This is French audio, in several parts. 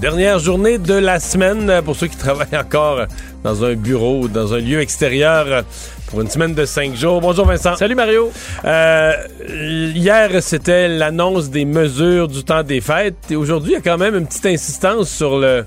Dernière journée de la semaine pour ceux qui travaillent encore dans un bureau ou dans un lieu extérieur pour une semaine de cinq jours. Bonjour Vincent. Salut Mario. Euh, hier, c'était l'annonce des mesures du temps des fêtes et aujourd'hui, il y a quand même une petite insistance sur le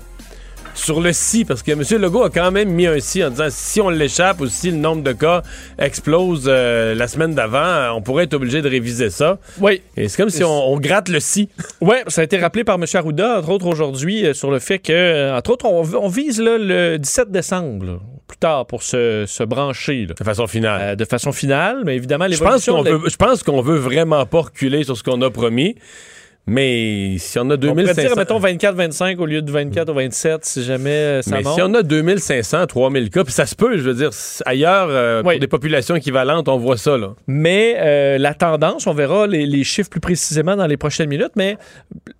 sur le si, parce que M. Legault a quand même mis un si en disant si on l'échappe ou si le nombre de cas explose euh, la semaine d'avant, on pourrait être obligé de réviser ça. Oui. Et c'est comme si on, on, gratte le si. Oui, ça a été rappelé par M. Arruda, entre autres aujourd'hui, euh, sur le fait que, euh, entre autres, on, on vise là, le 17 décembre. Là plus tard pour se, se brancher. Là. De façon finale. Euh, de façon finale, mais évidemment, les je pense qu'on veut, je pense qu'on veut vraiment pas reculer sur ce qu'on a promis. Mais si on a 2500... On pourrait dire, mettons, 24-25 au lieu de 24 ou 27, si jamais ça Mais monte. si on a 2500, 3000 cas, puis ça se peut, je veux dire, ailleurs, euh, Oui. pour des populations équivalentes, on voit ça, là. Mais euh, la tendance, on verra les, les chiffres plus précisément dans les prochaines minutes, mais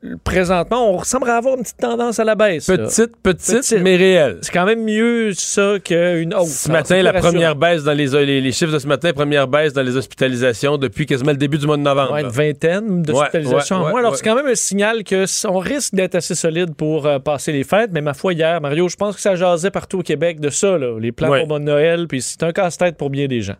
euh, présentement, on ressemble à avoir une petite tendance à la baisse. Petite, petite, Petite. mais réelle. C'est quand même mieux ça qu'une hausse. Ce Alors, matin, la première baisse dans les, les, les chiffres de ce matin, première baisse dans les hospitalisations depuis quasiment le début du mois de novembre. Ouais, une vingtaine d'hospitalisations Ouais, ouais, en moins. Alors. C'est quand même un signal que on risque d'être assez solide pour euh, passer les fêtes. Mais ma foi, hier, Mario, je pense que ça jasait partout au Québec de ça, là, les plans Ouais. pour Noël. Puis c'est un casse-tête pour bien des gens.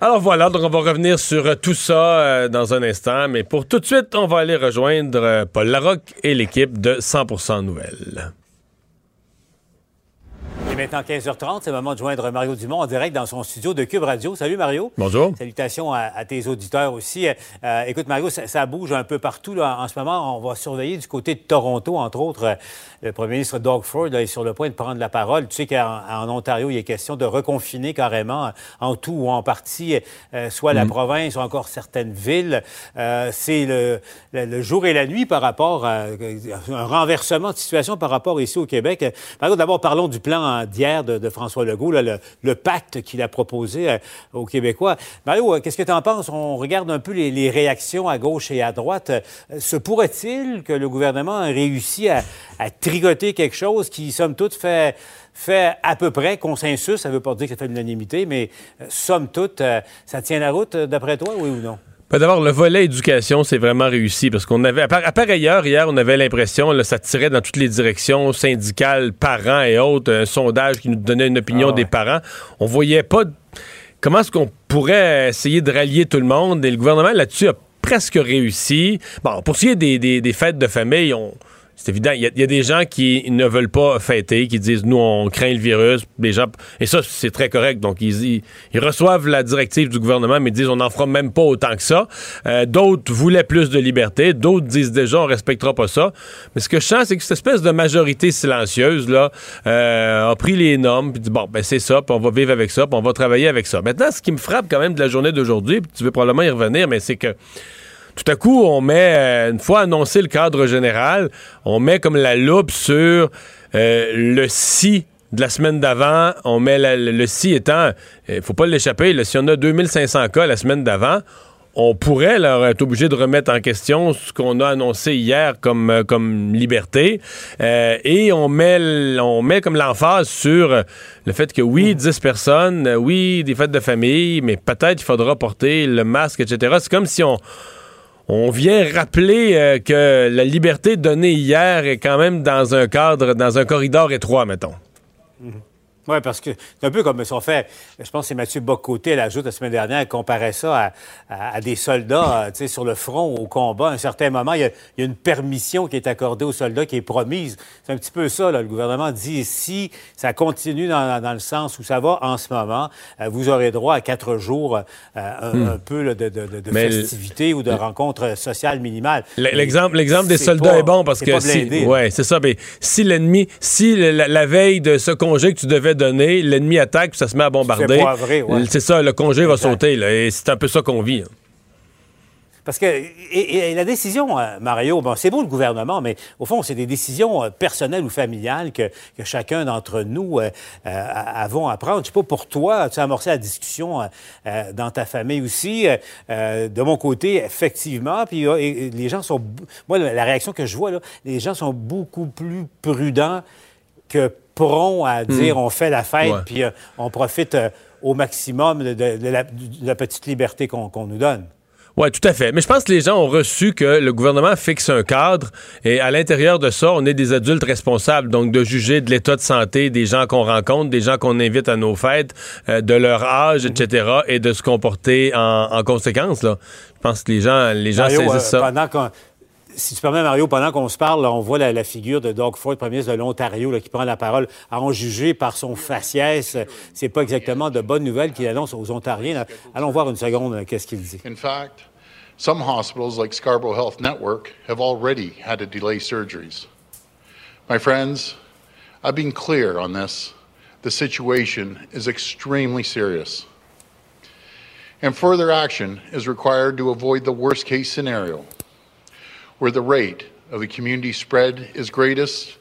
Alors voilà, donc on va revenir sur euh, tout ça euh, dans un instant, mais pour tout de suite, on va aller rejoindre euh, Paul Larocque et l'équipe de 100% Nouvelles. Maintenant 15h30, c'est le moment de joindre Mario Dumont en direct dans son studio de Cube Radio. Salut Mario. Bonjour. Salutations à, à tes auditeurs aussi. Euh, écoute Mario, ça, ça bouge un peu partout là, en ce moment. On va surveiller du côté de Toronto, entre autres. euh, le premier ministre Doug Ford là, est sur le point de prendre la parole. Tu sais qu'en en Ontario, il est question de reconfiner carrément, en tout ou en partie, euh, soit la province ou encore certaines villes. Euh, c'est le, le- le jour et la nuit par rapport à un renversement de situation par rapport ici au Québec. Mario, d'abord, parlons du plan d'hier de, François Legault, le, pacte qu'il a proposé euh, aux Québécois. Mario, euh, qu'est-ce que tu en penses? On regarde un peu les, réactions à gauche et à droite. Euh, Se pourrait-il que le gouvernement ait réussi à, tricoter quelque chose qui, somme toute, fait, fait à peu près consensus? Ça ne veut pas dire que ça fait l'unanimité, mais somme toute, ça tient la route, d'après toi, oui ou non? Ben, D'abord, le volet éducation, c'est vraiment réussi parce qu'on avait, à part, à part ailleurs, hier, on avait l'impression, là, ça tirait dans toutes les directions syndicales, parents et autres, un sondage qui nous donnait une opinion Ah ouais. des parents. On voyait pas comment est-ce qu'on pourrait essayer de rallier tout le monde et le gouvernement là-dessus a presque réussi. Bon, pour ce qui est des, des- des fêtes de famille, on. C'est évident, il y, y a des gens qui ne veulent pas fêter, qui disent nous on craint le virus, des gens et ça c'est très correct. Donc ils, ils, ils reçoivent la directive du gouvernement, mais disent on n'en fera même pas autant que ça. Euh, d'autres voulaient plus de liberté, d'autres disent déjà on respectera pas ça. Mais ce que je sens, c'est que cette espèce de majorité silencieuse là euh, a pris les normes puis dit bon ben c'est ça, puis on va vivre avec ça, puis on va travailler avec ça. Maintenant, ce qui me frappe quand même de la journée d'aujourd'hui, puis tu veux probablement y revenir, mais c'est que tout à coup, on met, euh, une fois annoncé le cadre général, on met comme la loupe sur euh, le si de la semaine d'avant. On met la- le, si étant, il faut pas l'échapper, si on a 2500 cas la semaine d'avant, on pourrait leur être obligé de remettre en question ce qu'on a annoncé hier comme, euh, comme liberté. Euh, et on met, on met comme l'emphase sur euh, le fait que oui, 10 personnes, euh, oui, des fêtes de famille, mais peut-être il faudra porter le masque, etc. C'est comme si on, on vient rappeler euh, que la liberté donnée hier est quand même dans un cadre, dans un corridor étroit, mettons. Oui, parce que c'est un peu comme si on fait, je pense que c'est Mathieu Bocoté, l'ajoute la semaine dernière, comparait ça à, à- à des soldats euh, tu sais, sur le front, au combat. À un certain moment, il y, a, il y a une permission qui est accordée aux soldats qui est promise. C'est un petit peu ça, là. Le gouvernement dit, si ça continue dans, dans le sens où ça va en ce moment, euh, vous aurez droit à quatre jours, euh, un, un peu là, de, de, Hmm. Festivités ou de rencontres sociales minimales. L- L'exemple, l'exemple des soldats pas- est bon parce que si, ouais, c'est ça. Mais si l'ennemi, si la, la veille de ce congé que tu devais l'ennemi attaque puis ça se met à bombarder, ouais. c'est ça, le congé va Exact. sauter. Là, et c'est un peu ça qu'on vit. hein. Parce que et, et la décision, euh, Mario, bon, c'est beau le gouvernement, mais au fond, c'est des décisions euh, personnelles ou familiales que, que chacun d'entre nous euh, avons à prendre. Je sais pas pour toi, tu as amorcé la discussion dans ta famille aussi? De mon côté, effectivement, puis et- les gens sont, moi, la la réaction que je vois là, les gens sont beaucoup plus prudents que prompts à dire on fait la fête, puis euh, on profite euh, au maximum de, de- de la, de la petite liberté qu'on nous donne. Oui, tout à fait. Mais je pense que les gens ont reçu que le gouvernement fixe un cadre et à l'intérieur de ça, on est des adultes responsables. Donc, de juger de l'état de santé des gens qu'on rencontre, des gens qu'on invite à nos fêtes, euh, de leur âge, etc. et de se comporter en, en conséquence. Là. Je pense que les gens, les gens Mario, saisissent ça. pendant si tu permets, Mario, pendant qu'on se parle, on voit la, figure de Doug Ford, premier ministre de l'Ontario, qui prend la parole. À en juger par son faciès, c'est pas exactement de bonnes nouvelles qu'il annonce aux Ontariens. Allons voir une seconde euh, qu'est-ce qu'il dit. In fact, some hospitals like Scarborough Health Network have already had to delay surgeries. My friends, I've been clear on this. The situation is extremely serious. And further action is required to avoid the worst case scenario, where the rate of the community spread is greatest,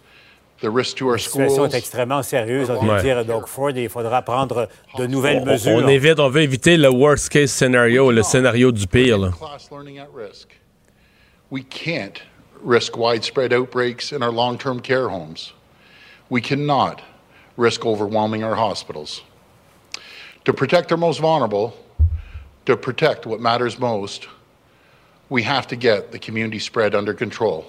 the risk to our La situation schools. est extrêmement sérieuse, on vient Ouais. de dire à Doug Ford, et il faudra prendre de nouvelles On, mesures. on évite, on veut éviter le worst case scenario, le scénario du pire. là. Class learning at risk. We can't risk widespread outbreaks in our long term care homes. We cannot risk overwhelming our hospitals. To protect our most vulnerable, to protect what matters most, we have to get the community spread under control.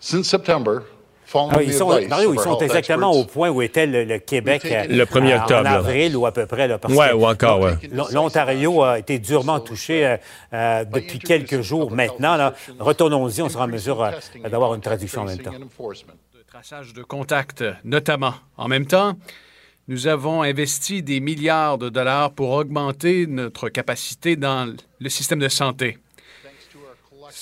Since September, following Ah, ils the sont, Mario, ils sont exactement experts, au point où était le, le Québec Le euh, 1er en- octobre, En là. avril ou à peu près. Là, parce Ouais, que ou encore, ouais. l'On- L'Ontario a été durement touché euh, euh, depuis quelques jours maintenant. là. Retournons-y, on sera en mesure euh, d'avoir une traduction en même temps. de traçage de contacts, notamment. En même temps, nous avons investi des milliards de dollars pour augmenter notre capacité dans le système de santé.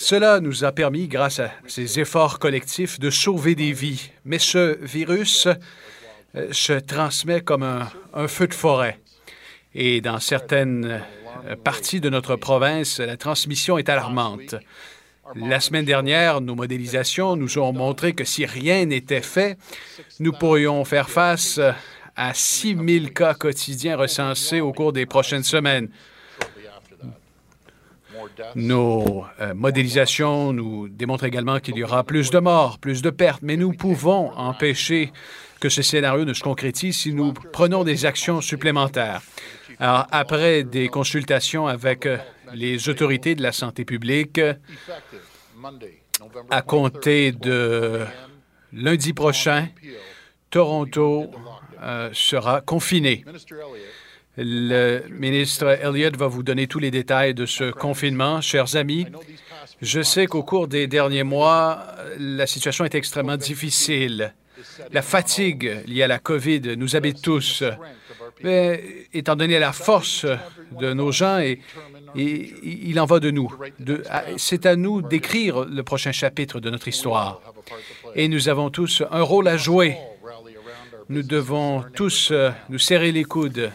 Cela nous a permis, grâce à ces efforts collectifs, de sauver des vies. Mais ce virus euh, se transmet comme un, feu de forêt. Et dans certaines euh, parties de notre province, la transmission est alarmante. La semaine dernière, nos modélisations nous ont montré que si rien n'était fait, nous pourrions faire face à 6 000 cas quotidiens recensés au cours des prochaines semaines. Nos euh, modélisations nous démontrent également qu'il y aura plus de morts, plus de pertes, mais nous pouvons empêcher que ce scénario ne se concrétise si nous prenons des actions supplémentaires. Après des consultations avec euh, les autorités de la santé publique, à compter de lundi prochain, Toronto euh, sera confiné. Le ministre Elliott va vous donner tous les détails de ce confinement. Chers amis, je sais qu'au cours des derniers mois, la situation est extrêmement difficile. La fatigue liée à la COVID nous habite tous. Mais étant donné la force de nos gens, et, il en va de nous. C'est à nous d'écrire le prochain chapitre de notre histoire. Et nous avons tous un rôle à jouer. Nous devons tous euh, nous serrer les coudes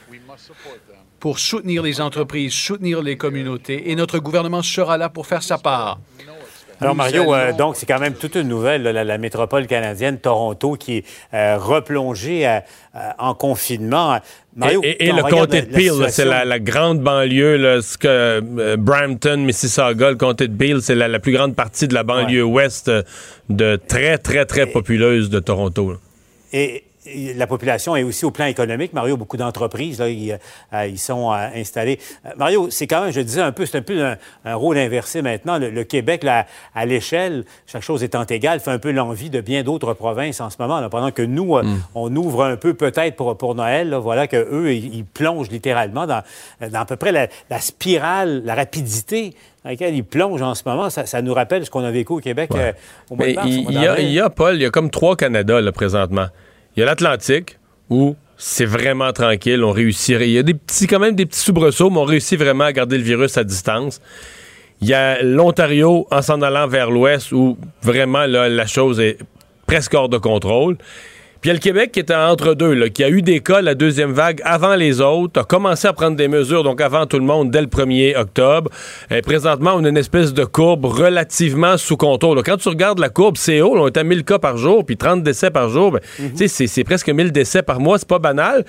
pour soutenir les entreprises, soutenir les communautés, et notre gouvernement sera là pour faire sa part. Alors, Mario, euh, donc, c'est quand même toute une nouvelle, là, la, la métropole canadienne, Toronto, qui est euh, replongée en confinement. Mario, et, et- et quand le comté de la Peel, c'est la, la grande banlieue, là, ce que euh, Brampton, Mississauga, le comté de Peel, c'est la, la plus grande partie de la banlieue ouest de très, très, très populeuse de Toronto. là. Et, la population est aussi au plan économique. Mario, beaucoup d'entreprises, là, ils, euh, ils sont euh, installés. Euh, Mario, c'est quand même, je disais un peu, c'est un peu un, un rôle inversé maintenant. Le, le Québec, là, à l'échelle, chaque chose étant égale, fait un peu l'envie de bien d'autres provinces en ce moment. là. pendant que nous, euh, on ouvre un peu peut-être pour, pour Noël, là, voilà que eux, ils, ils plongent littéralement dans, dans à peu près la, la spirale, la rapidité dans laquelle ils plongent en ce moment. Ça, ça nous rappelle ce qu'on a vécu au Québec euh, au mois de mars. il y, a, il y a, Paul, il y a comme trois Canada là, présentement. Il y a l'Atlantique, où c'est vraiment tranquille. On réussit. Il y a quand même des petits soubresauts, mais on réussit vraiment à garder le virus à distance. Il y a l'Ontario en s'en allant vers l'ouest, où vraiment la chose est presque hors de contrôle. Puis il y a le Québec qui était entre deux, là, qui a eu des cas, la deuxième vague, avant les autres, a commencé à prendre des mesures, donc avant tout le monde, dès le 1er octobre. Et présentement, on a une espèce de courbe relativement sous contrôle. là. Quand tu regardes la courbe, c'est haut, là, on est à 1000 cas par jour, puis 30 décès par jour. Ben, tu sais, c'est- c'est presque 1000 décès par mois, c'est pas banal.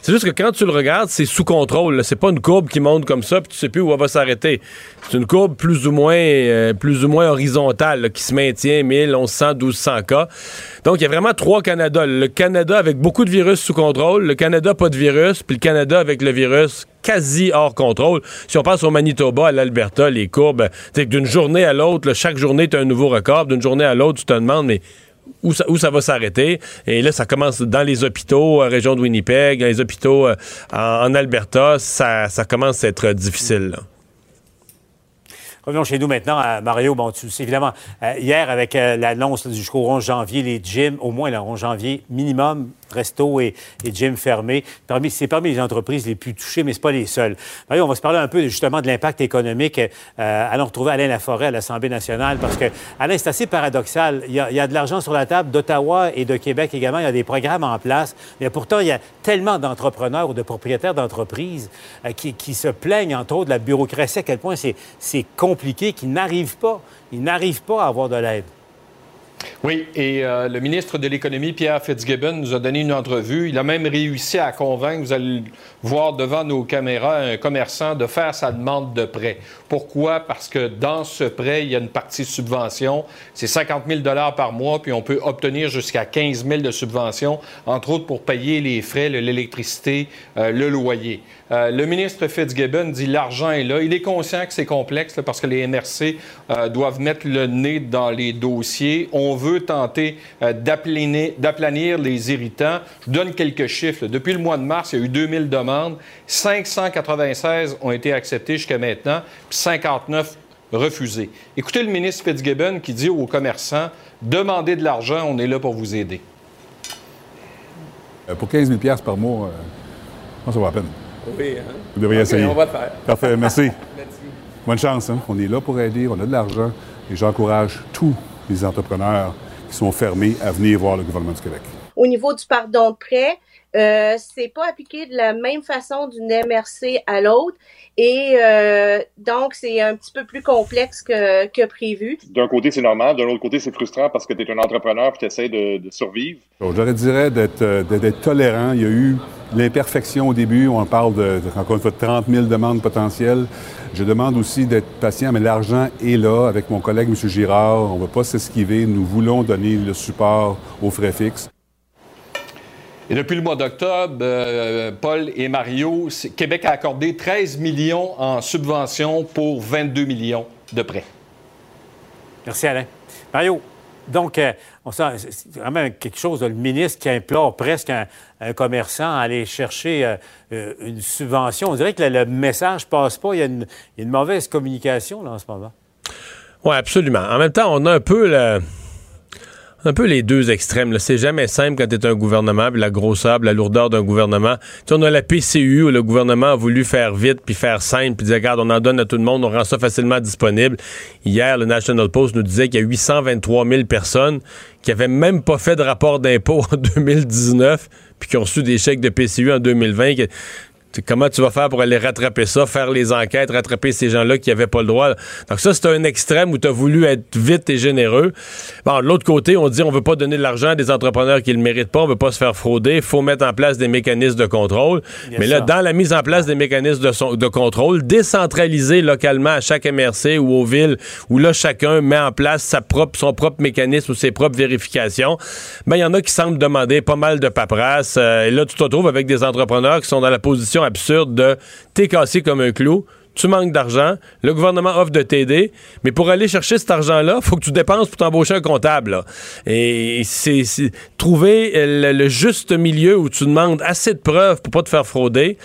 C'est juste que quand tu le regardes, c'est sous contrôle. C'est pas une courbe qui monte comme ça, puis tu sais plus où elle va s'arrêter. C'est une courbe plus ou moins, euh, plus ou moins horizontale, là, qui se maintient 1000, 1100, 1200 cas. Donc, il y a vraiment trois Canada. Le Canada avec beaucoup de virus sous contrôle, le Canada pas de virus, puis le Canada avec le virus quasi hors contrôle. Si on passe au Manitoba, à l'Alberta, les courbes, sais, d'une journée à l'autre, chaque journée, tu un nouveau record. D'une journée à l'autre, tu te demandes, mais où ça, va s'arrêter? Et là, ça commence dans les hôpitaux, euh, région de Winnipeg, dans les hôpitaux euh, en, Alberta, ça, commence à être difficile. Revenons chez nous maintenant, à Mario. Bon, tu sais évidemment, euh, hier, avec euh, l'annonce jusqu'au 11 janvier, les gyms, au moins le 11 janvier, minimum, resto et, et gym. Parmi, c'est parmi les entreprises les plus touchées, mais ce pas les seules. On va se parler un peu justement de l'impact économique. Euh, allons retrouver Alain Laforêt à l'Assemblée nationale parce que, Alain, c'est assez paradoxal. Il y a, il y a de l'argent sur la table d'Ottawa et de Québec également. Il y a des programmes en place. Mais pourtant, il y a tellement d'entrepreneurs ou de propriétaires d'entreprises euh, qui, qui se plaignent, entre autres, de la bureaucratie, à quel point c'est compliqué, qu'ils n'arrivent pas, ils n'arrivent pas à avoir de l'aide. Oui, et euh, le ministre de l'Économie, Pierre Fitzgibbon, nous a donné une entrevue. Il a même réussi à convaincre, vous allez le voir devant nos caméras, un commerçant de faire sa demande de prêt. Pourquoi? Parce que dans ce prêt, il y a une partie subvention. C'est 50 000 par mois, puis on peut obtenir jusqu'à 15 000 de subvention, entre autres pour payer les frais, le- l'électricité, euh, le loyer. Euh, le ministre Fitzgibbon dit l'argent est là. Il est conscient que c'est complexe parce que les MRC euh, doivent mettre le nez dans les dossiers. On veut tenter euh, d'aplanir les irritants. Je donne quelques chiffres. Depuis le mois de mars, il y a eu 2000 demandes. 596 ont été acceptées jusqu'à maintenant, puis 59 refusées. Écoutez le ministre Fitzgibbon qui dit aux commerçants demandez de l'argent, on est là pour vous aider. Pour 15 000 piastres par mois, ça vaut la peine. Oui, Vous devriez essayer. on va le faire. Parfait, merci. Bonne chance. hein. On est là pour aider, on a de l'argent et j'encourage tous les entrepreneurs qui sont fermés à venir voir le gouvernement du Québec. Au niveau du pardon de prêt, euh, c'est pas appliqué de la même façon d'une MRC à l'autre et euh, donc c'est un petit peu plus complexe que, que prévu. D'un côté, c'est normal. D'un autre côté, c'est frustrant parce que tu es un entrepreneur et tu essaies de, de survivre. Je leur dirais d'être, euh, d'être- d'être tolérant. Il y a eu l'imperfection au début. On parle de, de- encore une fois, de 30 000 demandes potentielles. Je demande aussi d'être patient, mais l'argent est là. Avec mon collègue, M. Girard, on ne va pas s'esquiver. Nous voulons donner le support aux frais fixes. Et depuis le mois d'octobre, euh, Paul et Mario, Québec a accordé 13 millions en subventions pour 22 millions de prêts. Merci, Alain. Mario, donc, euh, on sent, c'est vraiment quelque chose, le ministre qui implore presque un, un commerçant à aller chercher euh, euh, une subvention. On dirait que le, le message passe pas. Il y a une, il y a une mauvaise communication là, en ce moment. Oui, absolument. En même temps, on a un peu le- un peu les deux extrêmes. C'est jamais simple quand tu un gouvernement, puis la grosseur, puis la lourdeur d'un gouvernement. Tu on a la PCU où le gouvernement a voulu faire vite, puis faire simple, puis dire, regarde, on en donne à tout le monde, on rend ça facilement disponible. Hier, le National Post nous disait qu'il y a 823 000 personnes qui avaient même pas fait de rapport d'impôt en 2019, puis qui ont reçu des chèques de PCU en 2020. Comment tu vas faire pour aller rattraper ça, faire les enquêtes, rattraper ces gens-là qui n'avaient pas le droit? Donc ça, c'est un extrême où tu as voulu être vite et généreux. Bon, de l'autre côté, on dit on veut pas donner de l'argent à des entrepreneurs qui ne le méritent pas, on veut pas se faire frauder, il faut mettre en place des mécanismes de contrôle. Bien Mais là, sûr. dans la mise en place des mécanismes de, son- de contrôle, décentraliser localement à chaque MRC ou aux villes, où là, chacun met en place sa propre, son propre mécanisme ou ses propres vérifications, ben, il y en a qui semblent demander pas mal de paperasse. Euh, et là, tu te retrouves avec des entrepreneurs qui sont dans la position absurde de t'es cassé comme un clou. Tu manques d'argent, le gouvernement offre de t'aider, mais pour aller chercher cet argent-là, faut que tu dépenses pour t'embaucher un comptable. Et c'est trouver le, juste milieu où tu demandes assez de preuves pour pas te faire frauder,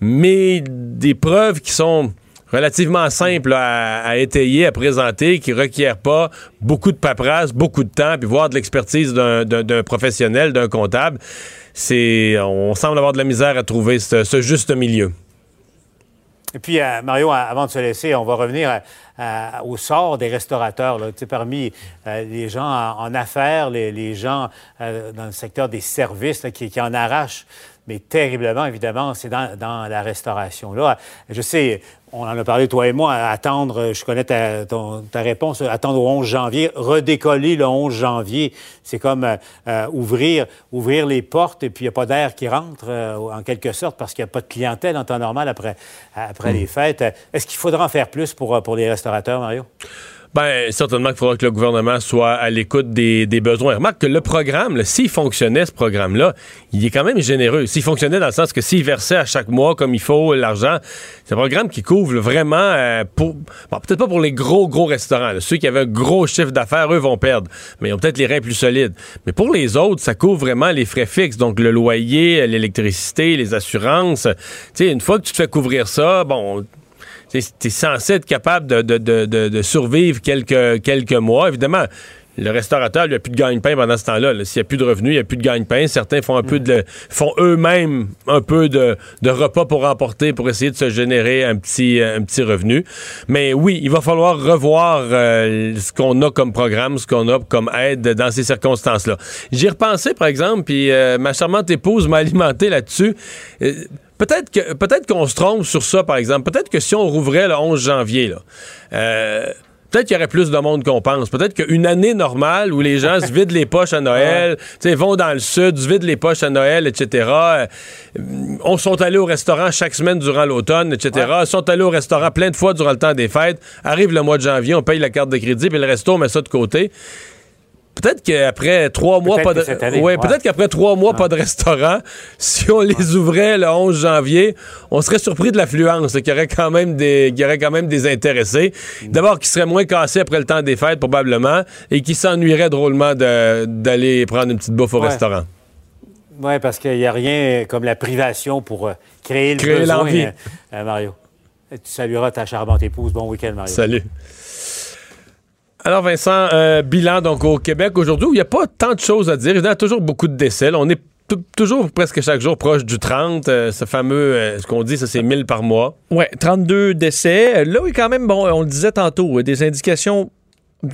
mais des preuves qui sont relativement simples à, étayer, à présenter, qui requièrent pas beaucoup de paperasse, beaucoup de temps, puis voir de l'expertise d'un professionnel, d'un comptable. On semble avoir de la misère à trouver ce, juste milieu. Et puis, euh, Mario, avant de se laisser, on va revenir au sort des restaurateurs. Là. Tu sais, parmi euh, les gens en, affaires, les, gens euh, dans le secteur des services qui en arrachent, mais terriblement, évidemment, c'est dans, dans la restauration. Là, je sais, on en a parlé, toi et moi, à attendre, je connais ta, ton- ta réponse, attendre au 11 janvier, redécoller le 11 janvier, c'est comme euh, ouvrir, ouvrir les portes et puis il n'y a pas d'air qui rentre, euh, en quelque sorte, parce qu'il n'y a pas de clientèle en temps normal après, après les fêtes. Est-ce qu'il faudra en faire plus pour, euh, pour les restaurateurs, Mario? Ben, certainement qu'il faudra que le gouvernement soit à l'écoute des, des besoins. Remarque que le programme, s'il fonctionnait, ce programme-là, il est quand même généreux. S'il fonctionnait dans le sens que s'il versait à chaque mois comme il faut l'argent, c'est un programme qui couvre vraiment euh, pour. Bon, peut-être pas pour les gros, gros restaurants. là. Ceux qui avaient un gros chiffre d'affaires, eux vont perdre. Mais ils ont peut-être les reins plus solides. Mais pour les autres, ça couvre vraiment les frais fixes. Donc, le loyer, l'électricité, les assurances. Tu sais, une fois que tu te fais couvrir ça, bon tu es censé être capable de, survivre quelques, mois. Évidemment, le restaurateur, il n'a plus de gagne-pain pendant ce temps-là. là. S'il n'y a plus de revenus, il n'y a plus de gagne-pain. Certains font eux-mêmes un peu de, repas pour emporter pour essayer de se générer un petit, petit revenu. Mais oui, il va falloir revoir euh, ce qu'on a comme programme, ce qu'on a comme aide dans ces circonstances-là. J'y ai repensé, par exemple, puis euh, ma charmante épouse m'a alimenté là-dessus. Euh, Peut-être que peut-être qu'on se trompe sur ça, par exemple. Peut-être que si on rouvrait le 11 janvier, là, euh, peut-être qu'il y aurait plus de monde qu'on pense. Peut-être qu'une année normale où les gens se vident les poches à Noël, tu sais, vont dans le sud, se vident les poches à Noël, etc. euh, on sont allés au restaurant chaque semaine durant l'automne, etc. sont allés au restaurant plein de fois durant le temps des fêtes. Arrive le mois de janvier, on paye la carte de crédit, puis le resto, on met ça de côté. Peut-être qu'après trois mois, pas de. année, ouais, ouais. peut-être qu'après trois mois, pas de restaurant, si on les ouvrait le 11 janvier, on serait surpris de l'affluence, qu'il y aurait quand même des, qu'il y aurait quand même des intéressés. D'abord, qui seraient moins cassés après le temps des fêtes, probablement, et qui s'ennuieraient drôlement d'aller prendre une petite bouffe au restaurant. Oui, parce qu'il n'y a rien comme la privation pour euh, créer le Créer besoin, euh, euh, Mario. Tu salueras ta charmante épouse. Bon week-end, Mario. Salut. Alors Vincent, euh, bilan donc au Québec aujourd'hui où il n'y a pas tant de choses à dire. Il y a toujours beaucoup de décès. On est toujours presque chaque jour proche du 30. euh, ce fameux, euh, ce qu'on dit, ça c'est 1000 par mois. Ouais, 32 décès. Là, oui, quand même, bon, on le disait tantôt, des indications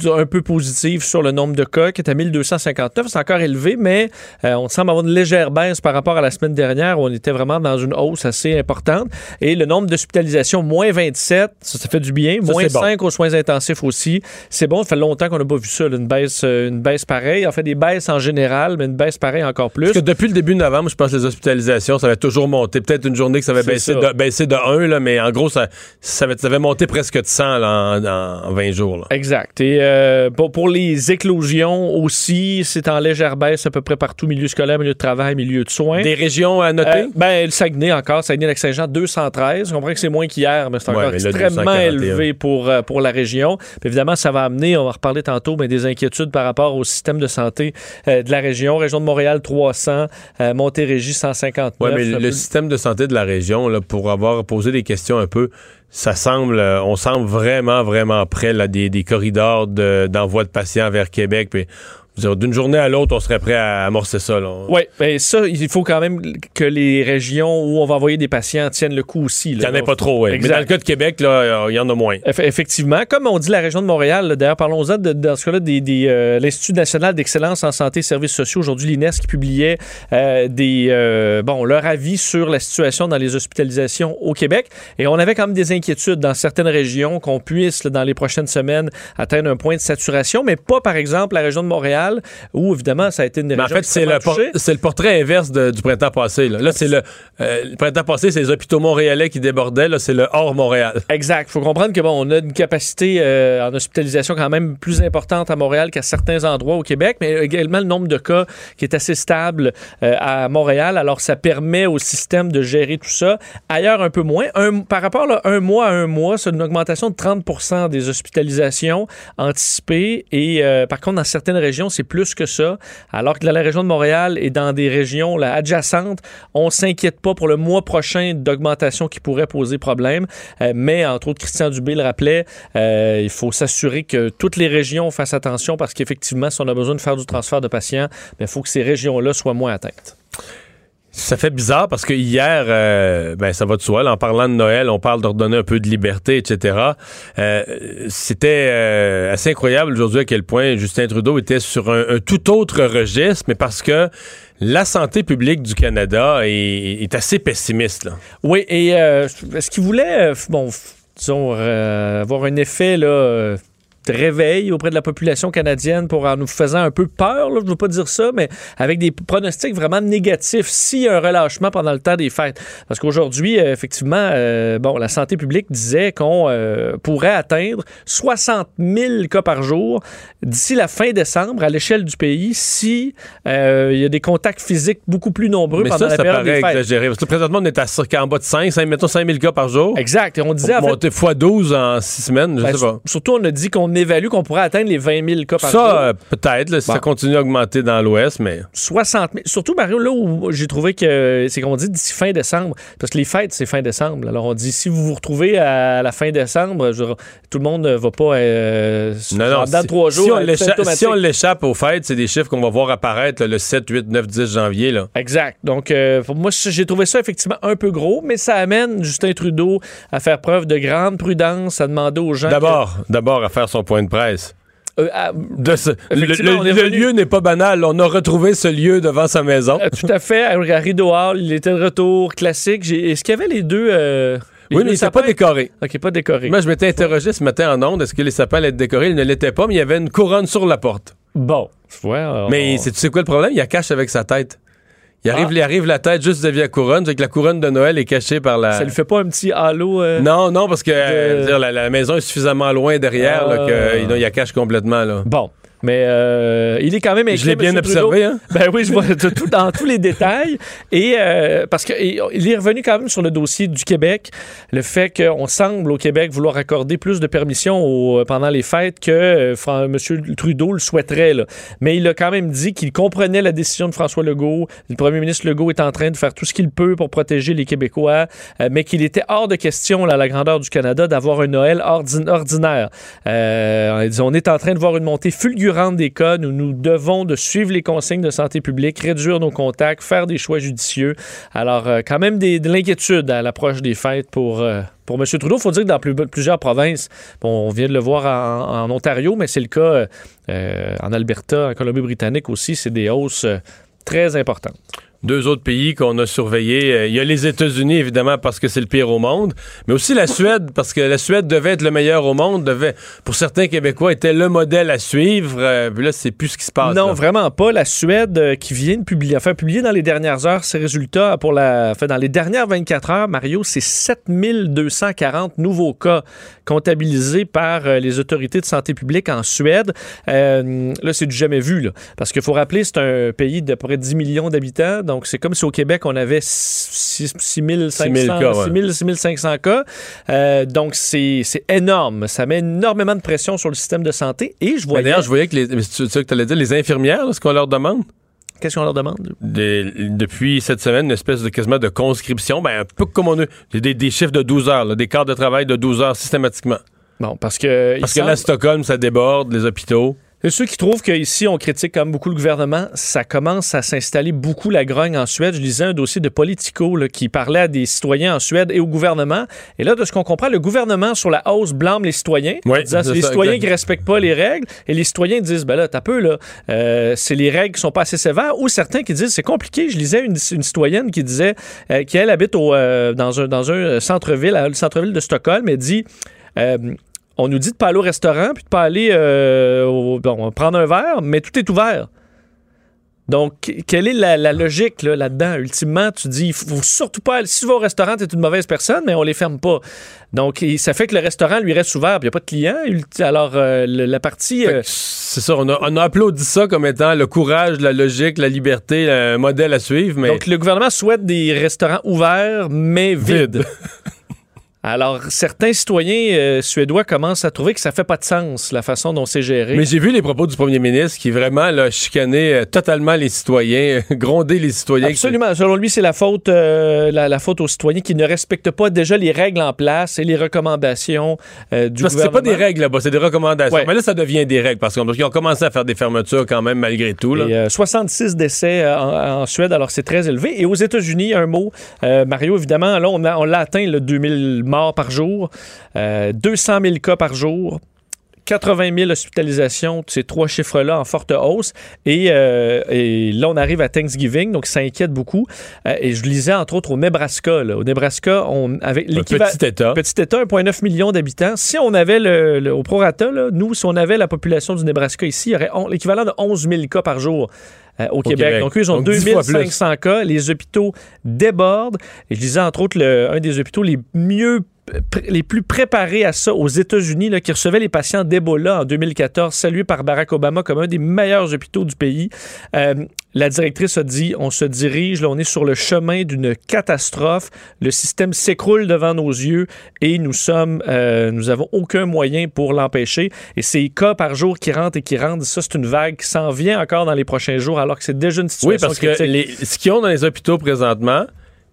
un peu positives sur le nombre de cas qui est à 1259. C'est encore élevé, mais euh, on semble avoir une légère baisse par rapport à la semaine dernière où on était vraiment dans une hausse assez importante. Et le nombre d'hospitalisations, moins 27, ça, ça fait du bien. Ça, moins c'est bon. 5 aux soins intensifs aussi. C'est bon, ça fait longtemps qu'on n'a pas vu ça, là, une, baisse, euh, une baisse pareille. En fait, des baisses en général, mais une baisse pareille encore plus. Parce que depuis le début de novembre, je pense que les hospitalisations, ça avait toujours monté. Peut-être une journée que ça avait baissé ça. de, baissé de 1, là, mais en gros, ça, ça, avait, ça avait monté presque de 100 là, en, en 20 jours. Exact. Et euh, pour, pour les éclosions aussi, c'est en légère baisse à peu près partout, milieu scolaire, milieu de travail, milieu de soins. Des régions à noter? Euh, ben, le Saguenay encore, Saguenay-Lac-Saint-Jean, 213. Je comprends que c'est moins qu'hier, mais c'est Ouais, encore mais là, extrêmement 241. élevé pour, euh, pour la région. Puis évidemment, ça va amener, on va en reparler tantôt, mais des inquiétudes par rapport au système de santé euh, de la région. Région de Montréal, 300. euh, Montérégie, 159. Oui, mais le, Le- système de santé de la région, là, pour avoir posé des questions un peu, ça semble, euh, on semble vraiment, vraiment près là, des, corridors de- d'envoi de, patients vers Québec. D'une journée à l'autre, on serait prêt à amorcer ça. Oui, mais ça, il faut quand même que les régions où on va envoyer des patients tiennent le coup aussi. Il n'y en a pas trop, oui. Mais dans le cas de Québec, là, il y en a moins. Eff- effectivement. Comme on dit la région de Montréal, d'ailleurs, parlons-en de- dans ce cas-là des, des, euh, l'Institut national d'excellence en santé et services sociaux, aujourd'hui l'INES, qui publiait euh, des, euh, bon, leur avis sur la situation dans les hospitalisations au Québec. Et on avait quand même des inquiétudes dans certaines régions qu'on puisse, là, dans les prochaines semaines, atteindre un point de saturation, mais pas, par exemple, la région de Montréal, où, évidemment, ça a été une des Mais en fait, c'est le, por- portrait inverse de- du printemps passé. Là, Là, c'est le, euh, le printemps passé, c'est les hôpitaux montréalais qui débordaient. Là, c'est le hors Montréal. Exact. Il faut comprendre que bon, on a une capacité euh, en hospitalisation quand même plus importante à Montréal qu'à certains endroits au Québec, mais également le nombre de cas qui est assez stable euh, à Montréal. Alors, ça permet au système de gérer tout ça. Ailleurs, un peu moins. Un- par rapport à un mois à un mois, c'est une augmentation de 30 des hospitalisations anticipées. Et euh, par contre, dans certaines régions, c'est plus que ça. Alors que dans la région de Montréal et dans des régions là, adjacentes, on s'inquiète pas pour le mois prochain d'augmentation qui pourrait poser problème. Euh, mais entre autres, Christian Dubé le rappelait, euh, il faut s'assurer que toutes les régions fassent attention parce qu'effectivement, si on a besoin de faire du transfert de patients, il faut que ces régions-là soient moins atteintes. Ça fait bizarre parce que hier, euh, ben ça va de soi. en parlant de Noël, on parle de redonner un peu de liberté, etc. Euh, C'était euh, assez incroyable aujourd'hui à quel point Justin Trudeau était sur un, tout autre registre, mais parce que la santé publique du Canada est, assez pessimiste. Là. Oui, et est-ce qu'il voulait, bon, disons, avoir un effet là, réveil auprès de la population canadienne pour en nous faisant un peu peur, là, je ne veux pas dire ça, mais avec des pronostics vraiment négatifs s'il y a un relâchement pendant le temps des fêtes. Parce qu'aujourd'hui, euh, effectivement, euh, bon, la santé publique disait qu'on euh, pourrait atteindre 60 000 cas par jour d'ici la fin décembre à l'échelle du pays si il y a des contacts physiques beaucoup plus nombreux Mais pendant ça, la ça période paraît des fêtes. exagéré. Parce que présentement, on est à en bas de 5, 5 mettons 5 000 cas par jour. Exact. Et on disait, Pour en fait, monter x 12 en 6 semaines, je Ben, sais pas. Surtout, on a dit qu'on évalue qu'on pourrait atteindre les 20 000 cas par jour. Ça, euh, peut-être, si ça continue à augmenter dans l'Ouest, mais... 60 000. Surtout, Mario, là où j'ai trouvé que c'est qu'on dit d'ici fin décembre. Parce que les fêtes, c'est fin décembre. Alors, on dit si vous vous retrouvez à la fin décembre, je tout le monde ne va pas. Euh, Non, non, dans si- trois jours. Si on si l'échappe aux fêtes, c'est des chiffres qu'on va voir apparaître là, le 7, 8, 9, 10 janvier. Là. Exact. Donc, euh, pour moi, j'ai trouvé ça effectivement un peu gros, mais ça amène Justin Trudeau à faire preuve de grande prudence, à demander aux gens. D'abord, d'abord à faire son point de presse. euh, à- De ce- le lieu n'est pas banal. On a retrouvé ce lieu devant sa maison. Euh, tout à fait. À Rideau Hall, il était de retour classique. Est-ce qu'il y avait les deux. euh, les oui, mais il n'était pas décoré. OK, pas décoré. Moi, je m'étais interrogé ce matin en ondes. Est-ce que les sapins allaient être décorés? Ils ne l'étaient pas, mais il y avait une couronne sur la porte. Bon. Ouais, on- Mais c'est- tu sais quoi le problème? Il a cache avec sa tête. Il arrive, Ah. il arrive la tête juste devant la couronne. C'est que la couronne de Noël est cachée par la. Ça lui fait pas un petit halo. euh, Non, non, parce que euh, de- dire, la, la maison est suffisamment loin derrière là, Ah. que, il, il la cache complètement. Là. Bon. Mais euh, il est quand même Je l'ai bien M. observé, hein? Ben oui, je vois tout, dans tous les détails. Et euh, parce qu'il il est revenu quand même sur le dossier du Québec, le fait qu'on semble au Québec vouloir accorder plus de permissions au- pendant les fêtes que euh, M. Trudeau le souhaiterait. là. Mais il a quand même dit qu'il comprenait la décision de François Legault. Le premier ministre Legault est en train de faire tout ce qu'il peut pour protéger les Québécois, euh, mais qu'il était hors de question, là, à la grandeur du Canada, d'avoir un Noël ordi- ordinaire. Euh, on est en train de voir une montée fulgurante des cas. Nous nous devons de suivre les consignes de santé publique, réduire nos contacts, faire des choix judicieux. Alors, euh, quand même des- de l'inquiétude à l'approche des fêtes pour, euh, pour M. Trudeau. Il faut dire que dans plus- plusieurs provinces, bon, on vient de le voir en, Ontario, mais c'est le cas euh, en Alberta, en Colombie-Britannique aussi. C'est des hausses très importantes. Deux autres pays qu'on a surveillés. euh, Il y a les États-Unis, évidemment, parce que c'est le pire au monde, mais aussi la Suède, parce que la Suède devait être le meilleur au monde, devait, pour certains Québécois, était le modèle à suivre. euh, puis là, c'est plus ce qui se passe. Non, là. vraiment pas. La Suède euh, qui vient de publier, enfin, publier dans les dernières heures ses résultats pour la, enfin, dans les dernières 24 heures, Mario, c'est 7240 nouveaux cas comptabilisés par euh, les autorités de santé publique en Suède. Euh, là, c'est du jamais vu, là. Parce qu'il faut rappeler, c'est un pays de près de 10 millions d'habitants. Donc, c'est comme si au Québec, on avait 6500 6 000 cas, ouais. 6000, 6500 cas. Euh, donc, c'est énorme. Ça met énormément de pression sur le système de santé. Et je voyais... D'ailleurs, je voyais que les, c'est ça que t'allais dire, les infirmières, là, ce qu'on leur demande, Qu'est-ce qu'on leur demande? des- depuis cette semaine, une espèce de quasiment de conscription, ben, un peu comme on a des, des chiffres de 12 heures, là, des quarts de travail de 12 heures systématiquement. Bon, parce que... Parce que là, Stockholm, ça déborde, les hôpitaux. Et ceux qui trouvent qu'ici, on critique même beaucoup le gouvernement, ça commence à s'installer beaucoup la grogne en Suède. Je lisais un dossier de Politico là, qui parlait à des citoyens en Suède et au gouvernement. Et là, de ce qu'on comprend, le gouvernement, sur la hausse, blâme les citoyens. Oui, disant, c'est c'est les ça, citoyens exact. qui respectent pas les règles. Et les citoyens disent, ben là, t'as peu, là. euh, c'est les règles qui sont pas assez sévères. Ou certains qui disent, c'est compliqué. Je lisais une, une citoyenne qui disait euh, qu'elle habite au, euh, dans un, dans un centre-ville, à- le centre-ville de Stockholm, et dit... euh, on nous dit de pas aller au restaurant puis de pas aller euh, au- bon, prendre un verre, mais tout est ouvert. Donc, quelle est la, la logique là, là-dedans? Ultimement, tu dis, il faut surtout pas aller. Si tu vas au restaurant, tu es une mauvaise personne, mais on les ferme pas. Donc, ça fait que le restaurant lui reste ouvert, puis il n'y a pas de clients. Alors, euh, la partie. euh, C'est ça, on a, on a applaudi ça comme étant le courage, la logique, la liberté, un modèle à suivre, mais Donc, le gouvernement souhaite des restaurants ouverts, mais vides. vide. Alors, certains citoyens euh, suédois commencent à trouver que ça fait pas de sens, la façon dont c'est géré. Mais j'ai vu les propos du premier ministre qui vraiment là, chicanait euh, totalement les citoyens, gronder les citoyens. Absolument. Selon lui, c'est la faute, euh, la, la faute aux citoyens qui ne respectent pas déjà les règles en place et les recommandations euh, du Parce que c'est gouvernement. pas des règles là-bas, c'est des recommandations. Ouais. Mais là, ça devient des règles parce qu'ils ont commencé à faire des fermetures quand même malgré tout. Là. Et, euh, 66 décès en, en Suède, alors c'est très élevé. Et aux États-Unis, un mot, Mario, évidemment, là, on l'a atteint, le 2000 morts par jour, euh, 200 000 cas par jour. 80 000 hospitalisations, ces trois chiffres-là en forte hausse. Et, euh, et là, on arrive à Thanksgiving, donc ça inquiète beaucoup. Euh, et je lisais, entre autres, au Nebraska. là. Au Nebraska, on avait l'équivalent- petit État. Petit État, 1,9 million d'habitants. Si on avait le, le- au prorata, là, nous, si on avait la population du Nebraska ici, il y aurait l'équivalent de 11 000 cas par jour. Euh, au, Québec. Québec. Donc, eux, ils ont Donc, 10 fois plus. 2500 cas. Les hôpitaux débordent. Et je disais, entre autres, le- un des hôpitaux les mieux les plus préparés à ça aux États-Unis, qui recevait les patients d'Ebola en 2014, salué par Barack Obama comme un des meilleurs hôpitaux du pays. Euh, la directrice a dit, on se dirige, là, on est sur le chemin d'une catastrophe. Le système s'écroule devant nos yeux et nous sommes, euh, nous avons aucun moyen pour l'empêcher. Et ces cas par jour qui rentrent et qui rentrent, ça, c'est une vague qui s'en vient encore dans les prochains jours, alors que c'est déjà une situation Oui, parce que les- ce qu'ils ont dans les hôpitaux présentement,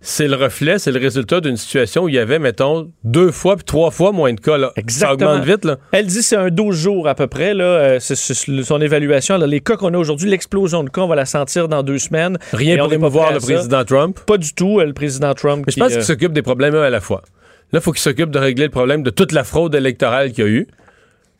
c'est le reflet, c'est le résultat d'une situation où il y avait, mettons, deux fois puis trois fois moins de cas. Là. Exactement. Ça augmente vite. Là. Elle dit c'est un 12 jours à peu près. Là, Euh, c'est, c'est son évaluation. Là, les cas qu'on a aujourd'hui, l'explosion de cas, on va la sentir dans deux semaines. Rien pour émouvoir le président Trump. Pas du tout, euh, le président Trump. Mais je qui, pense euh, qu'il s'occupe des problèmes à la fois. Là, il faut qu'il s'occupe de régler le problème de toute la fraude électorale qu'il y a eu.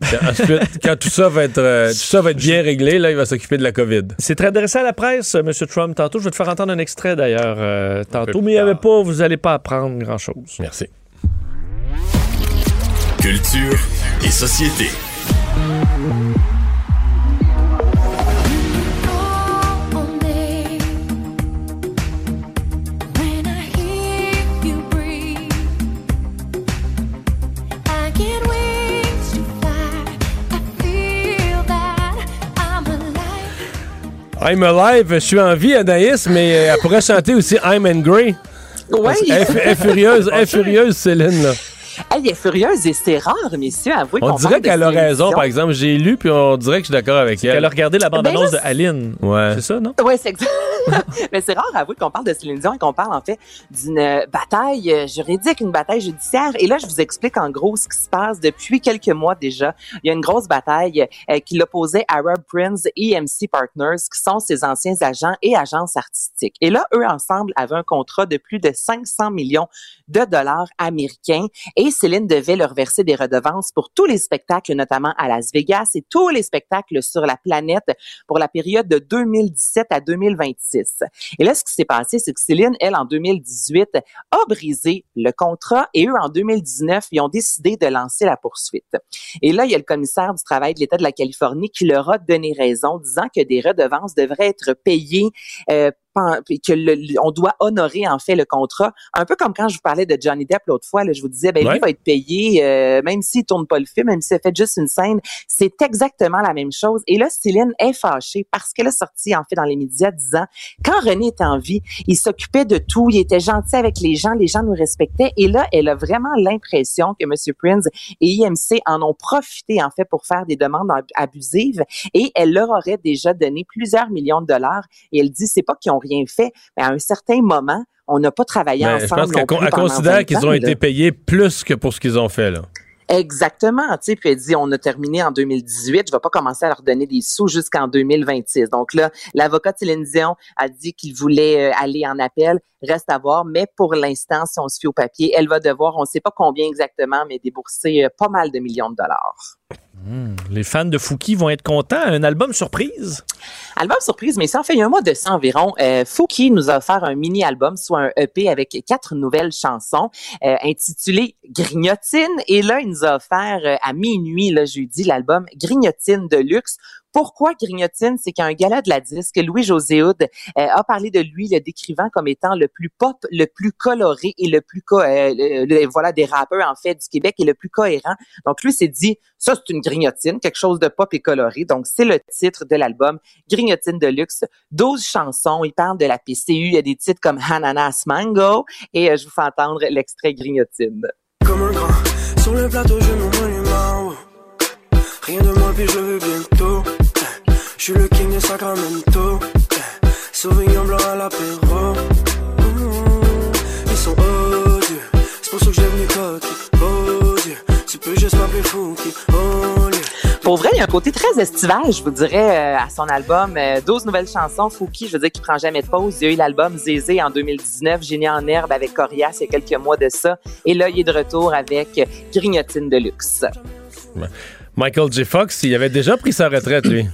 Puis Ensuite, quand tout ça va être, euh, tout ça va être bien réglé, là, il va s'occuper de la COVID. C'est très adressé à la presse, euh, M. Trump. Tantôt, je vais te faire entendre un extrait d'ailleurs. euh, tantôt, mais il n'y avait pas, vous n'allez pas apprendre grand-chose. Merci. Culture et société. I'm alive, je suis en vie, Anaïs, mais euh, elle pourrait chanter aussi I'm angry. Oui. Elle, elle est furieuse, elle est furieuse, Céline. Là. Elle est furieuse et c'est rare, messieurs, avouez On qu'on dirait parle de qu'elle a raison, par exemple. J'ai lu, puis on dirait que je suis d'accord avec elle. Elle a regardé la bande-annonce Ben de Aline. Ouais. C'est ça, non? Oui, c'est exact. Mais c'est rare, avouez qu'on parle de Céline Dion et qu'on parle en fait d'une bataille euh, juridique, une bataille judiciaire. Et là, je vous explique en gros ce qui se passe depuis quelques mois déjà. Il y a une grosse bataille euh, qui l'opposait à Rob Prince et EMC Partners, qui sont ses anciens agents et agences artistiques. Et là, eux ensemble avaient un contrat de plus de 500 millions de dollars américains et Céline devait leur verser des redevances pour tous les spectacles, notamment à Las Vegas et tous les spectacles sur la planète pour la période de 2017 à 2026. Et là, ce qui s'est passé, c'est que Céline, elle, en 2018, a brisé le contrat et eux, en 2019, ils ont décidé de lancer la poursuite. Et là, il y a le commissaire du travail de l'État de la Californie qui leur a donné raison, disant que des redevances devraient être payées euh, que le- on doit honorer en fait le contrat, un peu comme quand je vous parlais de Johnny Depp l'autre fois, là, je vous disais ben Ouais. lui va être payé euh, même s'il tourne pas le film, même s'il fait juste une scène, c'est exactement la même chose. Et là, Céline est fâchée parce qu'elle a sorti en fait dans les médias disant quand René était en vie, il s'occupait de tout, il était gentil avec les gens, les gens nous respectaient. Et là, elle a vraiment l'impression que M. Prince et IMC en ont profité en fait pour faire des demandes ab- abusives et elle leur aurait déjà donné plusieurs millions de dollars. Et elle dit c'est pas qu'ils ont rien fait, mais à un certain moment, on n'a pas travaillé Mais Ben, je ensemble. pense qu'elle considère 20 qu'ils ont là. été payés plus que pour ce qu'ils ont fait. Là. Exactement, tu sais, puis elle dit on a terminé en 2018, je vais pas commencer à leur donner des sous jusqu'en 2026. Donc là, l'avocat Céline Dion a dit qu'il voulait euh, aller en appel, reste à voir, mais pour l'instant, si on se fie au papier, elle va devoir, on ne sait pas combien exactement, mais débourser euh, pas mal de millions de dollars. Hmm, les fans de Fouki vont être contents. Un album surprise? Album surprise, mais ça fait un mois de ça environ. Euh, Fouki nous a offert un mini-album, soit un EP avec quatre nouvelles chansons euh, intitulées Grignotine. Et là, il nous a offert euh, à minuit, le jeudi, l'album Grignotine de luxe pourquoi Grignotine? C'est qu'un gala de la disque, Louis-José Houd euh, a parlé de lui, le décrivant comme étant le plus pop, le plus coloré et le plus, co euh, voilà, des rappeurs, en fait, du Québec et le plus cohérent. Donc, lui s'est dit, ça, c'est une grignotine, quelque chose de pop et coloré. Donc, c'est le titre de l'album Grignotine de luxe. 12 chansons. Il parle de la PCU. Il y a des titres comme Hananas Mango. Et euh, je vous fais entendre l'extrait Grignotine. Comme un grand, sur le plateau, je oh. Rien de moi, puis je veux bientôt. Je suis le king de Sacramento. Sauvignon blanc à l'apéro. Ils sont odieux. C'est pour ça que j'ai venu coquille. Dieu, tu peux juste m'appeler Fouki. Dieu. Pour vrai, il y a un côté très estival, je vous dirais, euh, à son album. Euh, 12 nouvelles chansons, Fouki, je veux dire qu'il prend jamais de pause. Il y a eu l'album Zézé en 2019, Génie en herbe avec Corias il y a quelques mois de ça. Et là, il est de retour avec euh, Grignotine de luxe. Michael J. Fox, il avait déjà pris sa retraite, lui.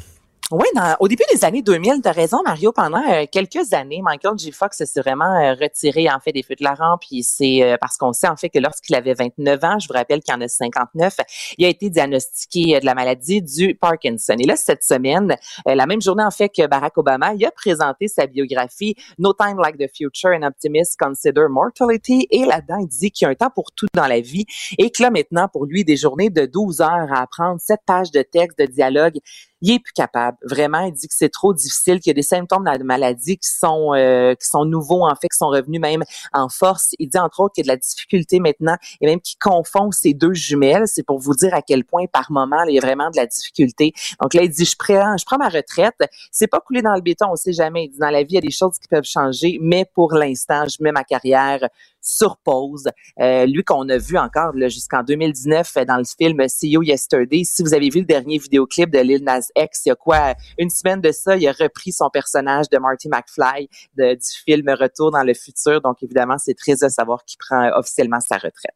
Oui, dans- au début des années 2000, tu as raison, Mario. Pendant euh, quelques années, Michael J. Fox s'est vraiment euh, retiré en fait des feux de la rampe. Puis c'est euh, parce qu'on sait en fait que lorsqu'il avait 29 ans, je vous rappelle qu'il en a 59, il a été diagnostiqué euh, de la maladie du Parkinson. Et là, cette semaine, la même journée en fait que Barack Obama, il a présenté sa biographie No Time Like the Future, an Optimist Consider Mortality. Et là-dedans, il dit qu'il y a un temps pour tout dans la vie et que là maintenant, pour lui, des journées de 12 heures à apprendre 7 pages de texte, de dialogue, il est plus capable. Vraiment, il dit que c'est trop difficile, qu'il y a des symptômes de la maladie qui sont euh, qui sont nouveaux en fait, qui sont revenus même en force. Il dit entre autres qu'il y a de la difficulté maintenant et même qu'il confond ces deux jumelles. C'est pour vous dire à quel point par moment là, il y a vraiment de la difficulté. Donc là, il dit je prends je prends ma retraite. C'est pas coulé dans le béton, on sait jamais. Il dit dans la vie il y a des choses qui peuvent changer, mais pour l'instant, je mets ma carrière sur pause. Euh, lui qu'on a vu encore jusqu'en 2019 euh, dans le film See You Yesterday. Si vous avez vu le dernier vidéoclip de Lil Nas X, il y a quoi une semaine de ça, il a repris son personnage de Marty McFly de- du film Retour dans le futur. Donc évidemment, c'est triste de savoir qu'il prend officiellement sa retraite.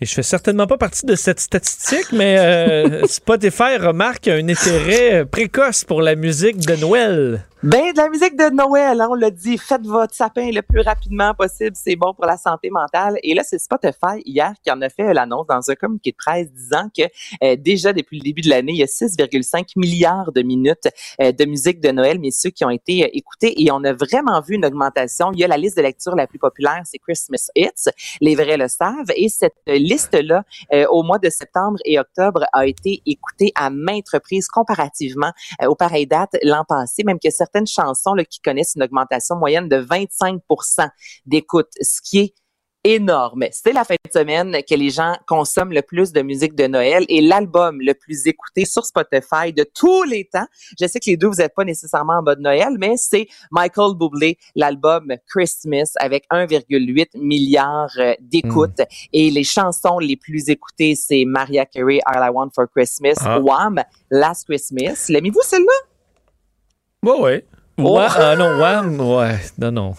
Et je fais certainement pas partie de cette statistique, mais euh, Spotify remarque un intérêt précoce pour la musique de Noël. Ben, de la musique de Noël, hein, on l'a dit, faites votre sapin le plus rapidement possible, c'est bon pour la santé mentale. Et là, c'est Spotify hier qui en a fait l'annonce dans un communiqué de presse disant que euh, déjà depuis le début de l'année, il y a 6,5 milliards de minutes euh, de musique de Noël, messieurs, qui ont été euh, écoutées et on a vraiment vu une augmentation. Il y a la liste de lecture la plus populaire, c'est Christmas Hits, les vrais le savent, et cette euh, liste-là, euh, au mois de septembre et octobre, a été écoutée à maintes reprises comparativement euh, aux pareilles dates l'an passé, même que certaines chansons là, qui connaissent une augmentation moyenne de 25% d'écoute, ce qui est énorme. C'est la fin de semaine que les gens consomment le plus de musique de Noël et l'album le plus écouté sur Spotify de tous les temps. Je sais que les deux, vous n'êtes pas nécessairement en mode Noël, mais c'est Michael Bublé, l'album Christmas avec 1,8 milliard euh, d'écoutes. Et les chansons les plus écoutées, c'est Mariah Carey, All I Want for Christmas, Ah. Wham, Last Christmas. L'aimez-vous celle-là? Ouais, ouais. Ouais, ah non, Wham, ouais, non, non.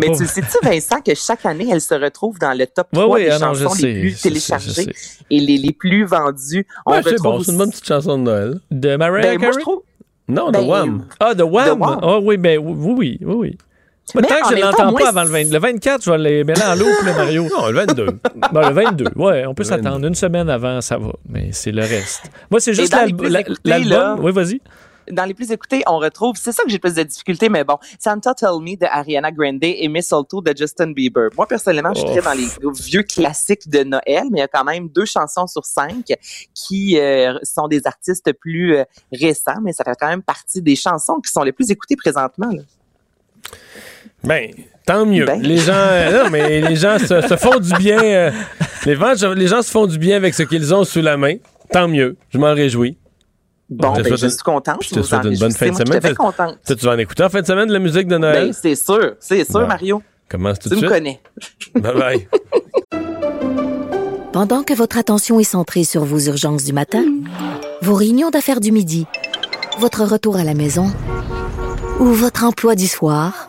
Mais pas- tu sais-tu, Vincent, que chaque année, elle se retrouve dans le top Ouais, 3 ouais, des ah non, chansons sais, les plus téléchargées et les, les plus vendues. On Ouais, retrouve bon, c'est une bonne petite chanson de Noël. De Mariah Ben, moi, Carey? je trouve... Non, de Ben, Wham. Ah, de Wham? Ah oui, ben oui, oui, oui. oui. Mais Mais tant que je temps, l'entends pas avant le 20. Le 24, je vais les mêler en loupe, là, Mario. Non, le 22. Bon, le 22, ouais, on peut Le 22. s'attendre. Une semaine avant, ça va. Mais c'est le reste. Moi, c'est juste l'album. Oui, vas-y. Dans les plus écoutés, on retrouve, c'est ça que j'ai le plus de difficultés, mais bon, Santa Tell Me de Ariana Grande et Mistletoe de Justin Bieber. Moi, personnellement, je suis très dans les vieux classiques de Noël, mais il y a quand même deux chansons sur cinq qui euh, sont des artistes plus euh, récents, mais ça fait quand même partie des chansons qui sont les plus écoutées présentement. là. Ben, tant mieux. Ben. Les gens, euh, non, mais les gens se, se font du bien. euh, les, gens, les gens se font du bien avec ce qu'ils ont sous la main. Tant mieux. Je m'en réjouis. Bon, Je ben, je une- suis contente. Je te souhaite en une bonne fin de semaine. Je contente. Tu vas en écouter en fin de semaine de la musique de Noël? Ben, c'est sûr, c'est sûr, Bon. Mario. Commence tout Tu de me suite. connais. Bye bye. Pendant que votre attention est centrée sur vos urgences du matin, vos réunions d'affaires du midi, votre retour à la maison ou votre emploi du soir,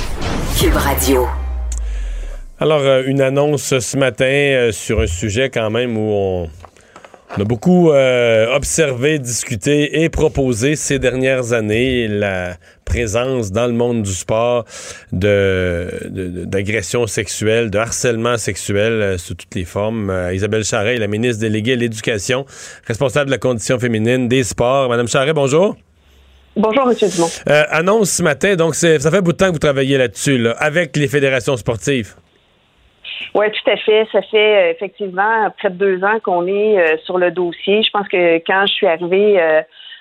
Alors, euh, une annonce ce matin euh, sur un sujet quand même où on, a beaucoup euh, observé, discuté et proposé ces dernières années la présence dans le monde du sport d'agressions sexuelles, de harcèlement sexuel sous toutes les formes. Isabelle Charret, la ministre déléguée à l'éducation, responsable de la condition féminine des sports. Madame Charret, bonjour. Bonjour, M. Dumont. Euh, annonce ce matin, donc ça fait un bout de temps que vous travaillez là-dessus, là, avec les fédérations sportives. Oui, tout à fait. Ça fait euh, effectivement près de deux ans qu'on est euh, sur le dossier. Je pense que quand je suis arrivée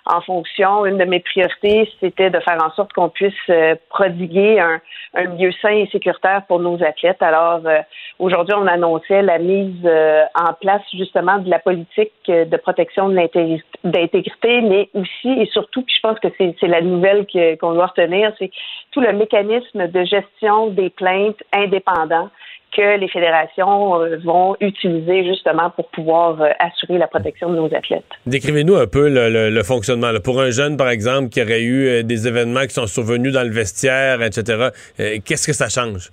en fonction, une de mes priorités, c'était de faire en sorte qu'on puisse euh, prodiguer un, un sain et sécuritaire pour nos athlètes. Alors, euh, aujourd'hui, on annonçait la mise euh, en place justement de la politique de protection de l'intégri- d'intégrité, mais aussi et surtout, puis je pense que c'est la nouvelle qu'on doit retenir, c'est tout le mécanisme de gestion des plaintes indépendants que les fédérations euh, vont utiliser justement pour pouvoir euh, assurer la protection de nos athlètes. Décrivez-nous un peu le, fonctionnement. Pour un jeune, par exemple, qui aurait eu euh, des événements qui sont survenus dans le vestiaire, etc., qu'est-ce que ça change?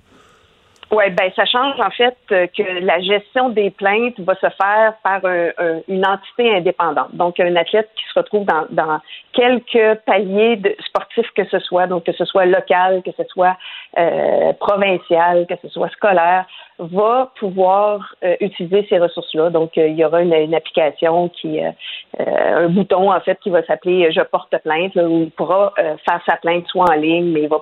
Oui, ben ça change en fait euh, que la gestion des plaintes va se faire par un- un- une entité indépendante. Donc, un athlète qui se retrouve dans, dans quelques paliers de sportifs que ce soit, donc que ce soit local, que ce soit euh, provincial, que ce soit scolaire, va pouvoir euh, utiliser ces ressources-là. Donc, euh, il y aura une, une application qui, euh, un bouton en fait qui va s'appeler Je porte plainte, là, où il pourra faire sa plainte soit en ligne, mais il va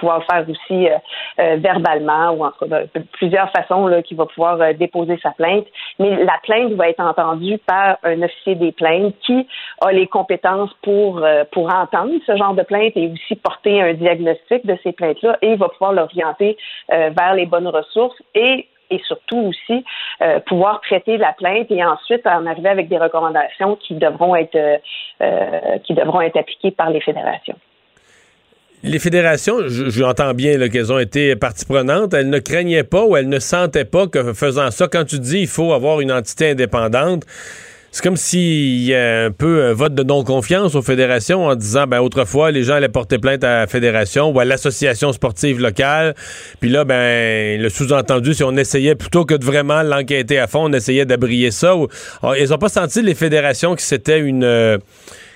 pouvoir le faire aussi euh, euh, verbalement ou en de plusieurs façons là, qu'il va pouvoir euh, déposer sa plainte. Mais la plainte va être entendue par un officier des plaintes qui a les compétences pour, euh, pour entendre ce genre de plainte et aussi porter un diagnostic de ces plaintes-là et il va pouvoir l'orienter vers les bonnes ressources et et surtout aussi euh, pouvoir traiter la plainte et ensuite en arriver avec des recommandations qui devront être euh, qui devront être appliquées par les fédérations. Les fédérations, je- j'entends bien qu'elles ont été partie prenante, elles ne craignaient pas ou elles ne sentaient pas que faisant ça, quand tu dis il faut avoir une entité indépendante, c'est comme s'il y a un peu un vote de non-confiance aux fédérations en disant, ben autrefois, les gens allaient porter plainte à la fédération ou à l'association sportive locale. Puis là, ben le sous-entendu, si on essayait, plutôt que de vraiment l'enquêter à fond, on essayait d'abrier ça. Ils ont pas senti, les fédérations, que c'était une... euh,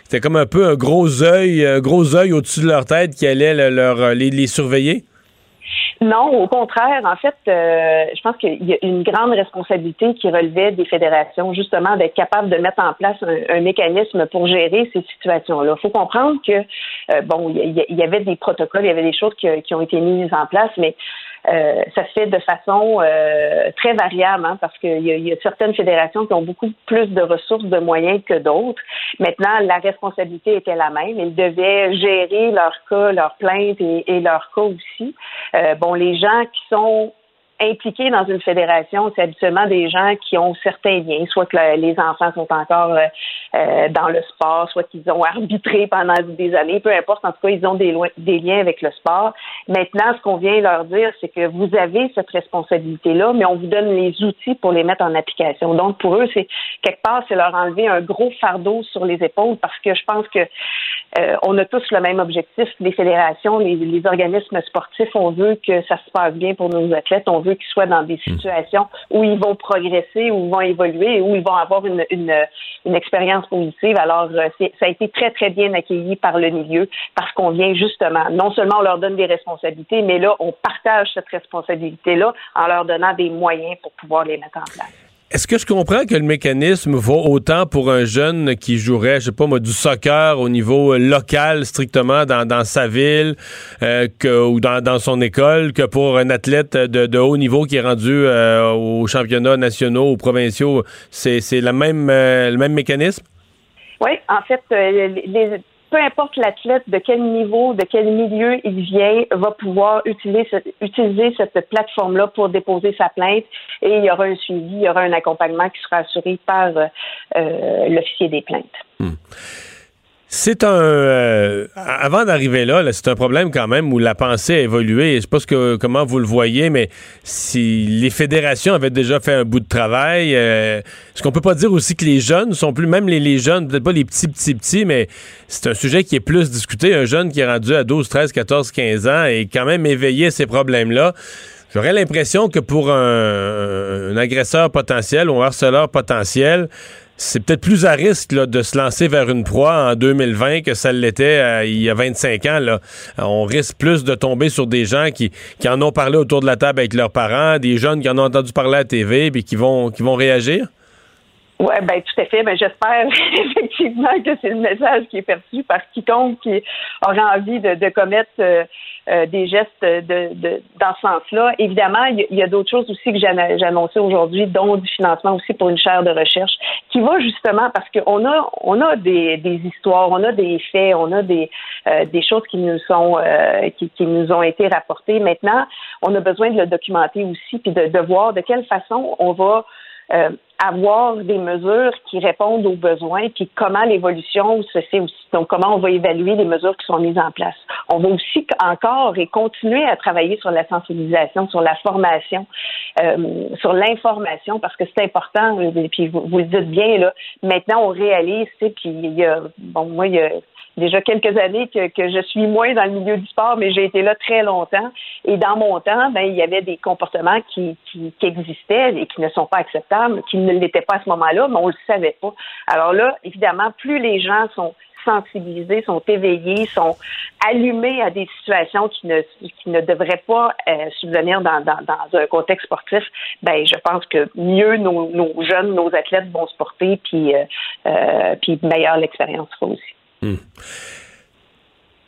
c'était comme un peu un gros œil, gros œil au-dessus de leur tête qui allait le- leur, euh, les, surveiller? Non, au contraire. En fait, euh, je pense qu'il y a une grande responsabilité qui relevait des fédérations, justement, d'être capable de mettre en place un, mécanisme pour gérer ces situations-là. Il faut comprendre que, euh, bon, y, avait des protocoles, il y avait des choses qui ont été mises en place, mais euh, ça se fait de façon euh, très variable, hein, parce qu'il y, y a certaines fédérations qui ont beaucoup plus de ressources, de moyens que d'autres. Maintenant, la responsabilité était la même. Ils devaient gérer leurs cas, leurs plaintes et, et leurs cas aussi. Euh, bon, les gens qui sont impliqués dans une fédération, c'est habituellement des gens qui ont certains liens, soit que le- les enfants sont encore euh, euh, dans le sport, soit qu'ils ont arbitré pendant des années, peu importe, en tout cas, ils ont des liens avec le sport. Maintenant, ce qu'on vient leur dire, c'est que vous avez cette responsabilité-là, mais on vous donne les outils pour les mettre en application. Donc, pour eux, c'est quelque part, c'est leur enlever un gros fardeau sur les épaules parce que je pense que euh, on a tous le même objectif. Les fédérations, les, les organismes sportifs, on veut que ça se passe bien pour nos athlètes. On veut qu'ils soient dans des situations où ils vont progresser, où ils vont évoluer où ils vont avoir une, une, expérience positive. Alors, euh, ça a été très, très bien accueilli par le milieu parce qu'on vient justement, non seulement on leur donne des responsabilités, mais là, on partage cette responsabilité-là en leur donnant des moyens pour pouvoir les mettre en place. Est-ce que je comprends que le mécanisme vaut autant pour un jeune qui jouerait, je sais pas moi, du soccer au niveau local strictement dans, sa ville euh, ou dans, son école que pour un athlète de, haut niveau qui est rendu euh, aux championnats nationaux ou provinciaux? C'est, le, même, euh, le même mécanisme? Oui, en fait, les, peu importe l'athlète, de quel niveau, de quel milieu il vient, va pouvoir utiliser, utiliser cette plateforme-là pour déposer sa plainte et il y aura un suivi, il y aura un accompagnement qui sera assuré par euh, l'officier des plaintes. Hmm. C'est un. Euh, avant d'arriver là, c'est un problème quand même où la pensée a évolué. Je ne sais pas que, comment vous le voyez, mais si les fédérations avaient déjà fait un bout de travail, euh, est-ce qu'on peut pas dire aussi que les jeunes sont plus, même les, jeunes, peut-être pas les petits, petits, petits, mais c'est un sujet qui est plus discuté. Un jeune qui est rendu à 12, 13, 14, 15 ans et quand même éveillé ces problèmes-là. J'aurais l'impression que pour un, un, agresseur potentiel ou un harceleur potentiel, c'est peut-être plus à risque de se lancer vers une proie en 2020 que ça l'était euh, il y a 25 ans. On risque plus de tomber sur des gens qui, qui en ont parlé autour de la table avec leurs parents, des jeunes qui en ont entendu parler à la TV et qui vont, qui vont réagir? Oui, ben tout à fait. Ben, j'espère effectivement que c'est le message qui est perçu par quiconque qui aura envie de, commettre euh, euh, des gestes de, de, dans ce sens-là. Évidemment, il y, a, d'autres choses aussi que j'ai annoncées aujourd'hui, dont du financement aussi pour une chaire de recherche, qui va justement parce qu'on a on a des, des histoires, on a des faits, on a des euh, des choses qui nous sont qui, qui, nous ont été rapportées. Maintenant, on a besoin de le documenter aussi, puis de, de voir de quelle façon on va euh, avoir des mesures qui répondent aux besoins, puis comment l'évolution se fait aussi. Donc, comment on va évaluer les mesures qui sont mises en place. On va aussi encore et continuer à travailler sur la sensibilisation, sur la formation, euh, sur l'information, parce que c'est important. Et puis vous, le dites bien là. Maintenant, on réalise, puis il y a, bon, moi, il y a déjà quelques années que, que, je suis moins dans le milieu du sport, mais j'ai été là très longtemps. Et dans mon temps, ben, il y avait des comportements qui, qui, qui existaient et qui ne sont pas acceptables, qui ne l'étaient pas à ce moment-là, mais on le savait pas. Alors là, évidemment, plus les gens sont sensibilisés, sont éveillés, sont allumés à des situations qui ne, qui ne devraient pas euh, subvenir dans, dans, dans, un contexte sportif, ben je pense que mieux nos, nos jeunes, nos athlètes vont se porter, puis, euh, euh puis meilleure l'expérience sera aussi. Hmm.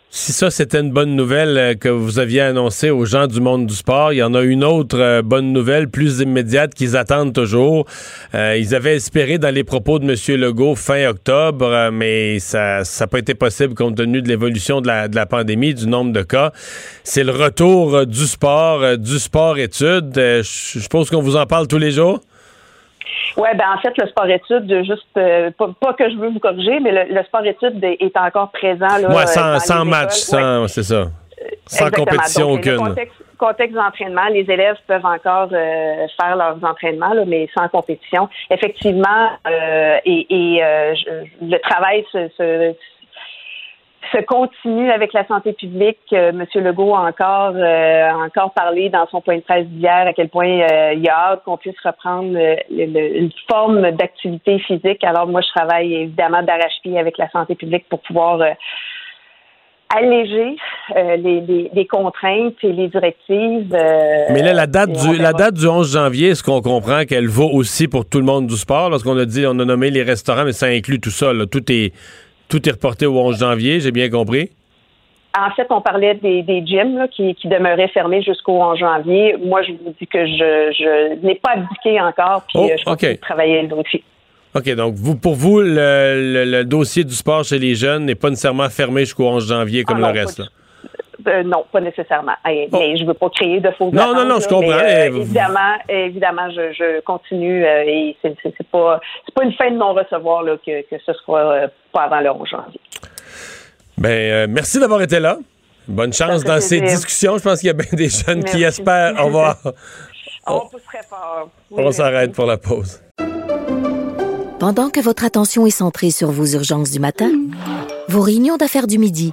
Si ça, c'était une bonne nouvelle euh, que vous aviez annoncée aux gens du monde du sport, il y en a une autre euh, bonne nouvelle plus immédiate qu'ils attendent toujours. Euh, ils avaient espéré dans les propos de M. Legault fin octobre, mais ça n'a pas été possible compte tenu de l'évolution de la, de la, pandémie, du nombre de cas. C'est le retour du sport, du sport-études. je suppose qu'on vous en parle tous les jours? Oui, ben en fait, le sport-études, juste euh, pas, que je veux vous corriger, mais le, sport-études est encore présent. Là, ouais, sans, sans match, sans, c'est ça. Sans compétition aucune. contexte, contexte d'entraînement, les élèves peuvent encore euh, faire leurs entraînements, là, mais sans compétition. Effectivement, euh, et, et le travail se, se se continue avec la santé publique. Euh, Monsieur Legault a encore, euh, encore parlé dans son point de presse d'hier à quel point euh, il y a hâte qu'on puisse reprendre une forme d'activité physique. Alors moi, je travaille évidemment d'arrache-pied avec la santé publique pour pouvoir alléger les, les, contraintes et les directives. Mais là, la date du la date du 11 janvier, est-ce qu'on comprend qu'elle vaut aussi pour tout le monde du sport? Lorsqu'on a dit, on a nommé les restaurants, mais ça inclut tout ça. Là. Tout est tout est reporté au 11 janvier, j'ai bien compris? En fait, on parlait des, gyms qui, demeuraient fermés jusqu'au 11 janvier. Moi, je vous dis que je, n'ai pas abdiqué encore, puis oh, euh, je de travailler le dossier. OK, donc vous, pour vous, le, dossier du sport chez les jeunes n'est pas nécessairement fermé jusqu'au 11 janvier comme ah le reste. Euh, non, pas nécessairement. Mais oh. je ne veux pas créer de faux Non, non, non, je comprends. Euh, évidemment, évidemment, je, continue et c'est, c'est, pas, pas une fin de non-recevoir que, que ce sera pas avant le 11 janvier. Ben, euh, merci d'avoir été là. Bonne chance dans ces discussions. Je pense qu'il y a bien des jeunes qui espèrent. Au revoir. On pousserait fort. On s'arrête pour la pause. Pendant que votre attention est centrée sur vos urgences du matin, vos réunions d'affaires du midi,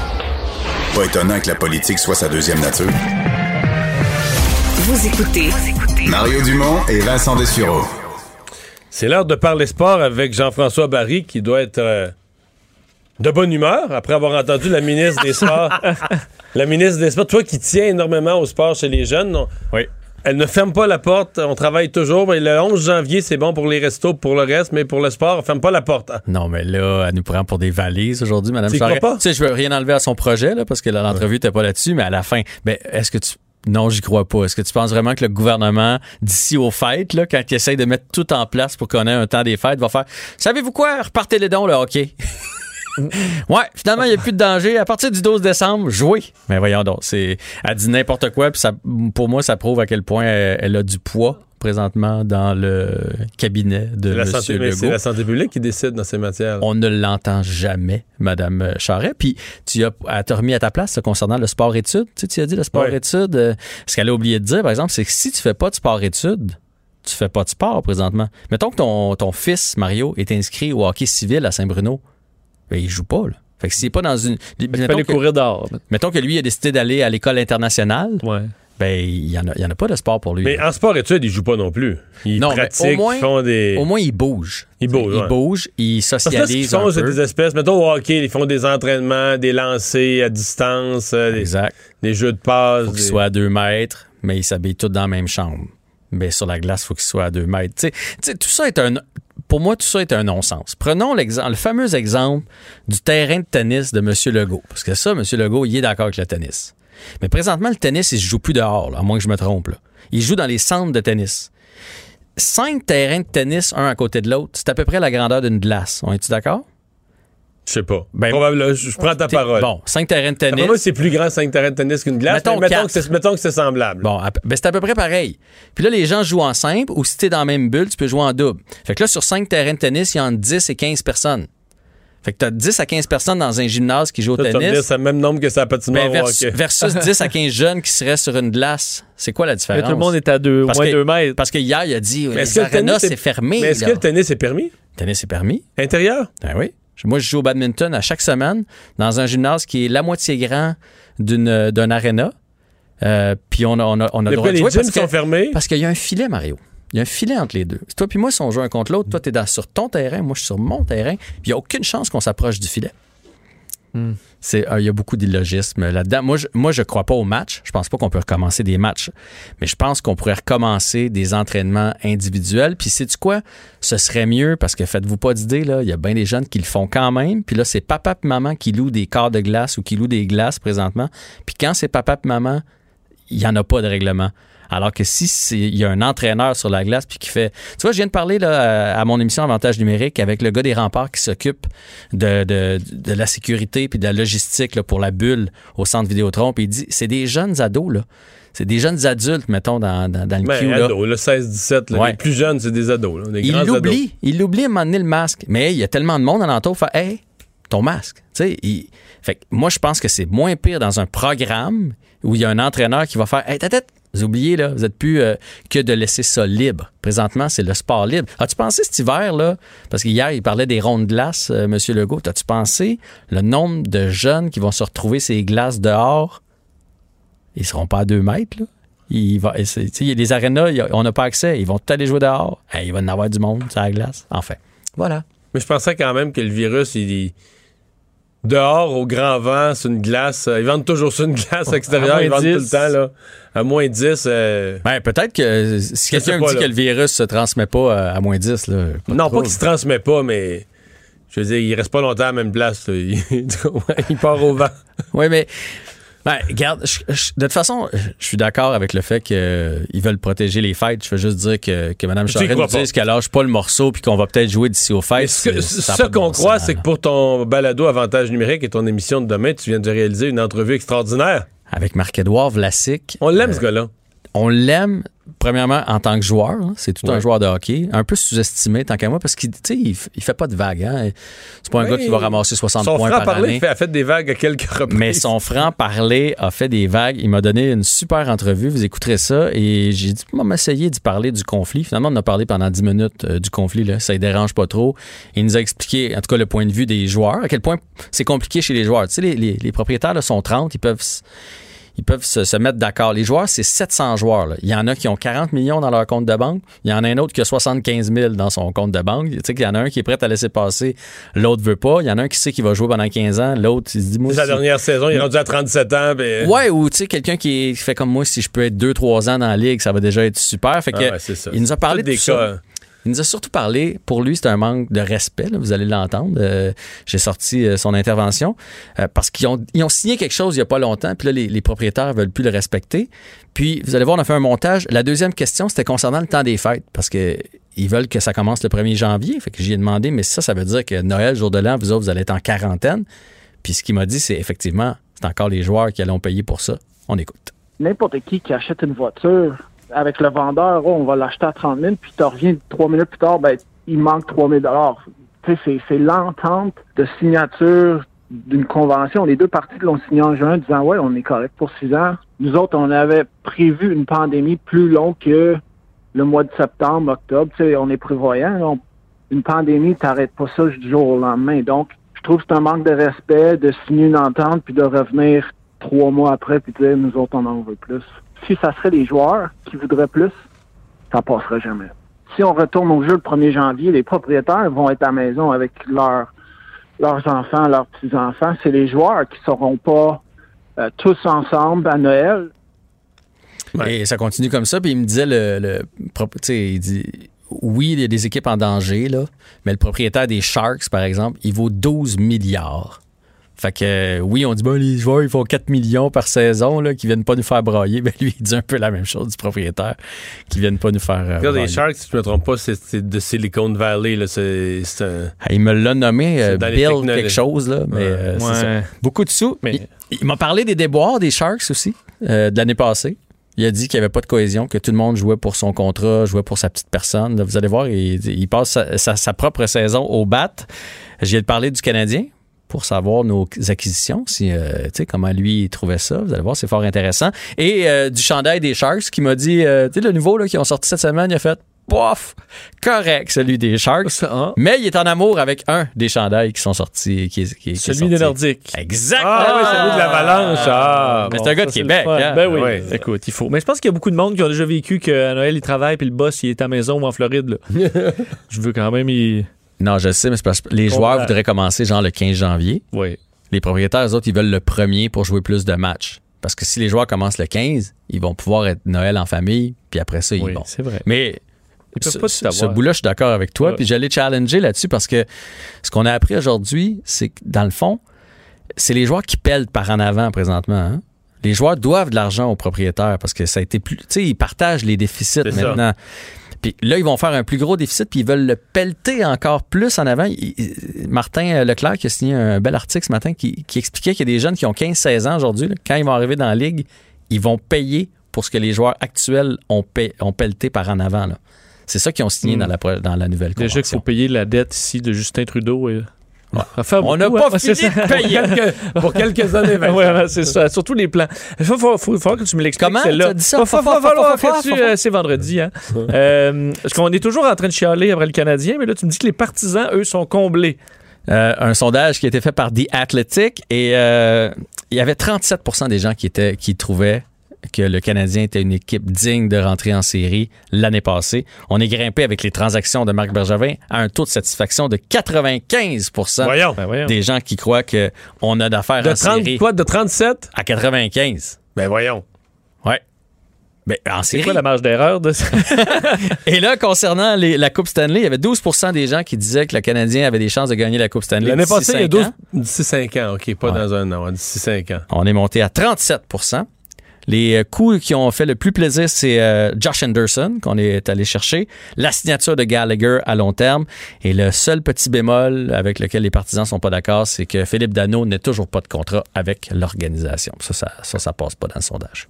Pas étonnant que la politique soit sa deuxième nature. Vous écoutez Mario Dumont et Vincent Dessureau. C'est l'heure de parler sport avec Jean-François Barry qui doit être euh, de bonne humeur après avoir entendu la ministre des Sports. la ministre des Sports, toi qui tiens énormément au sport chez les jeunes. non? Oui. Elle ne ferme pas la porte, on travaille toujours. Mais le 11 janvier, c'est bon pour les restos, pour le reste, mais pour le sport, on ferme pas la porte. hein. Non, mais là, elle nous prend pour des valises aujourd'hui, Madame Charest. crois pas? Tu sais, je veux rien enlever à son projet, là, parce que là, l'entrevue n'était pas là-dessus, mais à la fin, ben, est-ce que tu. Non, j'y crois pas. Est-ce que tu penses vraiment que le gouvernement, d'ici aux fêtes, là, quand il essaye de mettre tout en place pour qu'on ait un temps des fêtes, va faire Savez-vous quoi? Repartez les dons, le hockey. ouais, finalement, il n'y a plus de danger. À partir du 12 décembre, jouez. Mais voyons donc, c'est, elle dit n'importe quoi, puis ça, pour moi, ça prouve à quel point elle, elle a du poids présentement dans le cabinet de la, M. santé, mais c'est Legault. la santé publique qui décide dans ces matières. On ne l'entend jamais, Madame Charret. Puis tu as, elle t'a remis à ta place concernant le sport-études. Tu sais, tu as dit le sport-études. euh, ce qu'elle a oublié de dire, par exemple, c'est que si tu fais pas de sport-études, tu fais pas de sport présentement. Mettons que ton, ton fils, Mario, est inscrit au hockey civil à Saint-Bruno. Ben, il joue pas, là. Fait que s'il est pas dans une. Il peut mettons aller que- courir dehors. Mettons que lui a décidé d'aller à l'école internationale. Ben, il y en il en a pas de sport pour lui. Mais en sport-études, ils jouent pas non plus. Ils Non, mais pratiquent, au moins- ils font des. Au moins, il bouge. Il ouais. bouge, il Parce que là, ce qu'ils socialise. font, un c'est peu. des espèces. Mettons au hockey, ils font des entraînements, des lancers à distance, euh, des, des jeux de passe. faut qu'il des- soit à deux mètres, mais ils s'habillent tous dans la même chambre. Mais sur la glace, il faut qu'il soit à deux mètres. Tout ça est un. Pour moi, tout ça est un non-sens. Prenons le fameux exemple du terrain de tennis de M. Legault. Parce que ça, M. Legault, il est d'accord avec le tennis. Mais présentement, le tennis, il se joue plus dehors, à moins que je me trompe. Il joue dans les centres de tennis. Cinq terrains de tennis, un à côté de l'autre, c'est à peu près la grandeur d'une glace. On est-tu d'accord? Je sais pas. Probable- je, je prends ta parole. Bon, cinq terrains de tennis. Moi, c'est plus grand 5 terrains de tennis qu'une glace. Mettons mais mettons, que c'est, mettons que c'est semblable. Bon, ben c'est à peu près pareil. Puis là, les gens jouent en simple ou si t'es dans la même bulle, tu peux jouer en double. Fait que là, sur cinq terrains de tennis, il y a entre 10 et 15 personnes. Fait que t'as 10 à 15 personnes dans un gymnase qui joue au Ça, tennis. c'est le même nombre que ça patinoire Ben, au vers- hockey. versus 10 à 15 jeunes qui seraient sur une glace. C'est quoi la différence? Mais tout le monde est à deux, au Parce moins que- deux mètres. Parce que hier, il a dit Mais les est-ce que le arénas, tennis est- c'est fermé. Mais est-ce que le tennis est permis? Le tennis est permis. Intérieur? Ben oui. Moi, je joue au badminton à chaque semaine dans un gymnase qui est la moitié grand d'une, d'un aréna. Euh, puis on a, on a, on a le droit de jouer parce que- sont fermés? Parce qu'il y a un filet, Mario. Il y a un filet entre les deux. Toi puis moi, si on joue un contre l'autre, toi, tu es sur ton terrain, moi, je suis sur mon terrain, puis il n'y a aucune chance qu'on s'approche du filet. C'est, euh, il y a beaucoup d'illogisme là-dedans. Moi, je, moi, crois pas au match. Je pense pas qu'on peut recommencer des matchs. Mais je pense qu'on pourrait recommencer des entraînements individuels. Puis, sais-tu quoi? Ce serait mieux parce que faites-vous pas d'idée, là. Il y a bien des jeunes qui le font quand même. Puis là, c'est papa et maman qui louent des quarts de glace ou qui louent des glaces présentement. Puis quand c'est papa et maman, il n'y en a pas de règlement. Alors que si il y a un entraîneur sur la glace puis qui fait. Tu vois, je viens de parler là, à mon émission Avantage numérique avec le gars des remparts qui s'occupe de, de, de la sécurité puis de la logistique là, pour la bulle au centre Vidéotron. Puis il dit c'est des jeunes ados, là. C'est des jeunes adultes, mettons, dans, dans, dans le Ben, queue, ados, là, 16-17. là. Ouais. Les plus jeunes, c'est des ados. là, des Il l'oublie. Il l'oublie à un moment donné, le masque. Mais il y a tellement de monde alentour. Fait, hey, ton masque. Tu sais, il- fait que moi, je pense que c'est moins pire dans un programme où il y a un entraîneur qui va faire, hey, tête, vous oubliez, là, vous êtes plus euh, que de laisser ça libre. Présentement, c'est le sport libre. As-tu pensé cet hiver, là, parce qu'hier, il parlait des rondes de glace, euh, M. Legault, as-tu pensé le nombre de jeunes qui vont se retrouver ces glaces dehors? Ils seront pas à deux mètres, là. Il va, et c'est- tu sais, il y a des arénas, on n'a pas accès. Ils vont tout aller jouer dehors. Hey, il va y en avoir du monde sur la glace. Enfin, voilà. Mais je pensais quand même que le virus, il, il- dehors, au grand vent, sur une glace, euh, ils vendent toujours sur une glace extérieure, ils vendent tout le 10. temps, là. À moins 10. euh, Ben, peut-être que si quelqu'un me dit là. que le virus se transmet pas à, à moins 10, là. non, pas qu'il se transmet pas, mais. Je veux dire, il reste pas longtemps à la même place. il part au vent. Oui, mais. Ben, regarde, je- je- de toute façon, je suis d'accord avec le fait qu'ils veulent protéger les fêtes. Je veux juste dire que, que Mme Charest nous dise qu'elle lâche pas le morceau puis qu'on va peut-être jouer d'ici aux fêtes. Ce, qu'on bon croit, c'est que pour ton balado Avantage numérique et ton émission de demain, tu viens de réaliser une entrevue extraordinaire. Avec Marc-Édouard Vlasic. On l'aime, ce gars-là. On l'aime premièrement, en tant que joueur, hein, c'est tout un joueur de hockey, un peu sous-estimé tant qu'à moi, parce qu'il tu sais, il, il fait pas de vagues. Hein. C'est pas un Ouais. gars qui va ramasser 60 Son points par franc-parler année. fait- a fait des vagues à quelques reprises. Mais son franc-parler a fait des vagues. Il m'a donné une super entrevue. Vous écouterez ça. Et j'ai dit, on va essayer d'y parler du conflit. Finalement, on a parlé pendant 10 minutes euh, du conflit. Là. Ça ne dérange pas trop. Il nous a expliqué, en tout cas, le point de vue des joueurs, à quel point c'est compliqué chez les joueurs. Tu sais, les, les- les propriétaires là, sont 30. Ils peuvent, ils peuvent se, se mettre d'accord. Les joueurs, c'est 700 joueurs. là. Il y en a qui ont 40 millions dans leur compte de banque. Il y en a un autre qui a 75 000 dans son compte de banque. Tu sais qu'il y en a un qui est prêt à laisser passer, l'autre veut pas. Il y en a un qui sait qu'il va jouer pendant 15 ans, l'autre, il se dit, moi, si- dernière saison, il est rendu à 37 ans. ben- Ouais, ou tu sais, quelqu'un qui, fait comme moi, si je peux être 2-3 ans dans la ligue, ça va déjà être super. Fait que, Ah ouais, c'est ça. il nous a parlé de des tout cas, ça. Il nous a surtout parlé, pour lui, c'est un manque de respect, vous allez l'entendre. Euh, J'ai sorti euh, son intervention euh, parce qu'ils ont, ils ont signé quelque chose il n'y a pas longtemps, puis là, les, les propriétaires veulent plus le respecter. Puis, vous allez voir, on a fait un montage. La deuxième question, c'était concernant le temps des fêtes, parce que ils veulent que ça commence le 1er janvier. Fait que j'y ai demandé, mais ça, ça veut dire que Noël, jour de l'an, vous autres, vous allez être en quarantaine. Puis ce qu'il m'a dit, c'est effectivement, c'est encore les joueurs qui allons payer pour ça. On écoute. n'importe qui qui achète une voiture avec le vendeur, oh, on va l'acheter à 30 000, puis tu reviens trois minutes plus tard, ben, il manque 3 000 Tu sais, c'est- l'entente de signature d'une convention. Les deux parties l'ont signé en juin, disant, ouais, on est correct pour six ans. Nous autres, on avait prévu une pandémie plus longue que le mois de septembre, octobre. Tu sais, on est prévoyant. une pandémie, t'arrêtes pas ça du jour au lendemain. Donc, je trouve que c'est un manque de respect de signer une entente puis de revenir trois mois après puis dire nous autres on en veut plus. Si ça serait les joueurs qui voudraient plus, ça passerait jamais. Si on retourne au jeu le 1er janvier, les propriétaires vont être à la maison avec leurs leurs enfants, leurs petits-enfants. C'est les joueurs qui seront pas euh, tous ensemble à Noël. Et ça continue comme ça. Puis il me disait, le, le il dit, oui, il y a des équipes en danger, là, mais le propriétaire des Sharks, par exemple, il vaut 12 milliards. Fait que, euh, oui, on dit, bon, les joueurs, ils font 4 millions par saison, là, qui viennent pas nous faire brailler. Ben, lui, il dit un peu la même chose du propriétaire, qui viennent pas nous faire euh, Regarde, les. Sharks, si je me trompe pas, c'est de Silicon Valley. là. C'est c'est un. Ah, Il me l'a nommé euh, Bill quelque chose, là, mais Ouais. euh, c'est Ouais. ça. Beaucoup de sous. Il, il m'a parlé des déboires des Sharks aussi, euh, de l'année passée. Il a dit qu'il n'y avait pas de cohésion, que tout le monde jouait pour son contrat, jouait pour sa petite personne. Là, vous allez voir, il, il passe sa, sa- sa propre saison au bat. J'ai parlé du Canadien pour savoir nos acquisitions, si, euh, tu sais, comment lui il trouvait ça. Vous allez voir, c'est fort intéressant. Et euh, du chandail des Sharks qui m'a dit, euh, tu sais, le nouveau là, qui ont sorti cette semaine, il a fait Pof! Correct, celui des Sharks. Mais il est en amour avec un des chandails qui sont sortis. Qui, est- qui est- qui est Celui des. Nordiques. Exactement. Ah oui, celui de l'Avalanche. Ah, Mais bon, c'est un gars de Québec. hein? Ben oui. Écoute, il faut. Mais je pense qu'il y a beaucoup de monde qui ont déjà vécu qu'à Noël, il travaille puis le boss, il est à la maison ou en Floride. là. je veux quand même. Il... Non, je sais, mais c'est parce que les joueurs voudraient commencer genre le 15 janvier. Oui. Les propriétaires, eux autres, ils veulent le premier pour jouer plus de matchs. Parce que si les joueurs commencent le 15, ils vont pouvoir être Noël en famille, puis après ça, ils Oui, vont. c'est vrai. Mais Ils ce, ce- bout-là, je suis d'accord avec toi. Ouais. Puis j'allais challenger là-dessus parce que ce qu'on a appris aujourd'hui, c'est que dans le fond, c'est les joueurs qui pèlent par en avant présentement. hein. Les joueurs doivent de l'argent aux propriétaires parce que ça a été plus. Tu sais, ils partagent les déficits ça. Puis là, ils vont faire un plus gros déficit, puis ils veulent le pelleter encore plus en avant. Il- il- Martin Leclerc qui a signé un bel article ce matin qui, qui expliquait qu'il y a des jeunes qui ont 15-16 ans aujourd'hui. Quand ils vont arriver dans la ligue, ils vont payer pour ce que les joueurs actuels ont, pelleté par en avant. là. C'est ça qu'ils ont signé Mm. dans, la, pro- dans la nouvelle Déjà qu'il convention. faut payer la dette ici de Justin Trudeau. Et... On n'a pas c'est fini ça. de payer. Pour quelques années. Ouais, ouais, c'est ça. Surtout les plans. Il faut- que tu me l'expliques. Comment? T'as dit ça? Falloir tu, euh, C'est vendredi. Hein? Euh, parce qu'on est toujours en train de chialer après le Canadien, mais là, tu me dis que les partisans, eux, sont comblés. Euh, un sondage qui a été fait par The Athletic et euh, il y avait 37 des gens qui, étaient, qui trouvaient que le Canadien était une équipe digne de rentrer en série l'année passée. On est grimpé avec les transactions de Marc Bergevin à un taux de satisfaction de 95 Voyons. Ben, voyons. des gens qui croient qu'on a d'affaires De en 30, série quoi, de 37? à 95. Ben voyons. Ouais. Ben, en C'est série. quoi la marge d'erreur de ça? Et là, concernant les- la Coupe Stanley, il y avait 12% des gens qui disaient que le Canadien avait des chances de gagner la Coupe Stanley. L'année passée, il y a cinq 12, ans. d'ici 5 ans. OK, pas dans un an, d'ici 5 ans. On est monté à 37 Les euh, coups qui ont fait le plus plaisir, c'est euh, Josh Anderson qu'on est allé chercher, la signature de Gallagher à long terme. Et le seul petit bémol avec lequel les partisans sont pas d'accord, c'est que Philippe Dano n'a toujours pas de contrat avec l'organisation. Ça, ça, ça, ça passe pas dans le sondage.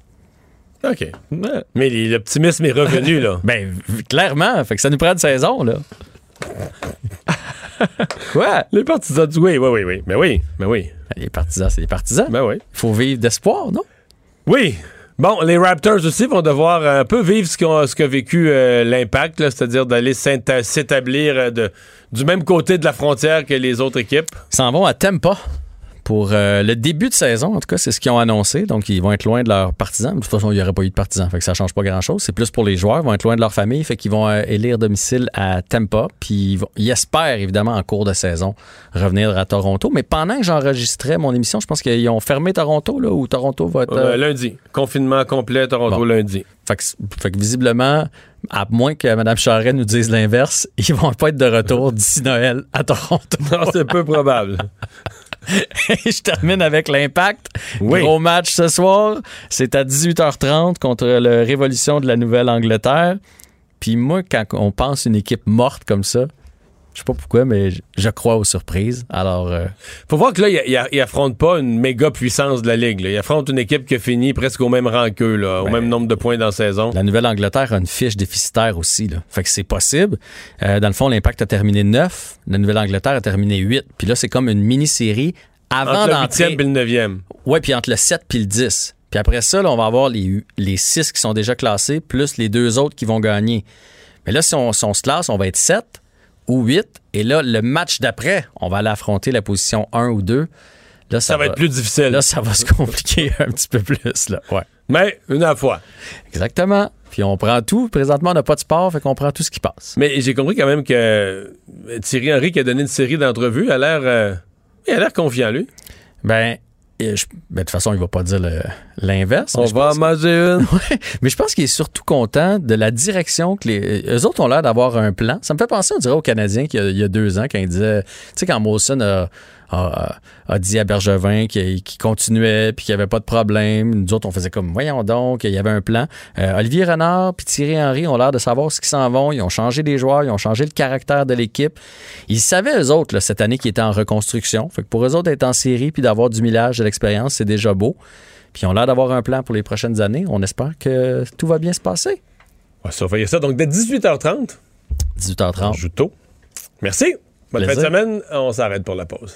OK. Mais l'optimisme est revenu, là. ben, clairement. Fait que ça nous prend une saison, là. Quoi? Les partisans du oui, oui, oui, oui. Mais oui, mais oui. Les partisans, c'est les partisans. Ben oui. Il faut vivre d'espoir, non? Oui. Bon, les Raptors aussi vont devoir un peu vivre ce qu'a vécu euh, l'impact, c'est-à-dire d'aller s'établir euh, du même côté de la frontière que les autres équipes. S'en vont à Tampa pour euh, le début de saison. En tout cas, c'est ce qu'ils ont annoncé. Donc, ils vont être loin de leurs partisans. De toute façon, il n'y aurait pas eu de partisans. Fait que ça change pas grand-chose. C'est plus pour les joueurs. Ils vont être loin de leur famille. Fait qu'ils vont euh, élire domicile à Tampa. Puis, ils, vont- ils espèrent, évidemment, en cours de saison, revenir à Toronto. Mais pendant que j'enregistrais mon émission, je pense qu'ils ont fermé Toronto, là, ou Toronto va être... Euh, euh, lundi. Confinement complet, Toronto Bon. lundi. Fait que, fait que visiblement, à moins que Mme Charret nous dise l'inverse, ils vont pas être de retour d'ici Noël à Toronto. Non, c'est peu probable. Je termine avec l'impact. Oui. Gros match ce soir. C'est à 18h30 contre le Révolution de la Nouvelle-Angleterre. Puis moi, quand on pense une équipe morte comme ça, je sais pas pourquoi, mais je- crois aux surprises. Alors, euh, Faut voir que là, il, affronte pas une méga puissance de la Ligue. Il affronte une équipe qui a fini presque au même rang qu'eux, au Ben, même nombre de points dans la saison. la Nouvelle-Angleterre a une fiche déficitaire aussi. Là. Fait que c'est possible. Euh, dans le fond, l'Impact a terminé 9. La Nouvelle-Angleterre a terminé 8. Puis là, c'est comme une mini-série avant Entre le d'entrer. 8e et le 9e. Ouais, puis entre le 7 puis le 10. Puis après ça, là, on va avoir les, les 6 qui sont déjà classés, plus les deux autres qui vont gagner. Mais là, si on, si on se classe, on va être 7 ou 8. Et là, le match d'après, on va aller affronter la position 1 ou 2. Là, ça, Ça va être plus difficile. Là, ça va se compliquer un petit peu plus. Là. Ouais. Mais une à la fois. Exactement. Puis on prend tout. Présentement, on n'a pas de sport, fait qu'on prend tout ce qui passe. Mais j'ai compris quand même que euh, Thierry Henry, qui a donné une série d'entrevues, a l'air euh, il a l'air confiant, lui. Ben, et je- ben, de toute façon, il va pas dire l'inverse. On va en manger une. Ouais, mais je pense qu'il est surtout content de la direction que les. Eux autres ont l'air d'avoir un plan. Ça me fait penser, on dirait, aux Canadiens qu'il y a, il y a deux ans, quand ils disaient. Tu sais, quand Mawson a, a- a dit à Bergevin qu'il continuait puis qu'il n'y avait pas de problème. Nous autres, on faisait comme, voyons donc, il y avait un plan. Euh, Olivier Renard puis Thierry Henry ont l'air de savoir ce qu'ils s'en vont. Ils ont changé les joueurs, ils ont changé le caractère de l'équipe. Ils savaient, eux autres, là, cette année, qu'ils étaient en reconstruction. Fait que pour eux autres, d'être en série puis d'avoir du millage, de l'expérience, c'est déjà beau. Puis ils ont l'air d'avoir un plan pour les prochaines années. On espère que tout va bien se passer. On va surveiller ça. Donc, dès 18h30, 18h30. on joue tôt. Merci. Bonne fin de semaine. On s'arrête pour la pause.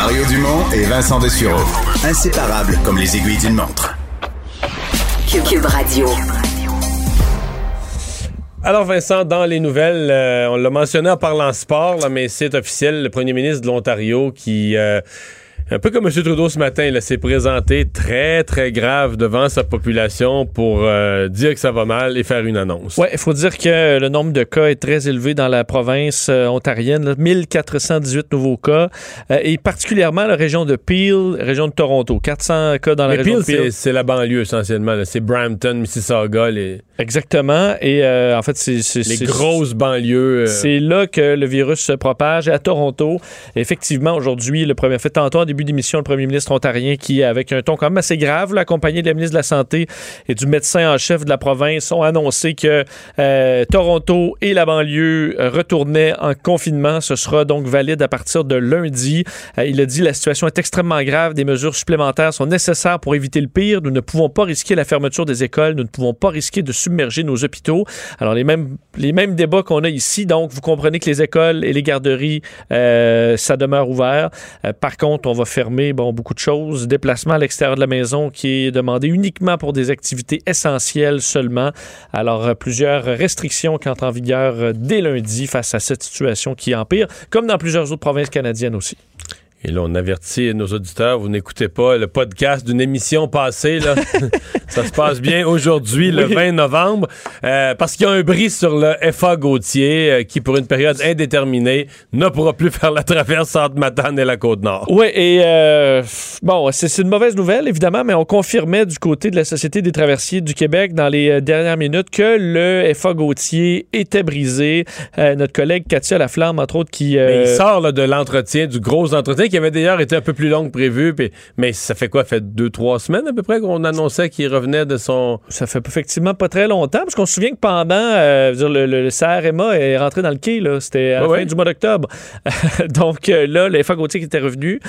Mario Dumont et Vincent Dessureau. Inséparables comme les aiguilles d'une montre. Cube Radio. Alors Vincent, dans les nouvelles, euh, on l'a mentionné en parlant sport, là, mais c'est officiel, le premier ministre de l'Ontario qui, euh, un peu comme M. Trudeau ce matin, là, s'est présenté très, très grave devant sa population pour euh, dire que ça va mal et faire une annonce. Oui, il faut dire que le nombre de cas est très élevé dans la province euh, ontarienne, là, 1418 nouveaux cas, euh, et particulièrement la région de Peel, région de Toronto, 400 cas dans la Mais région Peel, de Peel. c'est la banlieue essentiellement. C'est Brampton, Mississauga, les, Exactement, et en fait, c'est... les grosses banlieues. C'est là que le virus se propage à Toronto. Effectivement, aujourd'hui, le premier fait tantôt en début d'émission, le premier ministre ontarien qui, avec un ton quand même assez grave, là, accompagné de la ministre de la Santé et du médecin en chef de la province, ont annoncé que euh, Toronto et la banlieue euh, retournaient en confinement. Ce sera donc valide à partir de lundi. Euh, il a dit la situation est extrêmement grave. Des mesures supplémentaires sont nécessaires pour éviter le pire. Nous ne pouvons pas risquer la fermeture des écoles. Nous ne pouvons pas risquer de submerger nos hôpitaux. Alors, les mêmes, les mêmes débats qu'on a ici. Donc, vous comprenez que les écoles et les garderies, ça demeure ouvert. Par contre, on va fermer bon, beaucoup de choses. Déplacement à l'extérieur de la maison qui est demandé uniquement pour des activités essentielles seulement. Alors, euh, plusieurs restrictions qui entrent en vigueur euh, dès lundi face à cette situation qui empire, comme dans plusieurs autres provinces canadiennes aussi. Et là, on avertit nos auditeurs, vous n'écoutez pas le podcast d'une émission passée. Là. Ça se passe bien aujourd'hui, le 20 novembre, euh, parce qu'il y a un bris sur le FA Gauthier euh, qui, pour une période indéterminée, ne pourra plus faire la traverse entre Matane et la Côte-Nord. Oui, et euh, bon, c'est une mauvaise nouvelle, évidemment, mais on confirmait du côté de la Société des traversiers du Québec dans les euh, dernières minutes que le FA Gauthier était brisé. Notre collègue Katia Laflamme, entre autres, qui... Mais il sort là, de l'entretien, du gros entretien qui avait d'ailleurs été un peu plus long que prévu. mais ça fait quoi? Ça fait deux, trois semaines à peu près qu'on annonçait qu'il revenait de son. Ça fait effectivement pas très longtemps, parce qu'on se souvient que pendant, euh, dire, le, le, CRMA est rentré dans le quai, là, c'était à la fin ouais. du mois d'octobre. Donc euh, là, le FA Gauthier qui était revenu.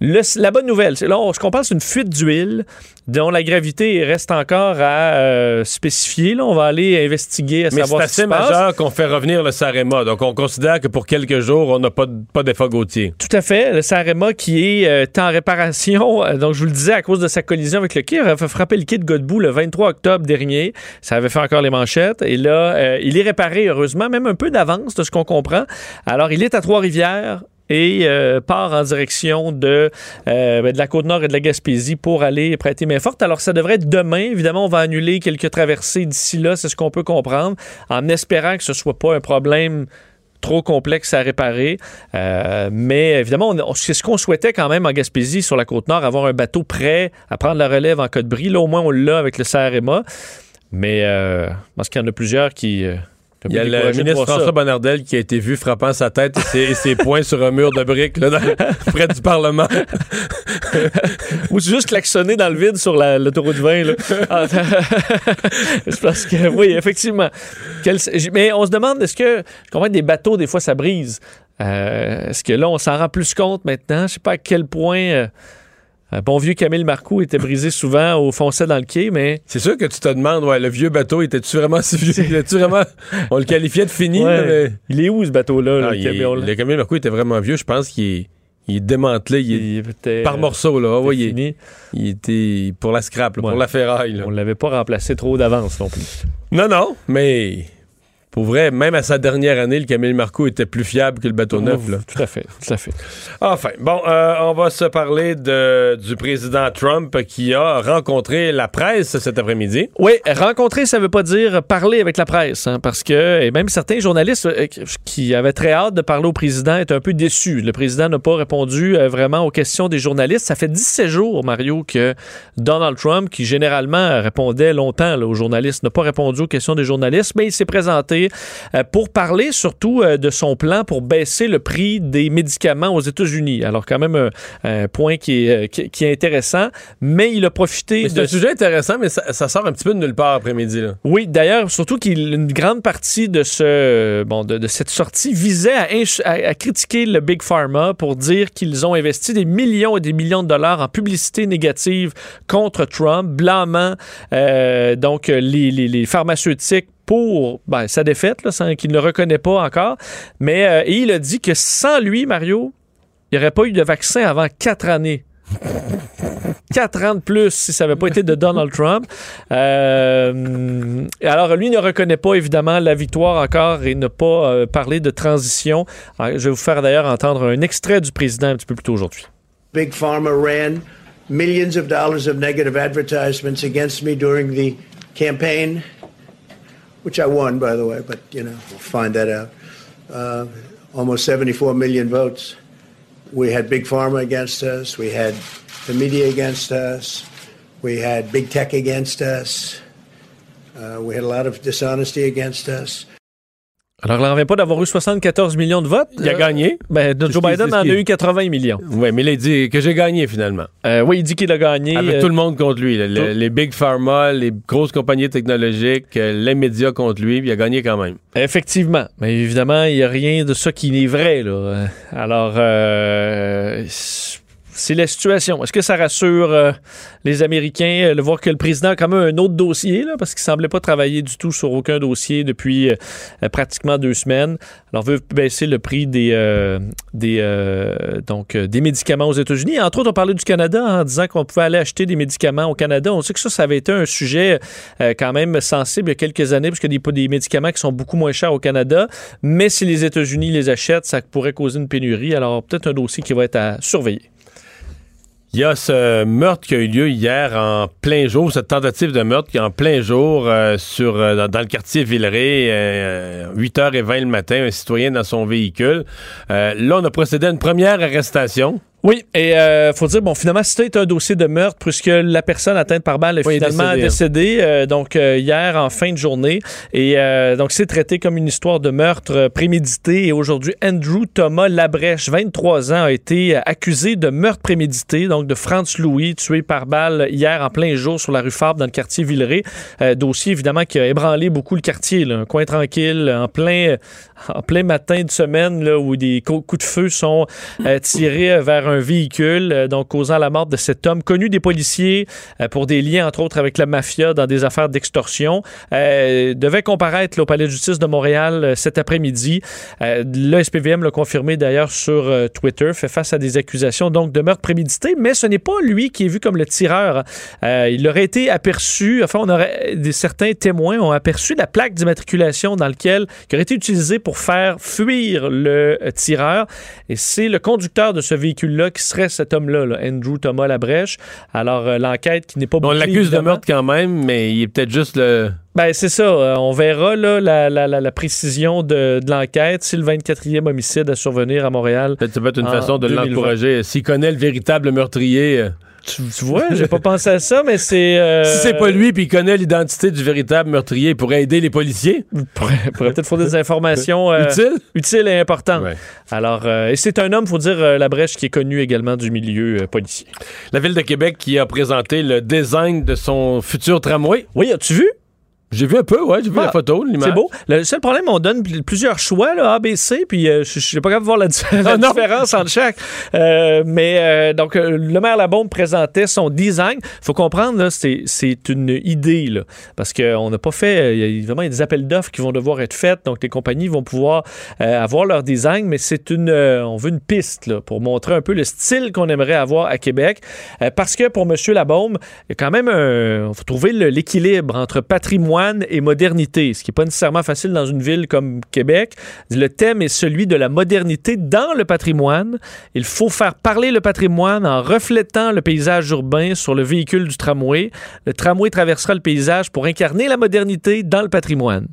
Le- la bonne nouvelle, c'est là, on- ce qu'on c'est une fuite d'huile dont la gravité reste encore à euh, spécifier. Là, on va aller investiguer à Mais c'est savoir ce qui assez majeur qu'on fait revenir le Sarema. Donc on considère que pour quelques jours, on n'a pas, pas d'effet Gauthier. Tout à fait. Le Sarema qui est euh, en réparation, donc je vous le disais, à cause de sa collision avec le quai, il avait fait frapper le quai de Godbout le 23 octobre dernier. Ça avait fait encore les manchettes. Et là, euh, il est réparé, heureusement, même un peu d'avance de ce qu'on comprend. Alors, il est à Trois-Rivières et euh, part en direction de, euh, ben, de la Côte-Nord et de la Gaspésie pour aller prêter main forte. Alors, ça devrait être demain. Évidemment, on va annuler quelques traversées d'ici là, c'est ce qu'on peut comprendre, en espérant que ce soit pas un problème trop complexe à réparer. Euh, mais évidemment, c'est ce qu'on souhaitait quand même en Gaspésie, sur la Côte-Nord, avoir un bateau prêt à prendre la relève en cas de bris. Là, au moins, on l'a avec le CRMA. Mais euh, pense qu'il y en a plusieurs qui... Il y a le ministre voir ça. François Bonnardel qui a été vu frappant sa tête et ses, et ses poings sur un mur de briques là, dans- près du Parlement. Ou juste klaxonner dans le vide sur la- l'autoroute 20. Là. Ah, c'est parce que, oui, effectivement. Quel- mais on se demande, est-ce que, que des bateaux, des fois, ça brise. Euh, est-ce que là, on s'en rend plus compte maintenant? Je sais pas à quel point... euh, un bon vieux Camille Marcoux était brisé souvent au foncé dans le quai, mais... C'est sûr que tu te demandes, ouais, le vieux bateau, était-tu vraiment si vieux? Était-tu vraiment... On le qualifiait de fini, Ouais. là, mais- Il est où, ce bateau-là? Ah, le là? le camion Marco était vraiment vieux. Je pense qu'il est, il est démantelé. Il était, par euh, morceaux. Là. Ah ouais, il, est- fini. il était pour la scrap, là, pour la ferraille. là. On l'avait pas remplacé trop d'avance non plus. Non, non, mais pour vrai, même à sa dernière année, le Camille Marco était plus fiable que le bateau neuf. Là. Tout à fait, tout à fait. Enfin, bon, euh, on va se parler de, du président Trump qui a rencontré la presse cet après-midi. Oui, rencontrer, ça veut pas dire parler avec la presse, hein, parce que et même certains journalistes euh, qui avaient très hâte de parler au président étaient un peu déçus. Le président n'a pas répondu euh, vraiment aux questions des journalistes. Ça fait 17 jours, Mario, que Donald Trump, qui généralement répondait longtemps là, aux journalistes, n'a pas répondu aux questions des journalistes, mais il s'est présenté euh, pour parler surtout euh, de son plan pour baisser le prix des médicaments aux États-Unis. Alors quand même un, un point qui est, euh, qui, qui est intéressant, mais il a profité C'est un sujet intéressant, mais ça, ça sort un petit peu de nulle part après-midi. oui, d'ailleurs, surtout qu'une grande partie de ce bon de, de cette sortie visait à, ins- à- à critiquer le Big Pharma pour dire qu'ils ont investi des millions et des millions de dollars en publicité négative contre Trump, blâmant euh, donc les, les- les pharmaceutiques pour ben, sa défaite, qu'il ne reconnaît pas encore. Mais euh, il a dit que sans lui, Mario, il n'y aurait pas eu de vaccin avant quatre années. Quatre ans de plus si ça n'avait pas été de Donald Trump. Euh, alors, lui ne reconnaît pas évidemment la victoire encore et ne pas euh, parler de transition. Alors, je vais vous faire d'ailleurs entendre un extrait du président un petit peu plus tôt aujourd'hui. Big Pharma ran millions of dollars of negative advertisements against me during the campaign, which I won, by the way, but you know, we'll find that out. Uh, almost 74 million votes. We had Big Pharma against us. We had the media against us. We had big tech against us. Uh, we had a lot of dishonesty against us. Alors, il n'en revient pas d'avoir eu 74 millions de votes. Il a Euh, gagné. Ben, Joe Biden en a eu 80 millions. Oui, mais là, il dit que j'ai gagné finalement. Euh, oui, il dit qu'il a gagné. Avec Euh, tout le monde contre lui. Le- les Big Pharma, les grosses compagnies technologiques, les médias contre lui, puis il a gagné quand même. Effectivement. Mais évidemment, il n'y a rien de ça qui n'est vrai. Là. Alors, euh, c'est la situation. Est-ce que ça rassure euh, les Américains euh, de voir que le président a quand même un autre dossier, là, parce qu'il semblait pas travailler du tout sur aucun dossier depuis euh, pratiquement deux semaines. Alors, veut baisser le prix des, des, donc, des médicaments aux États-Unis. Entre autres, on parlait du Canada en disant qu'on pouvait aller acheter des médicaments au Canada. On sait que ça, ça avait été un sujet quand même sensible il y a quelques années, parce qu'il y a des, des médicaments qui sont beaucoup moins chers au Canada. Mais si les États-Unis les achètent, ça pourrait causer une pénurie. Alors, peut-être un dossier qui va être à surveiller. Il y a ce meurtre qui a eu lieu hier en plein jour, cette tentative de meurtre qui est en plein jour euh, sur, euh, dans, le quartier Villeray, euh, 8h20 le matin, un citoyen dans son véhicule. Euh, là, on a procédé à une première arrestation. Oui, et euh, faut dire, bon, finalement, c'était un dossier de meurtre puisque la personne atteinte par balle est Oui, finalement décédée, décédée, euh, donc euh, hier en fin de journée. Et euh, donc, c'est traité comme une histoire de meurtre prémédité. Et aujourd'hui, Andrew Thomas Labrèche, 23 ans, a été accusé de meurtre prémédité, donc de Franz Louis, tué par balle hier en plein jour sur la rue Fabre dans le quartier Villeray. Dossier, évidemment, qui a ébranlé beaucoup le quartier, là, un coin tranquille, en plein, en plein matin de semaine, là, où des co- coups de feu sont tirés euh, un véhicule, euh, donc causant la mort de cet homme connu des policiers euh, pour des liens, entre autres, avec la mafia dans des affaires d'extorsion. Euh, devait comparaître au Palais de justice de Montréal cet après-midi. Euh, le SPVM l'a confirmé d'ailleurs sur Twitter, fait face à des accusations donc de meurtre prémédité, mais ce n'est pas lui qui est vu comme le tireur. Il aurait été aperçu, enfin, on aurait certains témoins ont aperçu la plaque d'immatriculation dans lequel qui aurait été utilisée pour faire fuir le tireur. Et c'est le conducteur de ce qui serait cet homme-là, là, Andrew Thomas Labrèche. Alors, euh, l'enquête qui n'est pas On l'accuse de meurtre quand même, mais il est peut-être juste le. Ben, c'est ça. Euh, on verra là, la, la- la- la précision de, de l'enquête si le 24e homicide à survenir à Montréal. Peut-être ça peut être une façon de 2020. l'encourager. S'il connaît le véritable meurtrier. Tu, tu vois, j'ai pas pensé à ça, mais c'est. euh, Si c'est pas lui puis il connaît l'identité du véritable meurtrier, il pourrait aider les policiers. pourrait, pourrait peut-être fournir des informations euh, Utiles? utiles et importantes. Alors, euh, et c'est un homme, faut dire, la brèche qui est connu également du milieu policier. La ville de Québec qui a présenté le design de son futur tramway. Oui, as-tu vu? J'ai vu un peu, ouais, j'ai vu Ah, la photo, l'image. C'est beau. Le seul problème, on donne pl- plusieurs choix, là, A, B, C, puis euh, je suis pas capable de voir la, la Ah, différence entre chaque. Euh, mais euh, donc, euh, le maire Labombe présentait son design. faut comprendre, là, c'est une idée, là, parce qu'on n'a pas fait, il y a a des appels d'offres qui vont devoir être faits, donc les compagnies vont pouvoir avoir leur design, mais c'est une, on veut une piste, là, pour montrer un peu le style qu'on aimerait avoir à Québec, parce que pour M. Labombe, il y a quand même un, faut trouver l'équilibre entre patrimoine et modernité, ce qui n'est pas nécessairement facile dans une ville comme Québec. Le thème est celui de la modernité dans le patrimoine. Il faut faire parler le patrimoine en reflétant le paysage urbain sur le véhicule du tramway. Le tramway traversera le paysage pour incarner la modernité dans le patrimoine.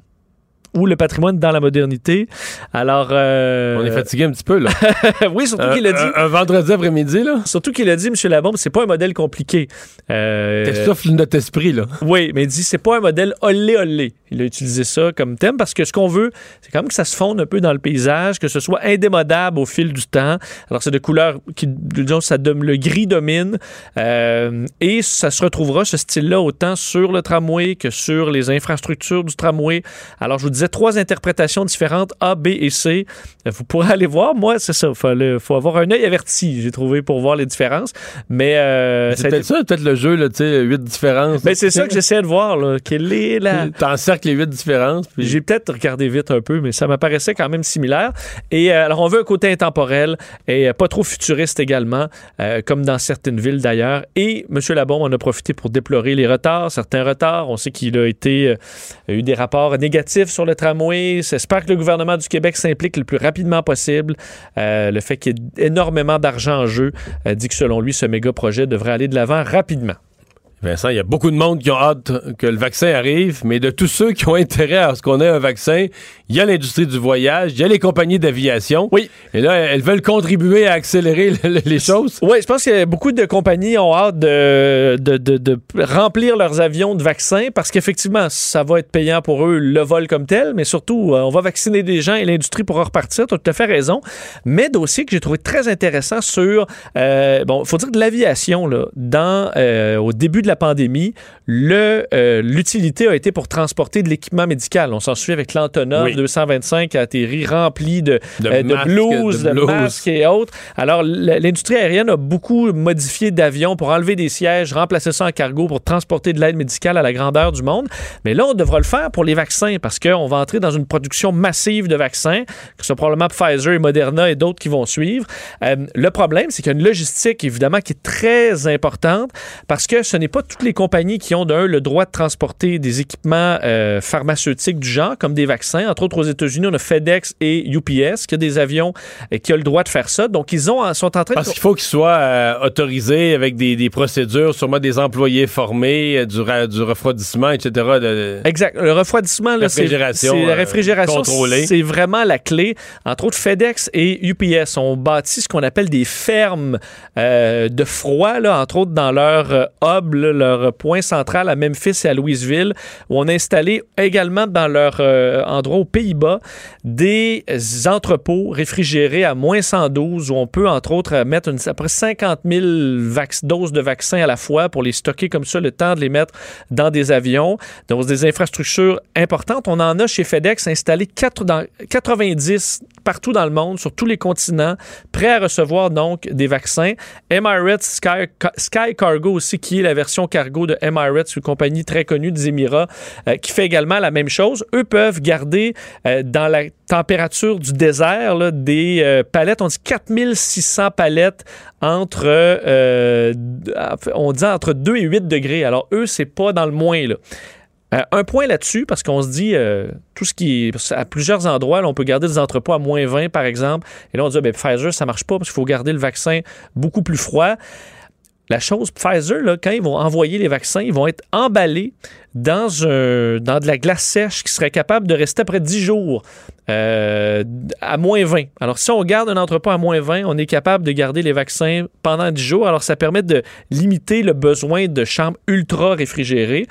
Ou le patrimoine dans la modernité. Alors. euh, On est fatigué un petit peu, là. oui, surtout qu'il a dit. Un, un vendredi après-midi, là? Surtout qu'il a dit, M. Labombe, c'est pas un modèle compliqué. Euh, T'essouffles notre esprit, là. oui, mais il dit c'est pas un modèle olé olé. Il a utilisé ça comme thème parce que ce qu'on veut, c'est quand même que ça se fonde un peu dans le paysage, que ce soit indémodable au fil du temps. Alors c'est de couleurs qui, disons, ça le gris domine euh, et ça se retrouvera ce style-là autant sur le tramway que sur les infrastructures du tramway. Alors je vous disais trois interprétations différentes A, B et C. Vous pourrez aller voir. Moi, c'est ça. Il faut avoir un œil averti, j'ai trouvé, pour voir les différences. Mais euh, C'est été- peut-être ça, peut-être le jeu, tu sais, huit différences. ben, c'est ça que j'essaie de voir, là. Quelle est la. T'encercles les huit différences. puis- J'ai peut-être regardé vite un peu, mais ça m'apparaissait quand même similaire. Et euh, alors, on veut un côté intemporel et euh, pas trop futuriste également, comme dans certaines villes d'ailleurs. Et M. Labombe en a profité pour déplorer les retards, certains retards. On sait qu'il a été a eu des rapports négatifs sur le tramway. J'espère que le gouvernement du Québec s'implique le plus rapidement possible. Euh, le fait qu'il y ait énormément d'argent en jeu euh, dit que selon lui, ce méga projet devrait aller de l'avant rapidement. Vincent, il y a beaucoup de monde qui ont hâte que le vaccin arrive, mais de tous ceux qui ont intérêt à ce qu'on ait un vaccin, il y a l'industrie du voyage, il y a les compagnies d'aviation. Oui. Et là, elles veulent contribuer à accélérer le- le- les choses. Oui, je pense que beaucoup de compagnies ont hâte de, de, de- de remplir leurs avions de vaccins parce qu'effectivement, ça va être payant pour eux, le vol comme tel, mais surtout, euh, on va vacciner des gens et l'industrie pourra repartir. Tu as tout à fait raison. Mais dossier que j'ai trouvé très intéressant sur, euh, bon, il faut dire de l'aviation, là, dans, euh, au début de la pandémie, le, euh, l'utilité a été pour transporter de l'équipement médical. On s'en suit avec l'Antonov Oui. 225 qui a atterri rempli de, De euh, de masques, blouses, de de, blouses. masques et autres. Alors, l'industrie aérienne a beaucoup modifié d'avions pour enlever des sièges, remplacer ça en cargo pour transporter de l'aide médicale à la grandeur du monde. Mais là, on devra le faire pour les vaccins parce qu'on va entrer dans une production massive de vaccins, que ce soit probablement Pfizer et Moderna et d'autres qui vont suivre. Euh, le problème, c'est qu'il y a une logistique, évidemment, qui est très importante parce que ce n'est pas toutes les compagnies qui ont d'un le droit de transporter des équipements euh, pharmaceutiques du genre, comme des vaccins. Entre autres, aux États-Unis, on a FedEx et UPS qui a des avions euh, qui ont le droit de faire ça. Donc, ils ont, sont en train Parce de... qu'il faut qu'ils soient euh, autorisés avec des, des procédures, sûrement des employés formés, euh, du, du refroidissement, etc. de- Exact. Le refroidissement, là, c'est la réfrigération, c'est vraiment la clé. Entre autres, FedEx et UPS ont bâti ce qu'on appelle des fermes de froid, là, entre autres dans leur hub, là, leur point central à Memphis et à Louisville, où on a installé également dans leur euh, endroit aux Pays-Bas des entrepôts réfrigérés à moins 112 où on peut, entre autres, mettre une, à peu près 50 000 vac- doses de vaccins à la fois pour les stocker comme ça, le temps de les mettre dans des avions, dans des infrastructures importantes. On en a chez FedEx installé quatre- dans 90 partout dans le monde, sur tous les continents, prêts à recevoir donc des vaccins. Emirates Sky, Cargo aussi, qui est la version cargo de Emirates, une compagnie très connue des Émirats, euh, qui fait également la même chose. Eux peuvent garder euh, dans la température du désert là, des euh, palettes, on dit 4600 palettes entre, on dit entre 2 et 8 degrés. Alors eux, c'est pas dans le moins. Euh, un point là-dessus, parce qu'on se dit, euh, tout ce qui à plusieurs endroits, on peut garder des entrepôts à moins 20, par exemple. Et là, on dit, ah, ben, Pfizer, ça marche pas parce qu'il faut garder le vaccin beaucoup plus froid. La chose, Pfizer, là, quand ils vont envoyer les vaccins, ils vont être emballés dans, un, dans de la glace sèche qui serait capable de rester après 10 jours euh, à moins 20. Alors, si on garde un entrepôt à moins 20, on est capable de garder les vaccins pendant 10 jours. Alors, ça permet de limiter le besoin de chambres ultra réfrigérées.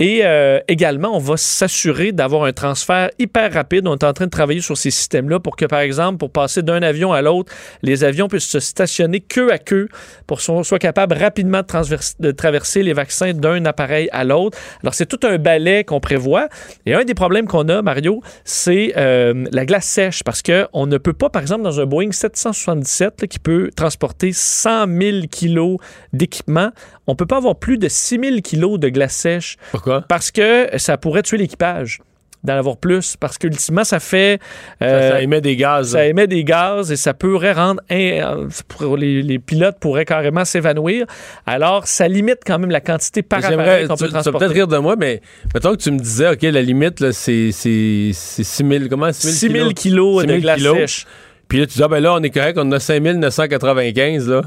Et euh, également, on va s'assurer d'avoir un transfert hyper rapide. On est en train de travailler sur ces systèmes-là pour que, par exemple, pour passer d'un avion à l'autre, les avions puissent se stationner queue à queue pour qu'on soit capable rapidement de, de traverser les vaccins d'un appareil à l'autre. Alors, c'est tout un balai qu'on prévoit. Et un des problèmes qu'on a, Mario, c'est euh, la glace sèche parce qu'on ne peut pas, par exemple, dans un Boeing 777 là, qui peut transporter 100 000 kilos d'équipement, on peut pas avoir plus de 6 000 kilos de glace sèche. Pourquoi? Parce que ça pourrait tuer l'équipage d'en avoir plus parce qu'ultimement ça fait euh, ça émet des gaz. ça émet des gaz et ça pourrait rendre in- pour les, les pilotes pourraient carrément s'évanouir alors ça limite quand même la quantité par appareil qu'on tu, peut tu vas transporter peut-être rire de moi, mais mettons que tu me disais, OK, la limite, là, c'est, c'est, c'est 6 000, comment? 6 000 kilos? de 6 000 glace kilos. sèche. Puis là, tu dis, ah ben là, on est correct, on a 5 995, là.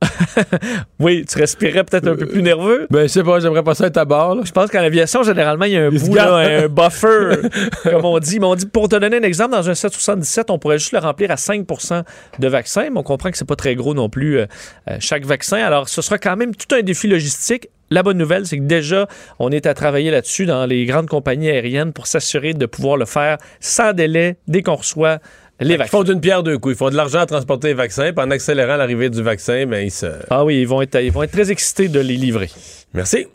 oui, tu respirais peut-être un peu plus nerveux. Ben, je sais pas, j'aimerais pas ça être à bord, là. Je pense qu'en aviation, généralement, il y a un bout, là, un buffer, comme on dit. Mais on dit, pour te donner un exemple, dans un 777, on pourrait juste le remplir à 5% de vaccins, mais on comprend que c'est pas très gros non plus, euh, euh, chaque vaccin. Alors, ce sera quand même tout un défi logistique. La bonne nouvelle, c'est que déjà, on est à travailler là-dessus dans les grandes compagnies aériennes pour s'assurer de pouvoir le faire sans délai dès qu'on reçoit les Ils vaccins. font d'une pierre deux coups. Ils font de l'argent à transporter les vaccins, puis en accélérant l'arrivée du vaccin, ben, ils se. Ah oui, ils vont être, ils vont être très excités de les livrer. Merci.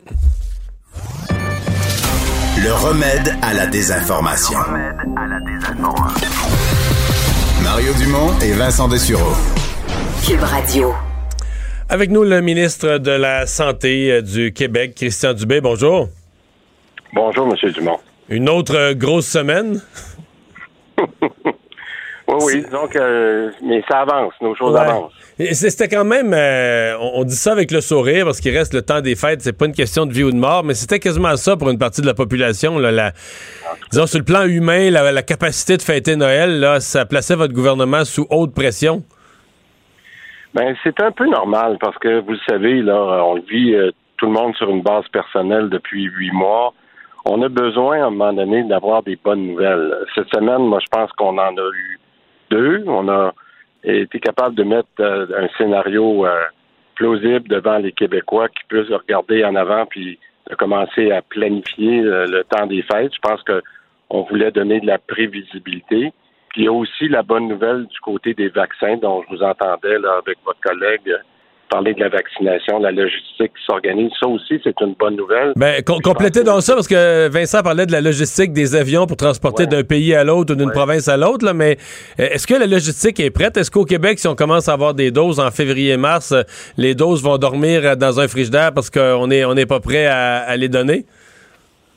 Le remède à la désinformation. Mario Dumont et Vincent Dessureau. Cube Radio. Avec nous, le ministre de la Santé euh, du Québec, Christian Dubé. Bonjour. Bonjour, M. Dumont. Une autre euh, grosse semaine? Oui, oui, donc, euh, mais ça avance, nos choses Ouais. avancent. C'était quand même, euh, on, dit ça avec le sourire parce qu'il reste le temps des fêtes, c'est pas une question de vie ou de mort, mais c'était quasiment ça pour une partie de la population. Là, la, disons, sur le plan humain, la, la capacité de fêter Noël, là, ça plaçait votre gouvernement sous haute pression? Ben, c'est un peu normal parce que vous le savez, là, on vit euh, tout le monde sur une base personnelle depuis huit mois. On a besoin, à un moment donné, d'avoir des bonnes nouvelles. Cette semaine, moi, je pense qu'on en a eu On a été capable de mettre euh, un scénario euh, plausible devant les Québécois qui puissent regarder en avant puis de commencer à planifier euh, le temps des fêtes. Je pense que on voulait donner de la prévisibilité. Puis il y a aussi la bonne nouvelle du côté des vaccins dont je vous entendais avec votre collègue parler de la vaccination, de la logistique qui s'organise. Ça aussi, c'est une bonne nouvelle. Ben, com- complétez donc ça parce que Vincent parlait de la logistique des avions pour transporter d'un pays à l'autre ou d'une province à l'autre, mais euh, est-ce que la logistique est prête? Est-ce qu'au Québec, si on commence à avoir des doses en février-mars, euh, les doses vont dormir euh, dans un frigidaire parce qu'on n'est on pas prêt à, à les donner?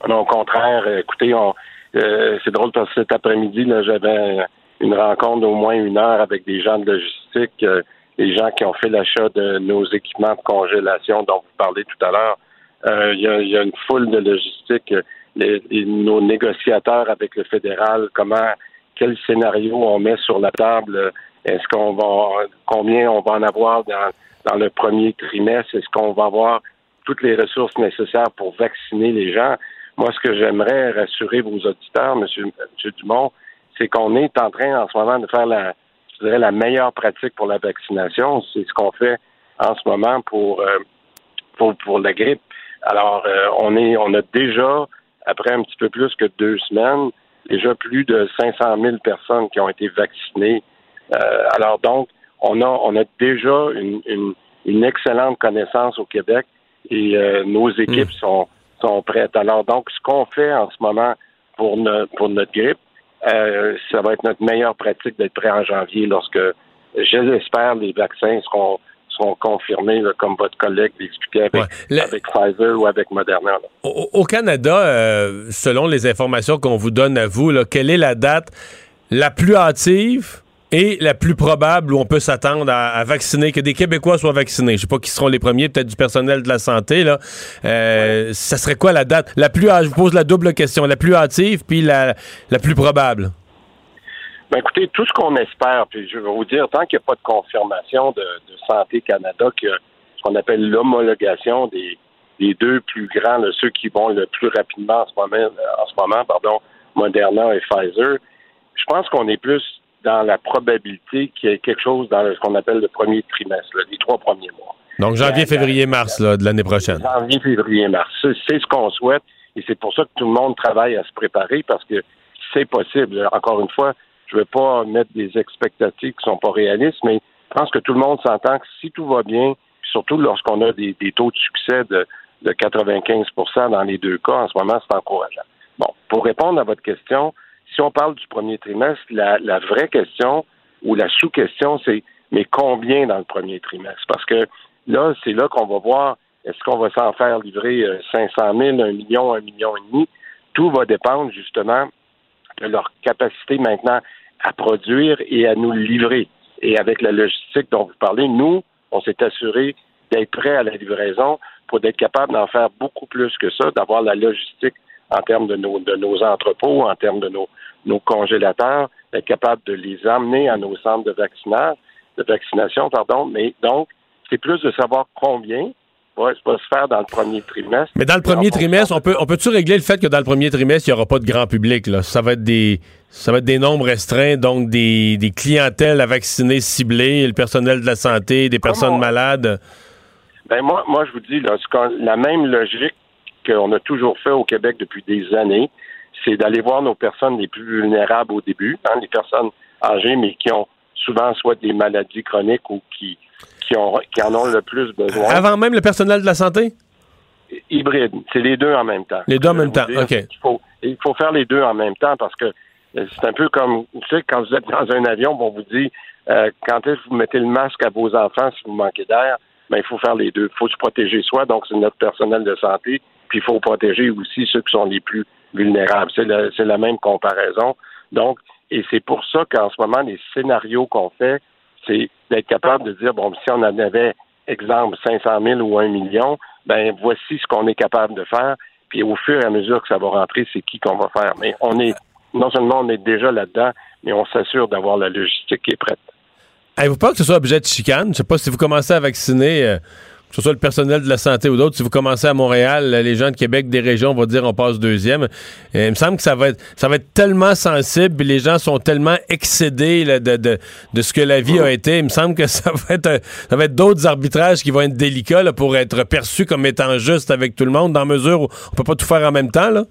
Non, au contraire, écoutez, on, euh, c'est drôle parce que cet après-midi, j'avais une rencontre d'au moins une heure avec des gens de logistique, euh, les gens qui ont fait l'achat de nos équipements de congélation dont vous parlez tout à l'heure. Euh, Il y, y a une foule de logistique. Les- les- nos négociateurs avec le fédéral, comment, quel scénario on met sur la table? Est-ce qu'on va, combien on va en avoir dans, dans le premier trimestre? Est-ce qu'on va avoir toutes les ressources nécessaires pour vacciner les gens? Moi, ce que j'aimerais rassurer vos auditeurs, Monsieur, Monsieur Dumont, c'est qu'on est en train en ce moment de faire la, je dirais, la meilleure pratique pour la vaccination. C'est ce qu'on fait en ce moment pour, euh, pour, pour la grippe. Alors, euh, on est, on a déjà, après un petit peu plus que deux semaines, déjà plus de 500 000 personnes qui ont été vaccinées. Euh, alors donc, on a, on a déjà une, une, une excellente connaissance au Québec et nos équipes sont, sont prêtes. Alors donc, ce qu'on fait en ce moment pour, no- pour notre grippe, euh, ça va être notre meilleure pratique d'être prêt en janvier lorsque, j'espère, les vaccins seront, seront confirmés, là, comme votre collègue l'expliquait avec, avec Pfizer ou avec Moderna. Au, au Canada, euh, selon les informations qu'on vous donne à vous, là, quelle est la date la plus hâtive et la plus probable où on peut s'attendre à, à vacciner, que des Québécois soient vaccinés? Je sais pas qui seront les premiers, peut-être du personnel de la santé. Là. Euh, Ça serait quoi la date? La plus Je vous pose la double question. La plus hâtive puis la, la plus probable? Ben, écoutez, tout ce qu'on espère, puis je vais vous dire, tant qu'il n'y a pas de confirmation de, de Santé Canada, que ce qu'on appelle l'homologation des, des deux plus grands, là, ceux qui vont le plus rapidement en ce moment, en ce moment pardon, Moderna et Pfizer, je pense qu'on est plus dans la probabilité qu'il y ait quelque chose dans ce qu'on appelle le premier trimestre, là, les trois premiers mois. Donc janvier, février, mars là, de l'année prochaine. Janvier, février, mars. C'est ce qu'on souhaite et c'est pour ça que tout le monde travaille à se préparer parce que c'est possible. Encore une fois, je ne veux pas mettre des expectatives qui sont pas réalistes, mais je pense que tout le monde s'entend que si tout va bien, surtout lorsqu'on a des, des taux de succès de, de 95% dans les deux cas, en ce moment, c'est encourageant. Bon, pour répondre à votre question, si on parle du premier trimestre, la, la vraie question ou la sous-question, c'est mais combien dans le premier trimestre? Parce que là, c'est là qu'on va voir est-ce qu'on va s'en faire livrer euh, 500 000, 1 million, 1 million et demi? Tout va dépendre justement de leur capacité maintenant à produire et à nous livrer. Et avec la logistique dont vous parlez, nous, on s'est assuré d'être prêts à la livraison pour être capable d'en faire beaucoup plus que ça, d'avoir la logistique en termes de nos, de nos entrepôts, en termes de nos, nos congélateurs, d'être capable de les amener à nos centres de vaccinage, de vaccination, pardon. Mais donc, c'est plus de savoir combien va, va se faire dans le premier trimestre. Mais dans le premier trimestre, on peut on peut-tu régler le fait que dans le premier trimestre, il n'y aura pas de grand public là? Ça va être des ça va être des nombres restreints, donc des, des clientèles à vacciner ciblées, le personnel de la santé, des personnes on- malades. Ben moi, moi, je vous dis, là, la même logique qu'on a toujours fait au Québec depuis des années, c'est d'aller voir nos personnes les plus vulnérables au début, hein, les personnes âgées, mais qui ont souvent soit des maladies chroniques ou qui, qui, ont, qui en ont le plus besoin. Avant même le personnel de la santé? Hybride. C'est les deux en même temps. Les deux en même vous temps, dire, OK. Il faut, il faut faire les deux en même temps parce que euh, c'est un peu comme, tu sais, quand vous êtes dans un avion, on vous dit, euh, quand est-ce que vous mettez le masque à vos enfants si vous manquez d'air, ben, il faut faire les deux. Il faut se protéger soi, donc c'est notre personnel de santé, puis il faut protéger aussi ceux qui sont les plus vulnérables. C'est la, même comparaison. Donc, et c'est pour ça qu'en ce moment, les scénarios qu'on fait, c'est d'être capable de dire, bon, si on en avait, exemple, 500 000 ou 1 million, ben voici ce qu'on est capable de faire. Puis au fur et à mesure que ça va rentrer, c'est qui qu'on va faire. Mais on est, non seulement on est déjà là-dedans, mais on s'assure d'avoir la logistique qui est prête. Avez-vous peur que ce soit objet de chicane? Je sais pas si vous commencez à vacciner, euh, que ce soit le personnel de la santé ou d'autres, si vous commencez à Montréal, les gens de Québec, des régions vont dire on passe deuxième. Euh, il me semble que ça va être ça va être tellement sensible, les gens sont tellement excédés de, de, de ce que la vie a été. Il me semble que ça va être ça va être d'autres arbitrages qui vont être délicats pour être perçus comme étant justes avec tout le monde, dans mesure où on peut pas tout faire en même temps. Là.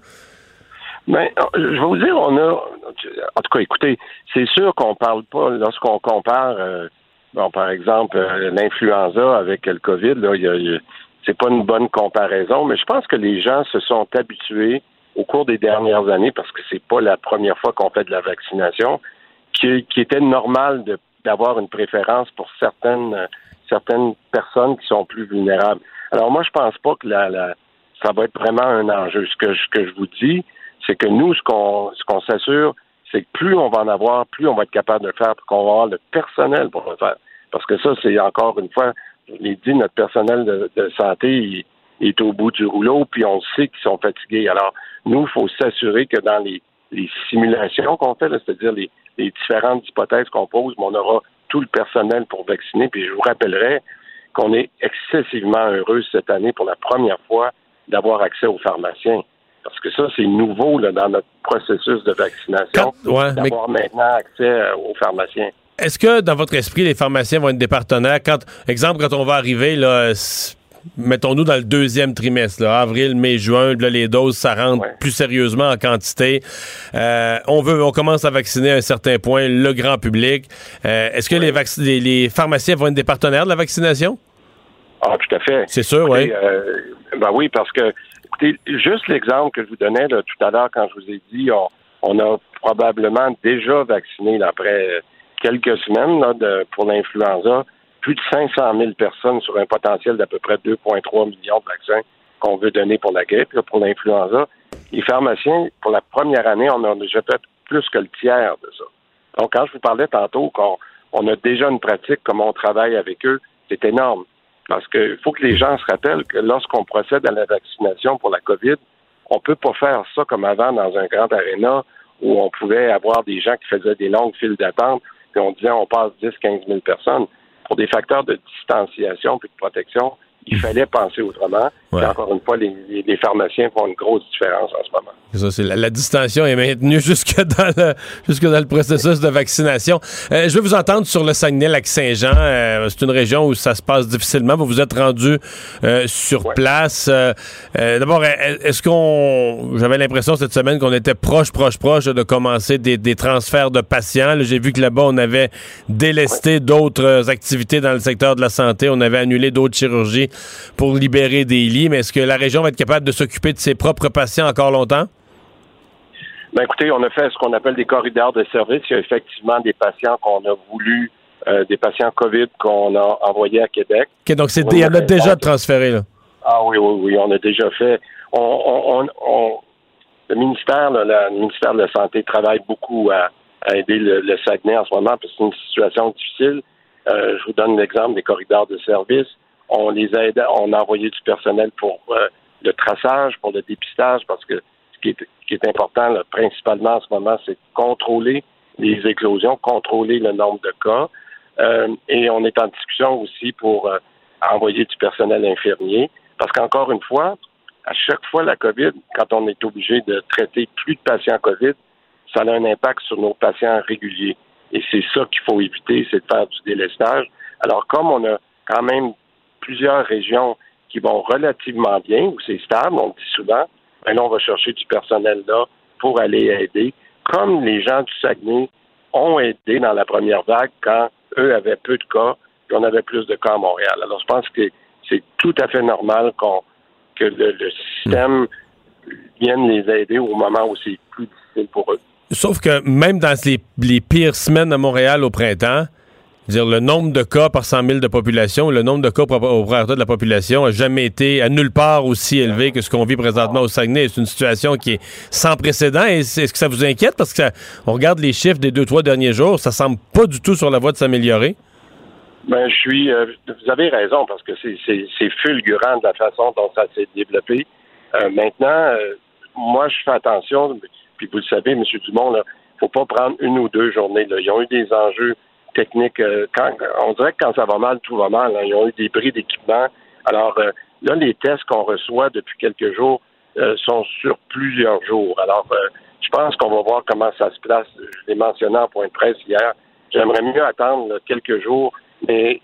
Mais euh, je vais vous dire, on a, en tout cas, écoutez, c'est sûr qu'on parle pas lorsqu'on compare, euh, bon, par exemple, euh, l'influenza avec le COVID. Là, il y a- c'est pas une bonne comparaison, mais je pense que les gens se sont habitués au cours des dernières années, parce que c'est pas la première fois qu'on fait de la vaccination, qui, était normal d'avoir une préférence pour certaines euh, certaines personnes qui sont plus vulnérables. Alors moi, je pense pas que la, la- ça va être vraiment un enjeu. Ce que je, que je vous dis, c'est que nous, ce qu'on ce qu'on s'assure, c'est que plus on va en avoir, plus on va être capable de le faire, puis qu'on va avoir le personnel pour le faire. Parce que ça, c'est encore une fois, je l'ai dit, notre personnel de, de santé, il, est au bout du rouleau, puis on sait qu'ils sont fatigués. Alors, nous, il faut s'assurer que dans les, les simulations qu'on fait, c'est-à-dire les, les différentes hypothèses qu'on pose, on aura tout le personnel pour vacciner. Puis je vous rappellerai qu'on est excessivement heureux cette année pour la première fois d'avoir accès aux pharmaciens. Parce que ça, c'est nouveau là, dans notre processus de vaccination, ouais, mais- d'avoir maintenant accès euh, aux pharmaciens. Est-ce que dans votre esprit, les pharmaciens vont être des partenaires? Quand, exemple, quand on va arriver, là, mettons-nous dans le deuxième trimestre, là, avril, mai, juin, là, les doses, ça rentre plus sérieusement en quantité. Euh, on veut, on commence à vacciner à un certain point le grand public. Euh, Est-ce que les, vac- les, les pharmaciens vont être des partenaires de la vaccination? Ah, tout à fait. C'est sûr, oui. Euh, ben oui, parce que, écoutez, juste l'exemple que je vous donnais là, tout à l'heure quand je vous ai dit, on, on a probablement déjà vacciné là, après quelques semaines pour l'influenza plus de 500 000 personnes sur un potentiel d'à peu près 2,3 millions de vaccins qu'on veut donner pour la grippe, pour l'influenza. Les pharmaciens, pour la première année, on a déjà fait plus que le tiers de ça. Donc, quand je vous parlais tantôt qu'on on a déjà une pratique, comment on travaille avec eux, c'est énorme. Parce qu'il faut que les gens se rappellent que lorsqu'on procède à la vaccination pour la COVID, on peut pas faire ça comme avant dans un grand aréna où on pouvait avoir des gens qui faisaient des longues files d'attente, puis on disait on passe 10, 15 000 personnes. Pour des facteurs de distanciation puis de protection, il fallait penser autrement. Encore une fois, les, les- les pharmaciens font une grosse différence en ce moment. Ça, c'est la, la distanciation est maintenue jusque dans le, jusque dans le processus de vaccination. Euh, je veux vous entendre sur le Saguenay-Lac-Saint-Jean. Euh, c'est une région où ça se passe difficilement. Vous vous êtes rendu euh, sur place. D'abord, est- est-ce qu'on... J'avais l'impression cette semaine qu'on était proche, proche, proche de commencer des, des transferts de patients. Là, J'ai vu que là-bas, on avait délesté d'autres activités dans le secteur de la santé. On avait annulé d'autres chirurgies pour libérer des lits. Mais est-ce que la région va être capable de s'occuper de ses propres patients encore longtemps? Ben écoutez, on a fait ce qu'on appelle des corridors de service. Il y a effectivement des patients qu'on a voulu, euh, des patients COVID qu'on a envoyés à Québec. OK, donc c'est il y en a déjà transférés, là. Ah oui, oui, oui, on a déjà fait. On, on, on- on- le ministère, là, la- le ministère de la Santé travaille beaucoup à, à aider le, le Saguenay en ce moment parce que c'est une situation difficile. Euh, je vous donne l'exemple des corridors de service. On les aide, on a envoyé du personnel pour euh, le traçage, pour le dépistage, parce que ce qui est, qui est important là, principalement en ce moment, c'est contrôler les éclosions, contrôler le nombre de cas. Euh, et on est en discussion aussi pour euh, envoyer du personnel infirmier. Parce qu'encore une fois, à chaque fois la COVID, quand on est obligé de traiter plus de patients COVID, ça a un impact sur nos patients réguliers. Et c'est ça qu'il faut éviter, c'est de faire du délestage. Alors, comme on a quand même plusieurs régions qui vont relativement bien, où c'est stable, on le dit souvent, là, on va chercher du personnel là pour aller aider. Comme les gens du Saguenay ont aidé dans la première vague quand eux avaient peu de cas, puis on avait plus de cas à Montréal. Alors, je pense que c'est tout à fait normal qu'on que le, système vienne les aider au moment où c'est plus difficile pour eux. Sauf que même dans les, les pires semaines à Montréal au printemps, dire, le nombre de cas par 100 000 de population, le nombre de cas au de la population a jamais été à nulle part aussi élevé que ce qu'on vit présentement au Saguenay. C'est une situation qui est sans précédent. Est-ce que ça vous inquiète? Parce que on regarde les chiffres des deux, trois derniers jours, ça semble pas du tout sur la voie de s'améliorer. Ben, je suis. euh, vous avez raison parce que c'est- fulgurant de la façon dont ça s'est développé. Euh, maintenant, euh, moi, je fais attention. Puis vous le savez, M. Dumont, il faut pas prendre une ou deux journées. Là. Ils ont eu des enjeux techniques. euh, on dirait que quand ça va mal, tout va mal. hein. Ils ont eu des bris d'équipement. Alors euh, là, les tests qu'on reçoit depuis quelques jours euh, sont sur plusieurs jours. Alors, je pense qu'on va voir comment ça se place. Je l'ai mentionné en point de presse hier. J'aimerais mieux attendre quelques jours, mais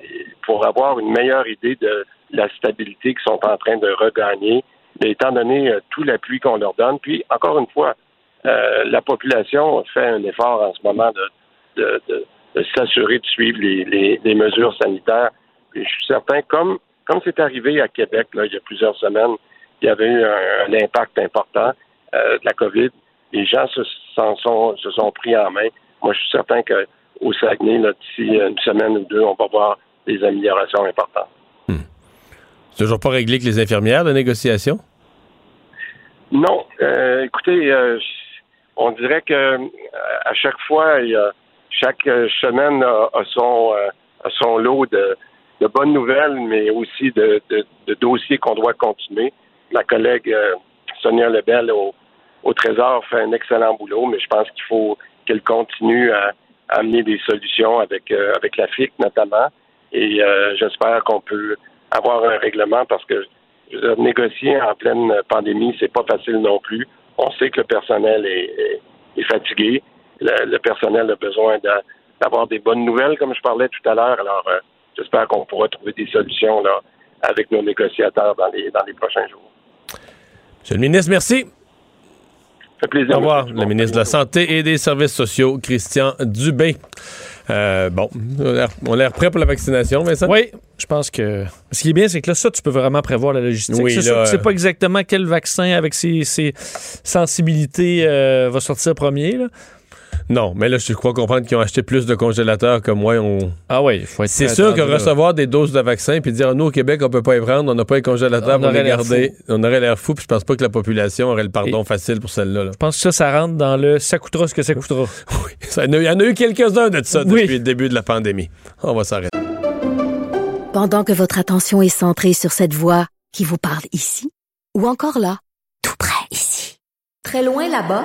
pour avoir une meilleure idée de la stabilité qu'ils sont en train de regagner, mais étant donné tout l'appui qu'on leur donne. Puis, encore une fois, la population fait un effort en ce moment de s'assurer de suivre les, les- les mesures sanitaires. Et je suis certain, comme comme c'est arrivé à Québec là, il y a plusieurs semaines, il y avait eu un, un impact important euh, de la COVID. Les gens se, sont, se sont pris en main. Moi, je suis certain qu'au Saguenay, d'ici une semaine ou deux, on va voir des améliorations importantes. C'est toujours pas réglé que les infirmières, la négociation? Non, euh, écoutez, euh, on dirait que à chaque fois, il y a- chaque euh, semaine a, son, euh, son lot de, de bonnes nouvelles, mais aussi de, de, de dossiers qu'on doit continuer. Ma collègue euh, Sonia Lebel au, au Trésor fait un excellent boulot, mais je pense qu'il faut qu'elle continue à, à amener des solutions avec, euh, avec la FIC notamment. Et euh, j'espère qu'on peut avoir un règlement parce que négocier en pleine pandémie, c'est pas facile non plus. On sait que le personnel est- est fatigué. Le, le personnel a besoin d'avoir des bonnes nouvelles, comme je parlais tout à l'heure. Alors, euh, j'espère qu'on pourra trouver des solutions là avec nos négociateurs dans les dans les prochains jours. Monsieur le ministre, merci. Ça fait plaisir. Au revoir, le ministre de la Santé et des Services sociaux, Christian Dubé. Euh, bon, on a l'air- prêt pour la vaccination, Vincent? Oui, je pense que. Ce qui est bien, c'est que là, ça, tu peux vraiment prévoir la logistique. Oui, c'est sûr là, tu sais euh, pas exactement quel vaccin avec ses, ses sensibilités euh, va sortir premier. Là. Non, mais là, je crois comprendre qu'ils ont acheté plus de congélateurs que moi. On... Ah oui, il faut être C'est sûr que là. recevoir des doses de vaccin puis dire nous au Québec on peut pas y prendre, on n'a pas les congélateurs On pour aurait les l'air garder, fou. on aurait l'air fou puis je pense pas que la population aurait le pardon facile pour celle-là. là. Je pense que ça, ça rentre dans le ça coûtera ce que ça coûtera. Ça, Il y en a- il y en a eu quelques-uns de ça depuis le début de la pandémie. On va s'arrêter. Pendant que votre attention est centrée sur cette voix qui vous parle ici, ou encore là, tout près ici, très loin là-bas,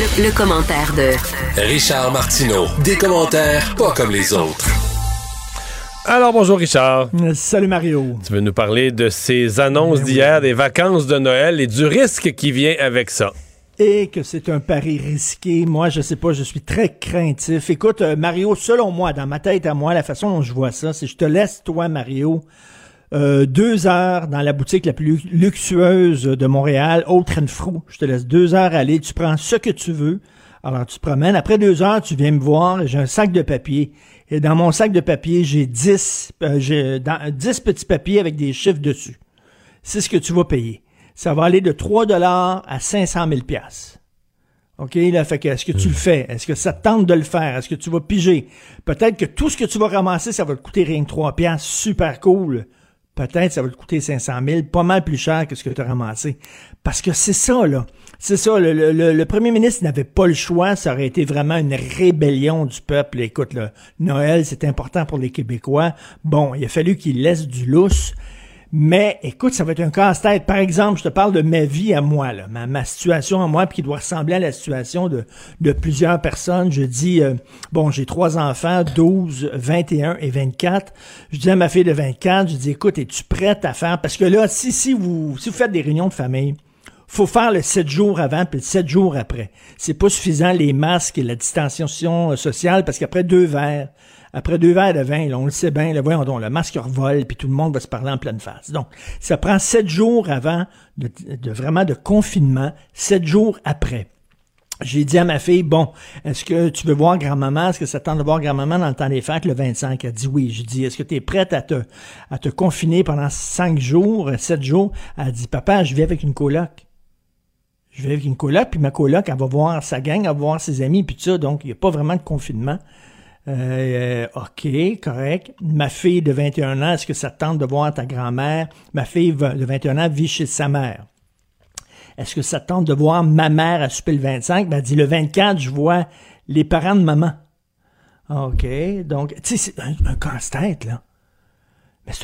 Le, le commentaire de Richard Martineau. Des commentaires pas comme les autres. Alors bonjour Richard. Salut Mario. Tu veux nous parler de ces annonces d'hier des vacances de Noël et du risque qui vient avec ça. Et que c'est un pari risqué. Moi, je sais pas, je suis très craintif. Écoute, euh, Mario, selon moi, dans ma tête à moi, la façon dont je vois ça, c'est je te laisse, toi, Mario, euh, deux heures dans la boutique la plus luxueuse de Montréal, au Renfrew. Je te laisse deux heures aller, tu prends ce que tu veux. Alors, tu te promènes. Après deux heures, tu viens me voir, j'ai un sac de papier. Et dans mon sac de papier, j'ai dix, euh, j'ai dix petits papiers avec des chiffres dessus. C'est ce que tu vas payer. Ça va aller de 3 dollars à 500 000 piastres. OK, là, fait que, est-ce que tu le fais? Est-ce que ça te tente de le faire? Est-ce que tu vas piger? Peut-être que tout ce que tu vas ramasser, ça va te coûter rien que 3 piastres. Super cool. Peut-être ça va te coûter 500 000, pas mal plus cher que ce que tu as ramassé. Parce que c'est ça, là. C'est ça, le, le- le- premier ministre n'avait pas le choix. Ça aurait été vraiment une rébellion du peuple. Écoute, là, Noël, c'est important pour les Québécois. Bon, il a fallu qu'il laisse du lousse. Mais écoute, ça va être un casse-tête. Par exemple, je te parle de ma vie à moi, là, ma, situation à moi, puis qui doit ressembler à la situation de, de plusieurs personnes. Je dis, euh, bon, j'ai trois enfants, 12, 21 et 24. Je dis à ma fille de 24, je dis, écoute, es-tu prête à faire? Parce que là, si, si, vous, si faites des réunions de famille, faut faire le 7 jours avant puis le 7 jours après. C'est pas suffisant les masques et la distanciation euh, sociale parce qu'après deux verres, après deux verres de vin, là, on le sait bien, là, voyons donc, le masque revole puis tout le monde va se parler en pleine face. Donc, ça prend sept jours avant de, vraiment de confinement, sept jours après. J'ai dit à ma fille, bon, est-ce que tu veux voir grand-maman? Est-ce que ça tente de voir grand-maman dans le temps des fêtes, le 25? Elle dit oui. J'ai dit, est-ce que tu es prête à te, à te confiner pendant cinq jours, sept jours? Elle dit, papa, je vis avec une coloc. Je vais avec une coloc, puis ma coloc, elle va voir sa gang, elle va voir ses amis, puis ça, donc il n'y a pas vraiment de confinement. Euh, OK, correct. Ma fille de 21 ans, est-ce que ça te tente de voir ta grand-mère? Ma fille de 21 ans vit chez sa mère. Est-ce que ça te tente de voir ma mère à souper le 25? Ben, elle dit le 24, je vois les parents de maman. OK, donc, tu sais, c'est un, un casse-tête, là.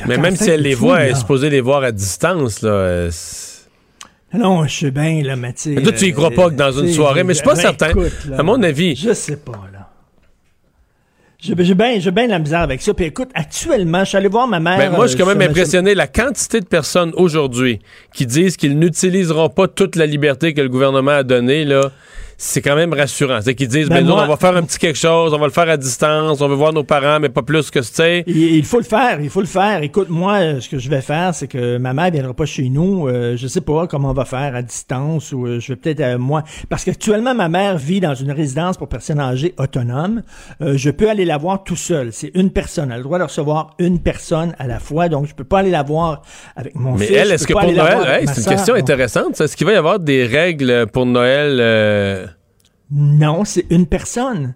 Mais, même si elle les fou, voit, elle est supposée les voir à distance. Là, euh, Non, je sais bien, là, mais tu sais. Mais toi, tu y crois pas que dans euh, une soirée, mais je suis pas ben, certain. écoute, là, À mon avis. Je sais pas, là. J'ai bien j'ai bien de la misère avec ça. Puis écoute, actuellement, je suis allé voir ma mère. Ben, moi, je suis quand euh, même impressionné la quantité de personnes aujourd'hui qui disent qu'ils n'utiliseront pas toute la liberté que le gouvernement a donnée. Là, c'est quand même rassurant. C'est qu'ils disent, Ben ben, nous, moi- on va faire un petit quelque chose, on va le faire à distance, on veut voir nos parents, mais pas plus que, tu sais. Il, faut le faire, il faut le faire. Écoute, moi, euh, ce que je vais faire, c'est que ma mère viendra pas chez nous. Euh, je sais pas comment on va faire à distance ou euh, je vais peut-être euh, moi, parce qu'actuellement ma mère vit dans une résidence pour personnes âgées autonomes. Euh, je peux aller la voir tout seul. C'est une personne. Elle a le droit de recevoir une personne à la fois, donc je peux pas aller la voir avec mon Mais fils. elle, je est-ce que pour Noël, hey, c'est une question donc- intéressante. Est-ce qu'il va y avoir des règles pour Noël? Non, c'est une personne.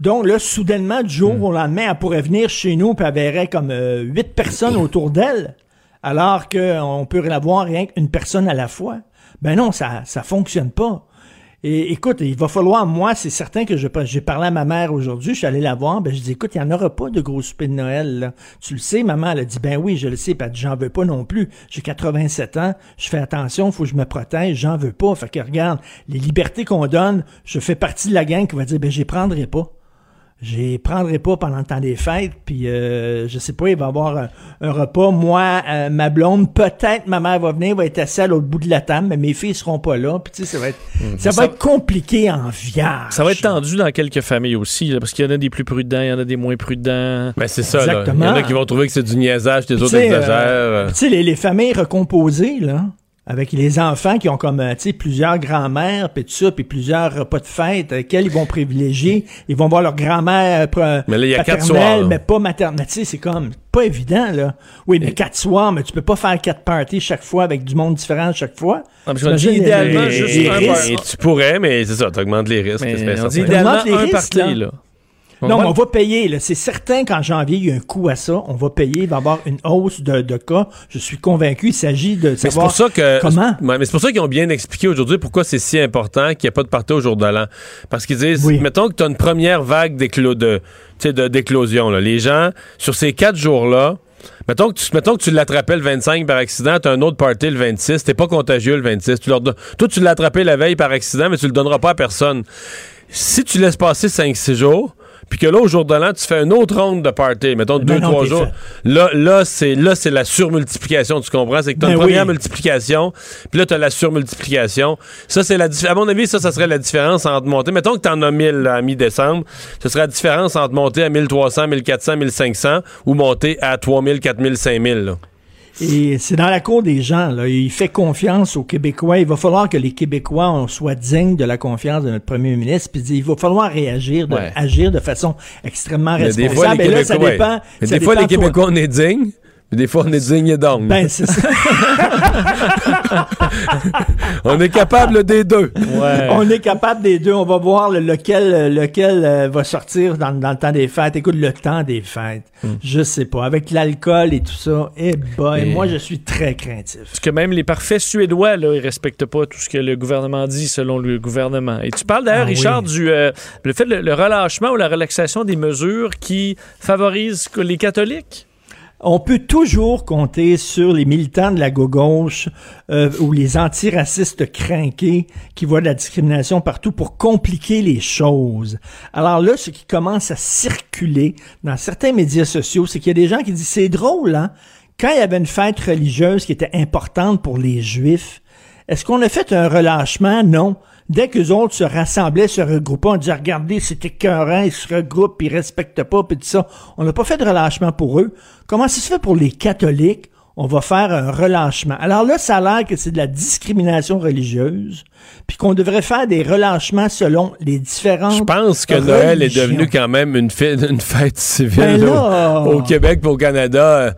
Donc là, soudainement, du jour au lendemain, elle pourrait venir chez nous puis elle verrait comme euh, huit personnes autour d'elle, alors qu'on peut l'avoir rien qu'une personne à la fois. Ben non, ça ça fonctionne pas. Et écoute, il va falloir, moi, c'est certain que je j'ai parlé à ma mère aujourd'hui, je suis allé la voir, ben je dis, écoute, il n'y en aura pas de gros souper de Noël. Tu le sais, maman, elle a dit, ben oui, je le sais, puis elle dit, j'en veux pas non plus. J'ai 87 ans, je fais attention, faut que je me protège, j'en veux pas. Fait que regarde, les libertés qu'on donne, je fais partie de la gang qui va dire, ben j'y prendrai pas. J'y prendrai pas pendant le temps des fêtes, puis euh, je sais pas, il va y avoir un, un repas. Moi, euh, ma blonde, peut-être ma mère va venir, va être assise à l'autre bout de la table, mais mes filles seront pas là. Puis tu sais, ça va être, ça va Ça- être compliqué en viage. Ça va être tendu dans quelques familles aussi, là, parce qu'il y en a des plus prudents, il y en a des moins prudents. Ben, c'est ça, là. Il y Exactement. en a qui vont trouver que c'est du niaisage, les Puis, autres euh, exagèrent. tu sais, les, les familles recomposées, là, avec les enfants qui ont comme, euh, tu sais, plusieurs grands-mères, puis tout ça, puis plusieurs repas de fête, euh, quels ils vont privilégier. Ils vont voir leur grand-mère euh, Mais là, il y a quatre paternelle, soirs, là. mais pas maternelle. Tu sais, c'est comme pas évident, là. Oui, mais quatre soirs, mais tu peux pas faire quatre parties chaque fois avec du monde différent chaque fois. Ah, mais je dis, idéalement, les- juste les un risques? Et tu pourrais, mais c'est ça, t'augmentes les risques. Mais on dit idéalement les un risques, party, là. là. Non, mais on va payer. C'est certain qu'en janvier, il y a un coût à ça. On va payer. Il va y avoir une hausse de, de cas. Je suis convaincu. Il s'agit de Mais savoir pour ça que. comment. Ouais, mais c'est pour ça qu'ils ont bien expliqué aujourd'hui pourquoi c'est si important qu'il n'y ait pas de party au jour de l'an. Parce qu'ils disent, mettons que tu as une première vague d'éclosion. Les gens, sur ces quatre jours-là, mettons que tu, mettons que tu l'attrapais le 25 par accident, tu as un autre party le 26, t'es pas contagieux le 26. Tu leur don- Toi, tu l'as attrapé la veille par accident, mais tu le donneras pas à personne. Si tu laisses passer 5-6 jours, puis que là, au jour de l'an, tu fais une autre ronde de party, mettons Ben 2-3 non, t'es jours, fait. là, là c'est là c'est la surmultiplication, tu comprends? C'est que tu as Ben une première oui. multiplication, puis là, tu as la surmultiplication. Ça, c'est la À mon avis, ça, ça serait la différence entre monter. Mettons que tu en as 1000 là, à mi-décembre, ce serait la différence entre monter à 1300, 1400, 1500 ou monter à 3000, 4000, 5000. là. Et c'est dans la cour des gens. Là. Il fait confiance aux Québécois. Il va falloir que les Québécois on soient dignes de la confiance de notre premier ministre. Puis il va falloir réagir, de, Ouais. agir de façon extrêmement Mais responsable. des fois, les Et là, ça Québécois, dépend. Mais ça des fois, dépend, les. Québécois, on est dignes, mais des fois, on est dignes et. Ben, c'est ça. on est capable des deux. On est capable des deux. On va voir le- lequel, lequel euh, va sortir dans, dans le temps des fêtes. Écoute, le temps des fêtes, je sais pas. Avec l'alcool et tout ça, eh ben, Et- moi, je suis très craintif. Parce que même les parfaits suédois, là, ils respectent pas tout ce que le gouvernement dit selon le gouvernement. Et tu parles d'ailleurs, Ah oui. Richard, du euh, le fait le, le relâchement ou la relaxation des mesures qui favorisent les catholiques. On peut toujours compter sur les militants de la gauche euh, ou les antiracistes crinqués qui voient de la discrimination partout pour compliquer les choses. Alors là, ce qui commence à circuler dans certains médias sociaux, c'est qu'il y a des gens qui disent c'est drôle, hein? Quand il y avait une fête religieuse qui était importante pour les Juifs, est-ce qu'on a fait un relâchement? Non. Dès que les autres se rassemblaient, se regroupaient, on disait, regardez, c'est écœurant, ils se regroupent, ils respectent pas, puis tout ça. On n'a pas fait de relâchement pour eux. Comment ça se fait pour les catholiques? On va faire un relâchement. Alors là, ça a l'air que c'est de la discrimination religieuse, puis qu'on devrait faire des relâchements selon les différentes Je pense que Noël est devenu quand même une, fête- une fête civile Ben là, au, au Québec et au Canada.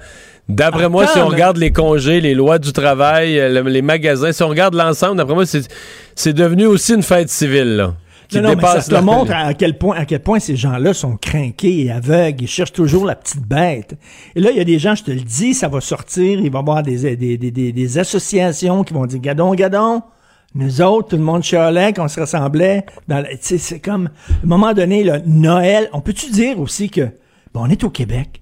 D'après moi, si on regarde les congés, les lois du travail, euh, le- les magasins, si on regarde l'ensemble, d'après moi, c'est devenu aussi une fête civile. Là, qui Non, non, mais ça dépasse te la- montre à quel point, à quel point ces gens-là sont craqués et aveugles. Ils cherchent toujours la petite bête. Et là, il y a des gens, je te le dis, ça va sortir. Il va y avoir des, des, des, des, des associations qui vont dire, gadon, gadon. Nous autres, tout le monde chialait, qu'on se ressemblait. Dans c'est comme, à un moment donné, le Noël. On peut-tu dire aussi que, bon, on est au Québec.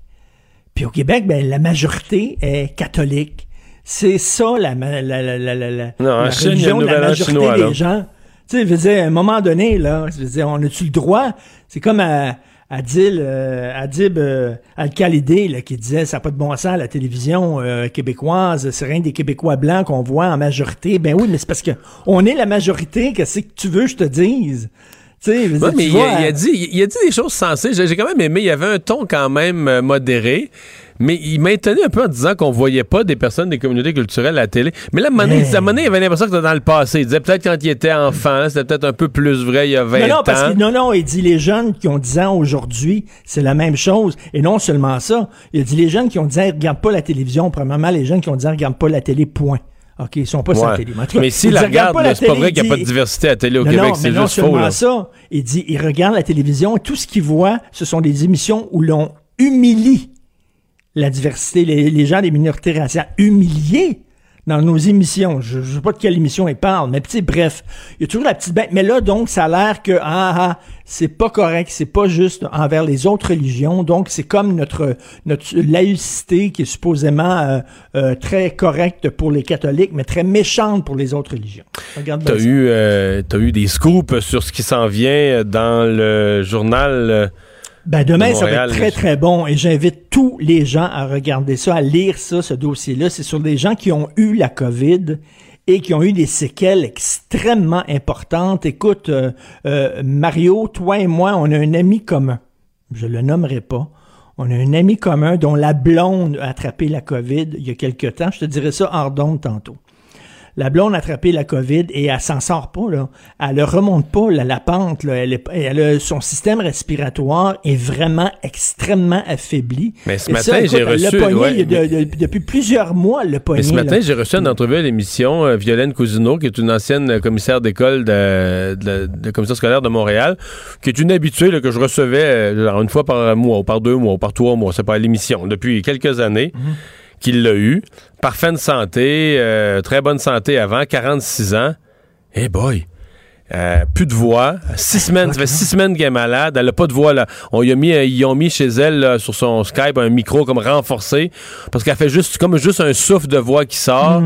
Puis au Québec, ben, la majorité est catholique. C'est ça, la, la, la, la, la, Non, religion de la majorité chinois, des gens. Tu sais, je veux dire, à un moment donné, là, je veux dire, on a-tu le droit? C'est comme à, Adil, euh, Adib euh, Al-Khalidé, là, qui disait ça n'a pas de bon sens la télévision euh, québécoise, c'est rien des Québécois blancs qu'on voit en majorité. Ben oui, mais c'est parce que on est la majorité, qu'est-ce que tu veux je te dise? Ouais, mais tu il, vois, a, il a dit, il a dit des choses sensées. J'ai quand même aimé. Il y avait un ton quand même euh, modéré. Mais il maintenait un peu en disant qu'on voyait pas des personnes des communautés culturelles à la télé. Mais là, à un moment donné, il avait l'impression que c'était dans le passé. Il disait peut-être quand il était enfant, c'était peut-être un peu plus vrai il y a 20 Non, non, ans. parce que, non, non, il dit les jeunes qui ont 10 ans aujourd'hui, c'est la même chose. Et non seulement ça, il a dit les jeunes qui ont 10 ans, ils regardent pas la télévision. Premièrement, les jeunes qui ont 10 ans, ils regardent pas la télé, point. OK, ils sont pas sur la télé. Mais s'il il dit, la regarde regarde, c'est pas vrai qu'il n'y a pas de diversité à la télé au non, Québec. C'est mais non juste faux. seulement Là. ça, il dit, il regarde la télévision et tout ce qu'il voit, ce sont des émissions où l'on humilie la diversité, les, les gens des minorités raciales humiliés dans nos émissions. Je ne sais pas de quelle émission il parle, mais sais, bref, il y a toujours la petite bête. Mais là, donc, ça a l'air que, ah, ah, c'est pas correct, c'est pas juste envers les autres religions. Donc, c'est comme notre, notre laïcité qui est supposément euh, euh, très correcte pour les catholiques, mais très méchante pour les autres religions. Regarde T'as eu, euh, t'as eu des scoops sur ce qui s'en vient dans le journal. Ben demain, de ça va être très, très bon et j'invite tous les gens à regarder ça, à lire ça, ce dossier-là. C'est sur des gens qui ont eu la COVID et qui ont eu des séquelles extrêmement importantes. Écoute, euh, euh, Mario, toi et moi, on a un ami commun. Je le nommerai pas. On a un ami commun dont la blonde a attrapé la COVID il y a quelque temps. Je te dirai ça hors d'onde tantôt. La blonde a attrapé la COVID et elle s'en sort pas, là. Elle ne remonte pas, là, la pente, là. Elle est- elle a- son système respiratoire est vraiment extrêmement affaibli. Mais ce Et matin, j'ai reçu- pogné ouais, de- de- depuis plusieurs mois, l'a pogné. Mais ce matin, j'ai reçu une entrevue à l'émission euh, Violaine Cousineau, qui est une ancienne euh, commissaire d'école de, la- commission scolaire de Montréal, qui est une habituée que je recevais euh, genre une fois par mois, ou par deux mois, ou par trois mois, c'est pas à l'émission, depuis quelques années, qu'il l'a eu. Parfaite santé, euh, très bonne santé avant, 46 ans. Eh boy! Euh, plus de voix. Six semaines, ça fait six semaines qu'elle est malade. Elle a pas de voix là. On y a mis, euh, ils ont mis chez elle là, sur son Skype un micro comme renforcé parce qu'elle fait juste comme juste un souffle de voix qui sort,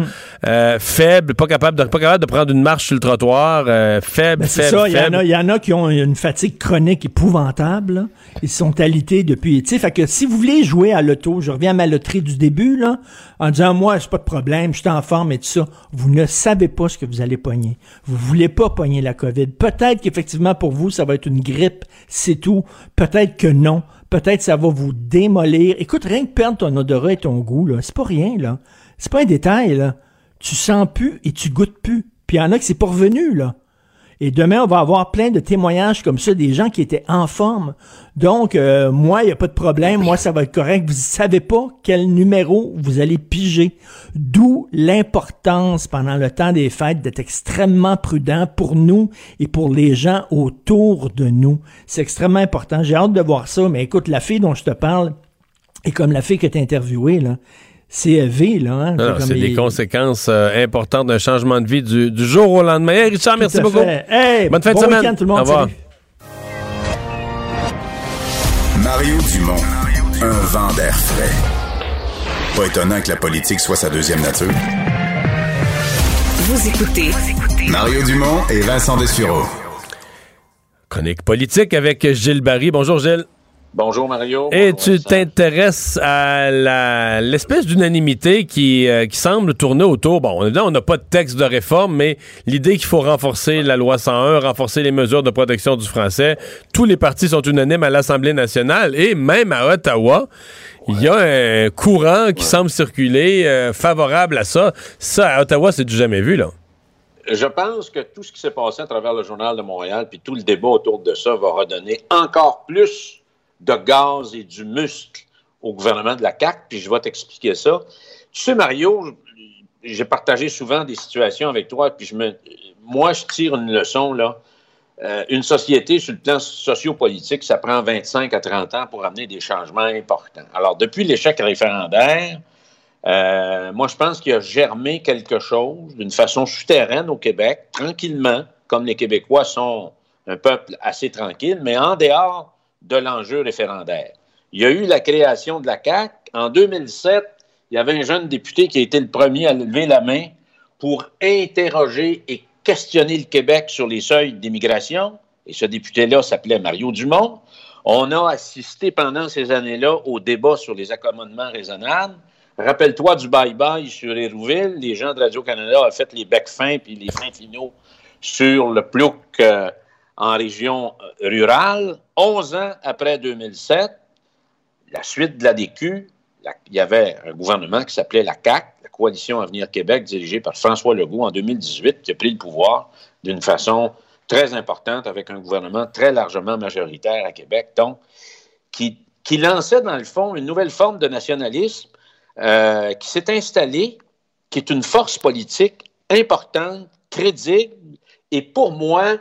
Euh, faible, pas capable de pas capable de prendre une marche sur le trottoir, euh, faible, Ben, c'est faible, ça, il y, en a, il y en a qui ont une fatigue chronique épouvantable. là. Ils sont alités depuis. Tu fait que si vous voulez jouer à l'auto, je reviens à ma loterie du début, là, en disant, moi, c'est pas de problème, je suis en forme et tout ça. Vous ne savez pas ce que vous allez pogner. Vous voulez pas pogner COVID. Peut-être qu'effectivement, pour vous, ça va être une grippe, c'est tout. Peut-être que non. Peut-être ça va vous démolir. Écoute, rien que perdre ton odorat et ton goût, là, c'est pas rien, là. C'est pas un détail, là. Tu sens plus et tu goûtes plus. Puis il y en a qui c'est pas revenu, là. Et demain, on va avoir plein de témoignages comme ça, des gens qui étaient en forme. Donc, euh, moi, il n'y a pas de problème. Moi, ça va être correct. Vous ne savez pas quel numéro vous allez piger. D'où l'importance, pendant le temps des fêtes, d'être extrêmement prudent pour nous et pour les gens autour de nous. C'est extrêmement important. J'ai hâte de voir ça. Mais écoute, la fille dont je te parle est comme la fille que tu interviewée, là. C'est V, là. Hein? Non, comme c'est des il- conséquences euh, importantes d'un changement de vie du, du jour au lendemain. Hey, Richard, Tout merci beaucoup. Hey, Bonne fin bon de semaine. tout le monde. Au revoir. Mario Dumont, un vent d'air frais. Pas étonnant que la politique soit sa deuxième nature. Vous écoutez Mario Dumont et Vincent Dessureau. Chronique politique avec Gilles Barry. Bonjour, Gilles. Bonjour Mario. Et Bonjour, tu t'intéresses à la- l'espèce d'unanimité qui, euh, qui semble tourner autour. Bon, là, on n'a pas de texte de réforme, mais l'idée qu'il faut renforcer la loi 101, renforcer les mesures de protection du français. Tous les partis sont unanimes à l'Assemblée nationale et même à Ottawa. Il y a un courant qui semble circuler euh, favorable à ça. Ça, à Ottawa, c'est du jamais vu, là. Je pense que tout ce qui s'est passé à travers le Journal de Montréal, puis tout le débat autour de ça, va redonner encore plus de gaz et du muscle au gouvernement de la CAQ, puis je vais t'expliquer ça. Tu sais, Mario, j'ai partagé souvent des situations avec toi, puis je me, moi, je tire une leçon, là. Euh, une société, sur le plan sociopolitique, ça prend 25 à 30 ans pour amener des changements importants. Alors, depuis l'échec référendaire, euh, moi, je pense qu'il a germé quelque chose d'une façon souterraine au Québec, tranquillement, comme les Québécois sont un peuple assez tranquille, mais en dehors de l'enjeu référendaire. Il y a eu la création de la CAQ. En 2007, il y avait un jeune député qui a été le premier à lever la main pour interroger et questionner le Québec sur les seuils d'immigration. Et ce député-là s'appelait Mario Dumont. On a assisté pendant ces années-là au débat sur les accommodements raisonnables. Rappelle-toi du bye-bye sur Hérouville. Les gens de Radio-Canada ont fait les becs fins puis les fins finaux sur le plouc euh, en région euh, rurale. 11 ans après 2007, la suite de la DQ, il y avait un gouvernement qui s'appelait la CAC, la Coalition Avenir Québec, dirigée par François Legault en 2018, qui a pris le pouvoir d'une façon très importante avec un gouvernement très largement majoritaire à Québec, donc qui, qui lançait dans le fond une nouvelle forme de nationalisme euh, qui s'est installée, qui est une force politique importante, crédible et pour moi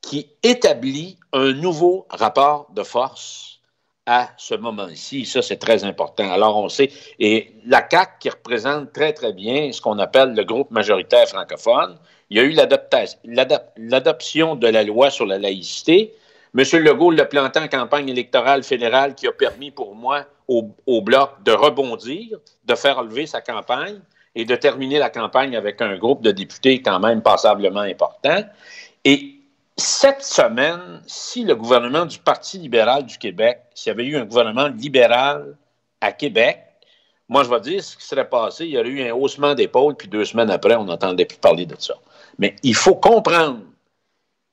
qui établit un nouveau rapport de force à ce moment-ci. Ça, c'est très important. Alors, on sait, et la CAQ qui représente très, très bien ce qu'on appelle le groupe majoritaire francophone, il y a eu l'adoption de la loi sur la laïcité. M. Legault l'a planté en campagne électorale fédérale qui a permis pour moi au, au Bloc de rebondir, de faire relever sa campagne et de terminer la campagne avec un groupe de députés quand même passablement important. Et cette semaine, si le gouvernement du Parti libéral du Québec, s'il y avait eu un gouvernement libéral à Québec, moi, je vais dire ce qui serait passé. Il y aurait eu un haussement d'épaule, puis deux semaines après, on n'entendait plus parler de ça. Mais il faut comprendre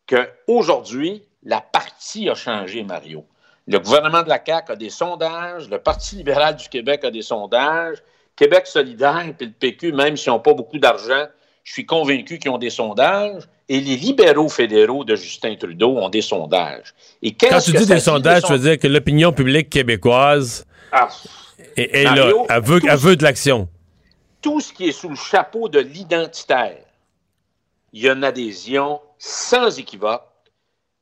qu'aujourd'hui, la partie a changé, Mario. Le gouvernement de la CAQ a des sondages, le Parti libéral du Québec a des sondages, Québec solidaire puis le PQ, même s'ils n'ont pas beaucoup d'argent, je suis convaincu qu'ils ont des sondages. Et les libéraux fédéraux de Justin Trudeau ont des sondages. Et Quand tu dis des sondages, tu veux dire que l'opinion publique québécoise Ah, est, est là, veut, elle veut de l'action. tout ce qui est sous le chapeau de l'identitaire, il y a une adhésion sans équivoque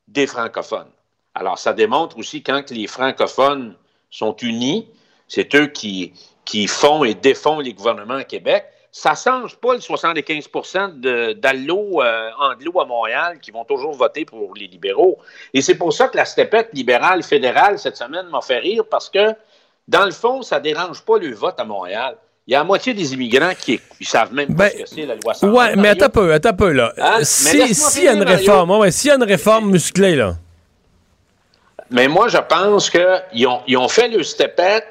des francophones. Alors, ça démontre aussi quand les francophones sont unis, c'est eux qui, qui font et défont les gouvernements à Québec. Ça ne change pas le 75 de- d'allo euh, anglo à Montréal qui vont toujours voter pour les libéraux. Et c'est pour ça que la stepette libérale fédérale cette semaine m'a fait rire parce que, dans le fond, ça ne dérange pas le vote à Montréal. Il y a la moitié des immigrants qui ne savent même pas ce que c'est la loi 101. Ouais, mais attends un peu, attends un peu, là. Hein? Si- S'il y a une réforme, ouais, s'il y a une réforme musclée, là. Mais moi, je pense qu'ils ont, ils ont fait le stepette.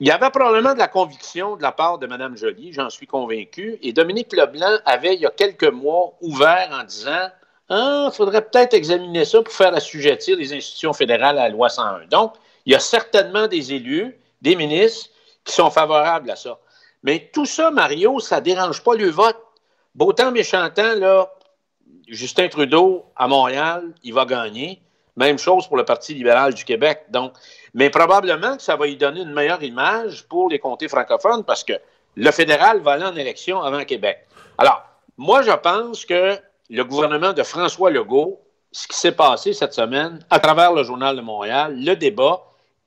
Il y avait probablement de la conviction de la part de Mme Joly, j'en suis convaincu. Et Dominique Leblanc avait, il y a quelques mois, ouvert en disant Ah, il faudrait peut-être examiner ça pour faire assujettir les institutions fédérales à la loi 101. Donc, il y a certainement des élus, des ministres qui sont favorables à ça. Mais tout ça, Mario, ça ne dérange pas le vote. Beau temps, méchant temps, là, Justin Trudeau, à Montréal, il va gagner. Même chose pour le Parti libéral du Québec. Donc, mais probablement que ça va lui donner une meilleure image pour les comtés francophones parce que le fédéral va aller en élection avant Québec. Alors, moi, je pense que le gouvernement de François Legault, ce qui s'est passé cette semaine à travers le Journal de Montréal, le débat,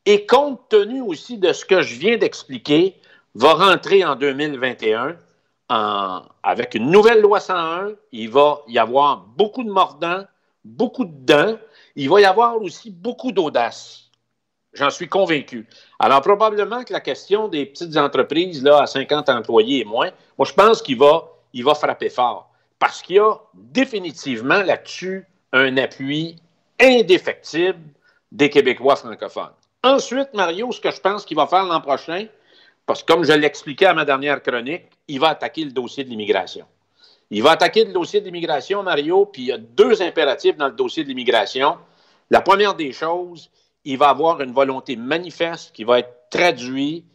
et compte tenu aussi de ce que je viens d'expliquer, va rentrer en 2021 en- avec une nouvelle loi 101. Il va y avoir beaucoup de mordants, beaucoup de dents. Il va y avoir aussi beaucoup d'audace. J'en suis convaincu. Alors, probablement que la question des petites entreprises là, à 50 employés et moins, moi, je pense qu'il va, il va frapper fort. Parce qu'il y a définitivement là-dessus un appui indéfectible des Québécois francophones. Ensuite, Mario, ce que je pense qu'il va faire l'an prochain, parce que comme je l'expliquais à ma dernière chronique, il va attaquer le dossier de l'immigration. Il va attaquer le dossier de l'immigration, Mario, puis il y a deux impératifs dans le dossier de l'immigration. La première des choses, il va avoir une volonté manifeste qui va être traduite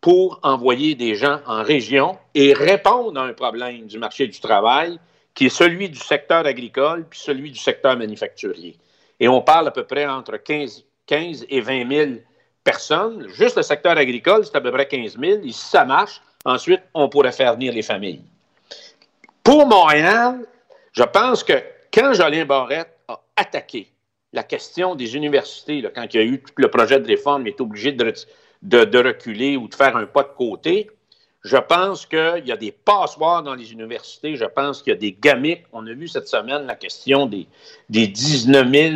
pour envoyer des gens en région et répondre à un problème du marché du travail qui est celui du secteur agricole puis celui du secteur manufacturier. Et on parle à peu près entre 15, 15 et 20 000 personnes. Juste le secteur agricole, c'est à peu près 15 000. Et si ça marche, ensuite, on pourrait faire venir les familles. Pour Montréal, je pense que quand Jolien Barrette a attaqué la question des universités, là, quand il y a eu tout le projet de réforme, il est obligé de, de- de reculer ou de faire un pas de côté. Je pense qu'il y a des passoires dans les universités. Je pense qu'il y a des gamiques. On a vu cette semaine la question des, des 19 000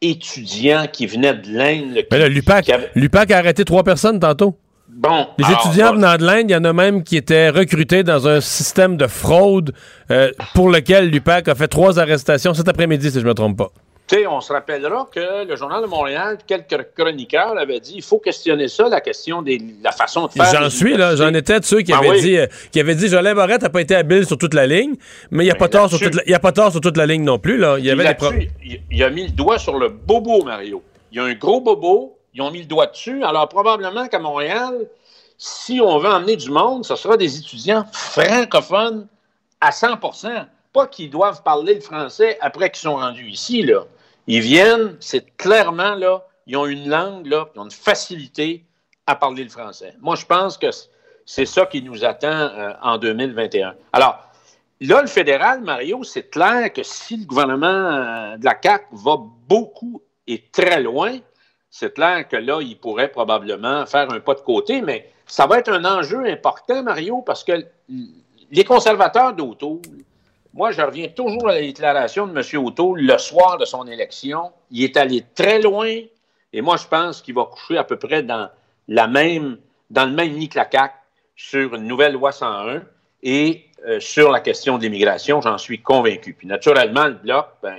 étudiants qui venaient de l'Inde. l'UPAC, l'UPAC a arrêté trois personnes tantôt. Bon. Les alors, étudiants venant de l'Inde, il y en a même qui étaient recrutés dans un système de fraude euh, pour lequel l'UPAC a fait trois arrestations cet après-midi, si je ne me trompe pas. Tu sais, on se rappellera que le Journal de Montréal, quelques chroniqueurs avaient dit il faut questionner ça, la question de la façon de faire. J'en suis, là. J'en étais de ceux qui Ah avaient oui. dit, euh, qui avaient dit, Jolin Barrette n'a pas été habile sur toute la ligne, mais il n'y a, pas tort sur Ben, toute la- y a pas tort sur toute la ligne non plus, là. Il y avait des il a mis le doigt sur le bobo, Mario. Il y a un gros bobo, ils ont mis le doigt dessus. Alors, probablement qu'à Montréal, si on veut emmener du monde, ce sera des étudiants francophones à 100 Pas qu'ils doivent parler le français après qu'ils sont rendus ici, là. Ils viennent, c'est clairement, là, ils ont une langue, là, ils ont une facilité à parler le français. Moi, je pense que c'est ça qui nous attend euh, en 2021. Alors, Là, le fédéral, Mario, c'est clair que si le gouvernement euh, de la CAQ va beaucoup et très loin, c'est clair que là, il pourrait probablement faire un pas de côté, mais ça va être un enjeu important, Mario, parce que les conservateurs d'Auto, moi, je reviens toujours à la déclaration de M. Auto le soir de son élection. Il est allé très loin, et moi, je pense qu'il va coucher à peu près dans, la même, dans le même nid CAQ sur une nouvelle loi 101 et euh, sur la question de l'immigration, j'en suis convaincu. Puis naturellement, le Bloc, ben,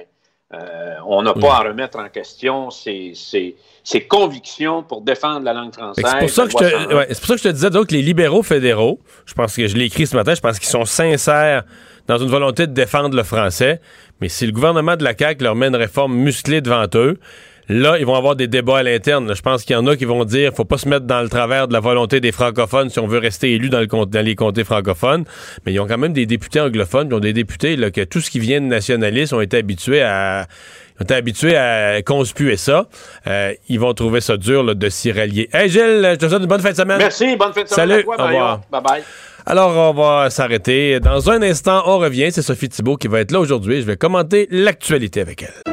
euh, on n'a pas à remettre en question ses, ses- ses convictions pour défendre la langue française. Fait que C'est pour, ça que la je loi te- 101. ouais, c'est pour ça que je te disais donc les libéraux fédéraux, je pense que je l'ai écrit ce matin, je pense qu'ils sont sincères dans une volonté de défendre le français, mais si le gouvernement de la CAQ leur met une réforme musclée devant eux, là, ils vont avoir des débats à l'interne. Je pense qu'il y en a qui vont dire faut pas se mettre dans le travers de la volonté des francophones si on veut rester élu dans, le, com- dans les comtés francophones, mais ils ont quand même des députés anglophones, ils ont des députés là, que tout ce qui vient de nationalistes ont été habitués à ont été habitués à conspuer ça. Euh, ils vont trouver ça dur là, de s'y rallier. Hey Gilles, je te souhaite une bonne fin de semaine. Merci, bonne fin de semaine Salut, à toi, au revoir. Bye-bye. Alors, on va s'arrêter. Dans un instant, on revient. C'est Sophie Thibault qui va être là aujourd'hui. Je vais commenter l'actualité avec elle.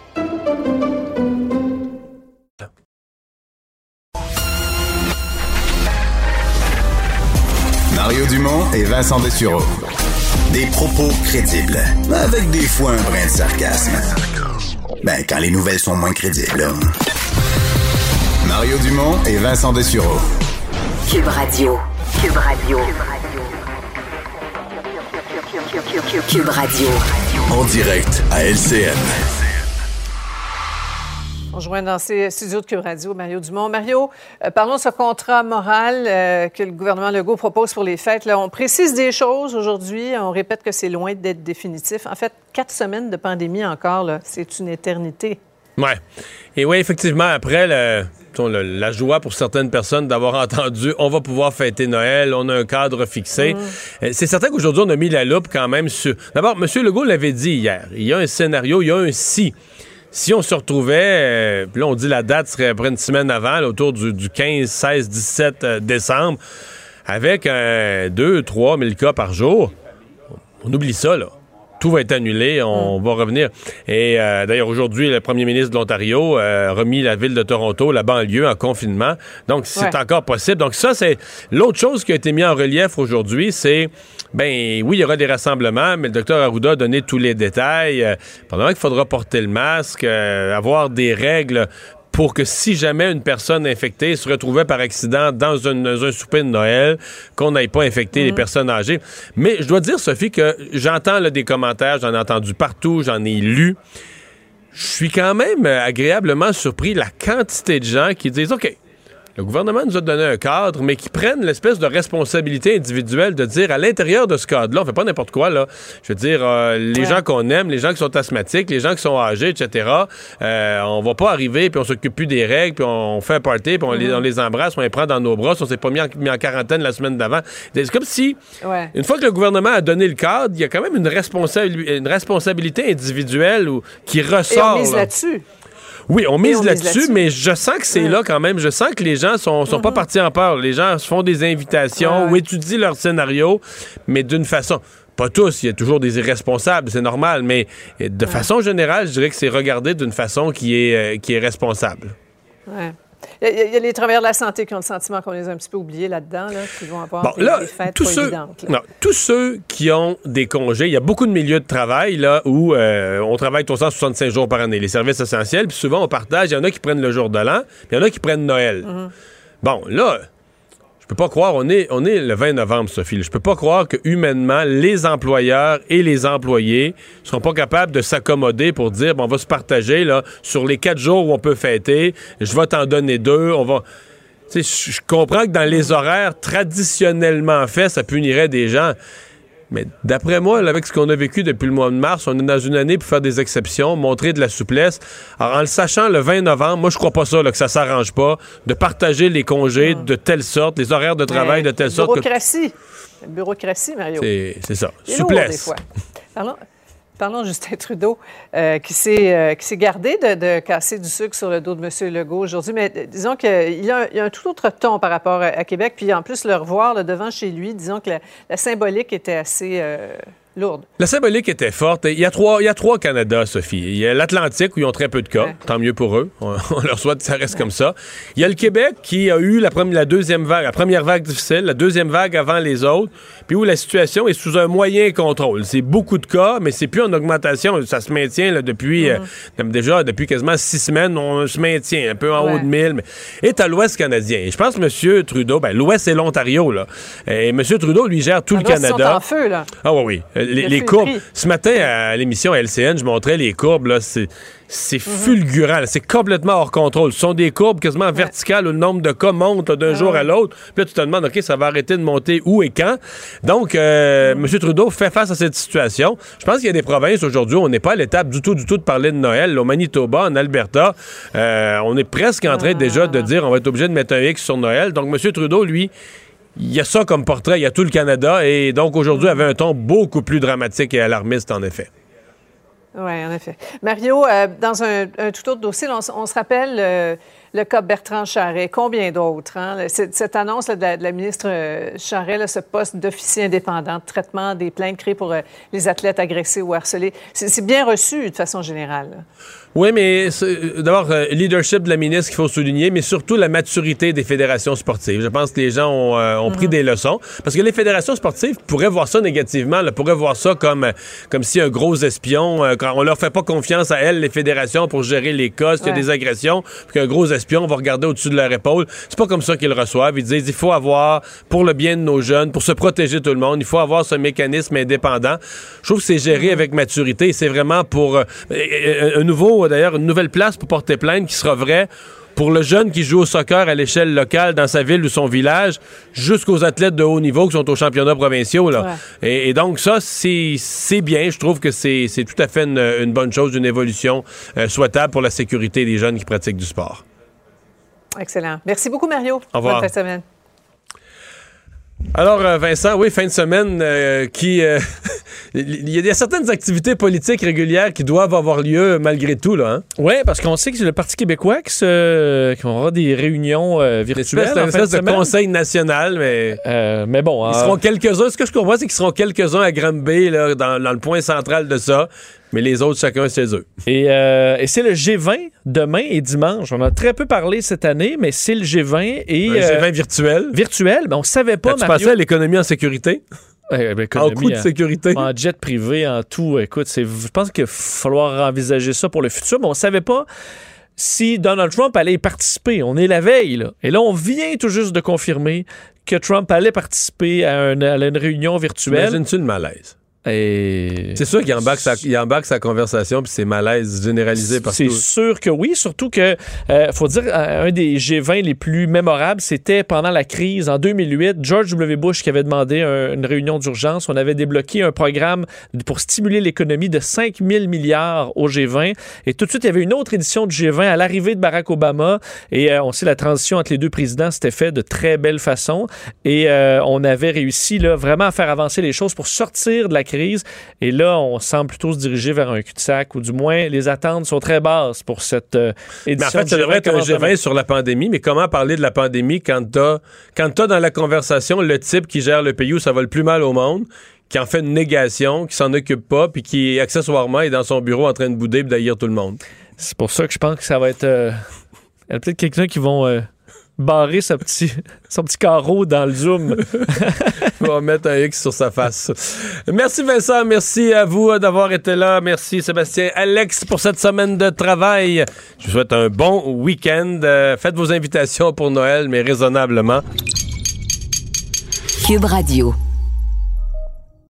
Mario Dumont et Vincent Dessureau. Des propos crédibles, avec des fois un brin de sarcasme. Ben, quand les nouvelles sont moins crédibles. Mario Dumont et Vincent Dessureau. Cube Radio. Cube Radio. Cube Radio. En direct à LCN. On joint dans ces studios de Cube Radio Mario Dumont. Mario, euh, parlons de ce contrat moral euh, que le gouvernement Legault propose pour les fêtes. Là, on précise des choses aujourd'hui. On répète que c'est loin d'être définitif. En fait, quatre semaines de pandémie encore, c'est une éternité. Ouais. Et oui, effectivement, après, le- disons, le- la joie pour certaines personnes d'avoir entendu on va pouvoir fêter Noël, on a un cadre fixé. Euh, C'est certain qu'aujourd'hui, on a mis la loupe quand même sur. D'abord, M. Legault l'avait dit hier. Il y a un scénario, il y a un si. Si on se retrouvait, euh, là, on dit la date serait après une semaine avant, là, autour du, du 15, 16, 17 euh, décembre, avec un 2, 3 000 cas par jour, on oublie ça, là. Tout va être annulé, on va revenir. Et euh, d'ailleurs, aujourd'hui, le premier ministre de l'Ontario euh, a remis la ville de Toronto, la banlieue, en confinement. Donc, c'est Ouais. encore possible. Donc, ça, c'est l'autre chose qui a été mise en relief aujourd'hui, c'est, ben oui, il y aura des rassemblements, mais le docteur Arruda a donné tous les détails. Euh, probablement qu'il faudra porter le masque, avoir des règles pour que si jamais une personne infectée se retrouvait par accident dans un, dans un souper de Noël, qu'on n'aille pas infecter les personnes âgées. Mais je dois dire, Sophie, que j'entends des commentaires, j'en ai entendu partout, j'en ai lu. Je suis quand même agréablement surpris la quantité de gens qui disent, OK, le gouvernement nous a donné un cadre, mais qui prennent l'espèce de responsabilité individuelle de dire à l'intérieur de ce cadre-là, on fait pas n'importe quoi, là. Je veux dire, euh, les gens qu'on aime, les gens qui sont asthmatiques, les gens qui sont âgés, etc., euh, on va pas arriver, puis on s'occupe plus des règles, puis on fait un party, puis on, les, Mhm. on les embrasse, on les prend dans nos bras, si on s'est pas mis en, mis en quarantaine la semaine d'avant. C'est comme si, Ouais. une fois que le gouvernement a donné le cadre, il y a quand même une, responsabil- une responsabilité individuelle ou, qui Et ressort. on mise là. Oui, on mise là-dessus, mais je sens que c'est Ouais. là quand même. Je sens que les gens sont, sont pas partis en peur. Les gens se font des invitations Ouais, ou étudient leur scénario, mais d'une façon. Pas tous, il y a toujours des irresponsables, c'est normal, mais euh, de façon générale, je dirais que c'est regardé d'une façon qui est, euh, qui est responsable. Ouais. Il y, a, il y a les travailleurs de la santé qui ont le sentiment qu'on les a un petit peu oubliés là-dedans, là, qui vont avoir Bon, des, là, des fêtes tous pas ceux, évidentes. là. non, tous ceux qui ont des congés, il y a beaucoup de milieux de travail là où euh, on travaille 365 jours par année, les services essentiels, puis souvent on partage, il y en a qui prennent le jour de l'an, puis il y en a qui prennent Noël. Bon, là, peux pas croire, on est, on est le 20 novembre, Sophie, je peux pas croire que humainement, les employeurs et les employés seront pas capables de s'accommoder pour dire, bon, on va se partager sur les quatre jours où on peut fêter, je vais t'en donner deux, on va... Je je comprends que dans les horaires traditionnellement faits, ça punirait des gens. Mais d'après moi, avec ce qu'on a vécu depuis le mois de mars, on est dans une année pour faire des exceptions, montrer de la souplesse. Alors, en le sachant le 20 novembre, moi, je crois pas ça, là, que ça s'arrange pas, de partager les congés de telle sorte, les horaires de travail Mais de telle sorte que. Bureaucratie. La bureaucratie, Mario. C'est ça. C'est lourd, des Souplesse. fois. Parlons Justin Trudeau, euh, qui s'est euh, qui s'est gardé de, casser du sucre sur le dos de M. Legault aujourd'hui. Mais euh, disons qu'il a il a un tout autre ton par rapport à, Québec. Puis en plus, le revoir devant chez lui, disons que la, symbolique était assez lourde. La symbolique était forte. Il y a trois, il y a trois Canada, Sophie. Il y a l'Atlantique où ils ont très peu de cas. Tant mieux pour eux. On, on leur souhaite que ça reste comme ça. Il y a le Québec qui a eu la, première, la deuxième vague, la première vague difficile, la deuxième vague avant les autres, puis où la situation est sous un moyen contrôle. C'est beaucoup de cas, mais c'est plus en augmentation. Ça se maintient là, depuis euh, comme déjà depuis quasiment six semaines. On se maintient un peu en Ouais. haut de 1000. Mais... Et à l'Ouest canadien. Et je pense que M. Trudeau, ben, l'Ouest c'est l'Ontario là. Et M. Trudeau lui gère tout Ah, le ils sont Canada. en feu, là. Ah oui, oui. Les, courbes. Ce matin, à l'émission LCN, je montrais les courbes. là, C'est c'est Mhm. fulgurant. C'est complètement hors contrôle. Ce sont des courbes quasiment verticales où le nombre de cas monte là, Ah d'un jour à l'autre. Puis là, tu te demandes, OK, ça va arrêter de monter où et quand? Donc, euh. M. Trudeau fait face à cette situation. Je pense qu'il y a des provinces aujourd'hui où on n'est pas à l'étape du tout, du tout de parler de Noël. Au Manitoba, en Alberta, euh, on est presque en train déjà Ah. de dire on va être obligé de mettre un X sur Noël. Donc, M. Trudeau, lui, il y a ça comme portrait, il y a tout le Canada, et donc aujourd'hui avait un ton beaucoup plus dramatique et alarmiste, en effet. Oui, en effet. Mario, euh, dans un, tout autre dossier, on, se rappelle euh, le cas Bertrand Charret, combien d'autres? hein? Cette, annonce de, la, ministre euh, Charret, ce poste d'officier indépendant de traitement des plaintes créées pour les athlètes agressés ou harcelés, c'est bien reçu de façon générale. Oui, mais d'abord, euh, leadership de la ministre qu'il faut souligner, mais surtout la maturité des fédérations sportives. Je pense que les gens ont, euh, ont pris des leçons. Parce que les fédérations sportives pourraient voir ça négativement, là, pourraient voir ça comme, euh, comme si un gros espion, euh, quand on leur fait pas confiance à elles, les fédérations, pour gérer les cas, s'il y a Ouais. des agressions, qu'un gros espion va regarder au-dessus de leur épaule. C'est pas comme ça qu'ils le reçoivent. Ils disent, il faut avoir, pour le bien de nos jeunes, pour se protéger tout le monde, il faut avoir ce mécanisme indépendant. Je trouve que c'est géré avec maturité c'est vraiment pour euh, euh, d'ailleurs, une nouvelle place pour porter plainte qui sera vraie pour le jeune qui joue au soccer à l'échelle locale dans sa ville ou son village, jusqu'aux athlètes de haut niveau qui sont aux championnats provinciaux. Là. Et, et donc ça, c'est bien. Je trouve que c'est c'est tout à fait une, une bonne chose, une évolution euh, souhaitable pour la sécurité des jeunes qui pratiquent du sport. Excellent. Merci beaucoup, Mario. Au revoir. Bonne fin de semaine. Alors, euh, Vincent, oui, fin de semaine euh, qui... euh, Il y a- certaines activités politiques régulières qui doivent avoir lieu malgré tout, là. Hein? Oui, parce qu'on sait que c'est le Parti québécois qui, se, qui aura des réunions euh, virtuelles. C'est un de espèce de semaine. conseil national, mais... Mais bon... Ils seront quelques-uns. Ce que je comprends, c'est qu'ils seront quelques-uns à Granby, là, dans, dans le point central de ça. Mais les autres, chacun chez eux. Et, euh, et c'est le G20 demain et dimanche. On a très peu parlé cette année, mais c'est le G20 et euh, G20 virtuel. virtuel. Ben, on savait pas. tu Mario- pensais à l'économie en sécurité? Eh, ben, En coût de hein. sécurité? En jet privé, en tout. Écoute, je pense qu'il va falloir envisager ça pour le futur, mais on savait pas si Donald Trump allait y participer. On est la veille, là. Et là, on vient tout juste de confirmer que Trump allait participer à, un- à une réunion virtuelle. Imagines-tu le malaise? Et... C'est sûr qu'il embarque, sa, il embarque sa conversation, puis c'est malaise généralisé partout. C'est sûr que oui, surtout que, euh, faut dire, un des G20 les plus mémorables, c'était pendant la crise en 2008. George W. Bush qui avait demandé un- une réunion d'urgence. On avait débloqué un programme pour stimuler l'économie de 5 000 milliards au G20. Et tout de suite, il y avait une autre édition du G20 à l'arrivée de Barack Obama. Et euh, on sait, la transition entre les deux présidents s'était fait de très belle façon. Et euh, on avait réussi là, vraiment à faire avancer les choses pour sortir de la crise. Et là, on semble plutôt se diriger vers un cul-de-sac, ou du moins, les attentes sont très basses pour cette euh, Mais édition. en fait, ça devrait être un Comment ça va? G20 sur la pandémie, mais comment parler de la pandémie quand t'as, quand t'as dans la conversation le type qui gère le pays où ça va le plus mal au monde, qui en fait une négation, qui s'en occupe pas, puis qui, accessoirement, est dans son bureau en train de bouder et d'haïr tout le monde? C'est pour ça que je pense que ça va être. euh, Il y a peut-être quelqu'un qui vont euh, barrer son petit, son petit carreau dans le Zoom. On va mettre un X sur sa face. Merci Vincent, merci à vous euh, d'avoir été là. Merci Sébastien, Alex pour cette semaine de travail. Je vous souhaite un bon week-end. Euh, faites vos invitations pour Noël, mais raisonnablement. Cube Radio.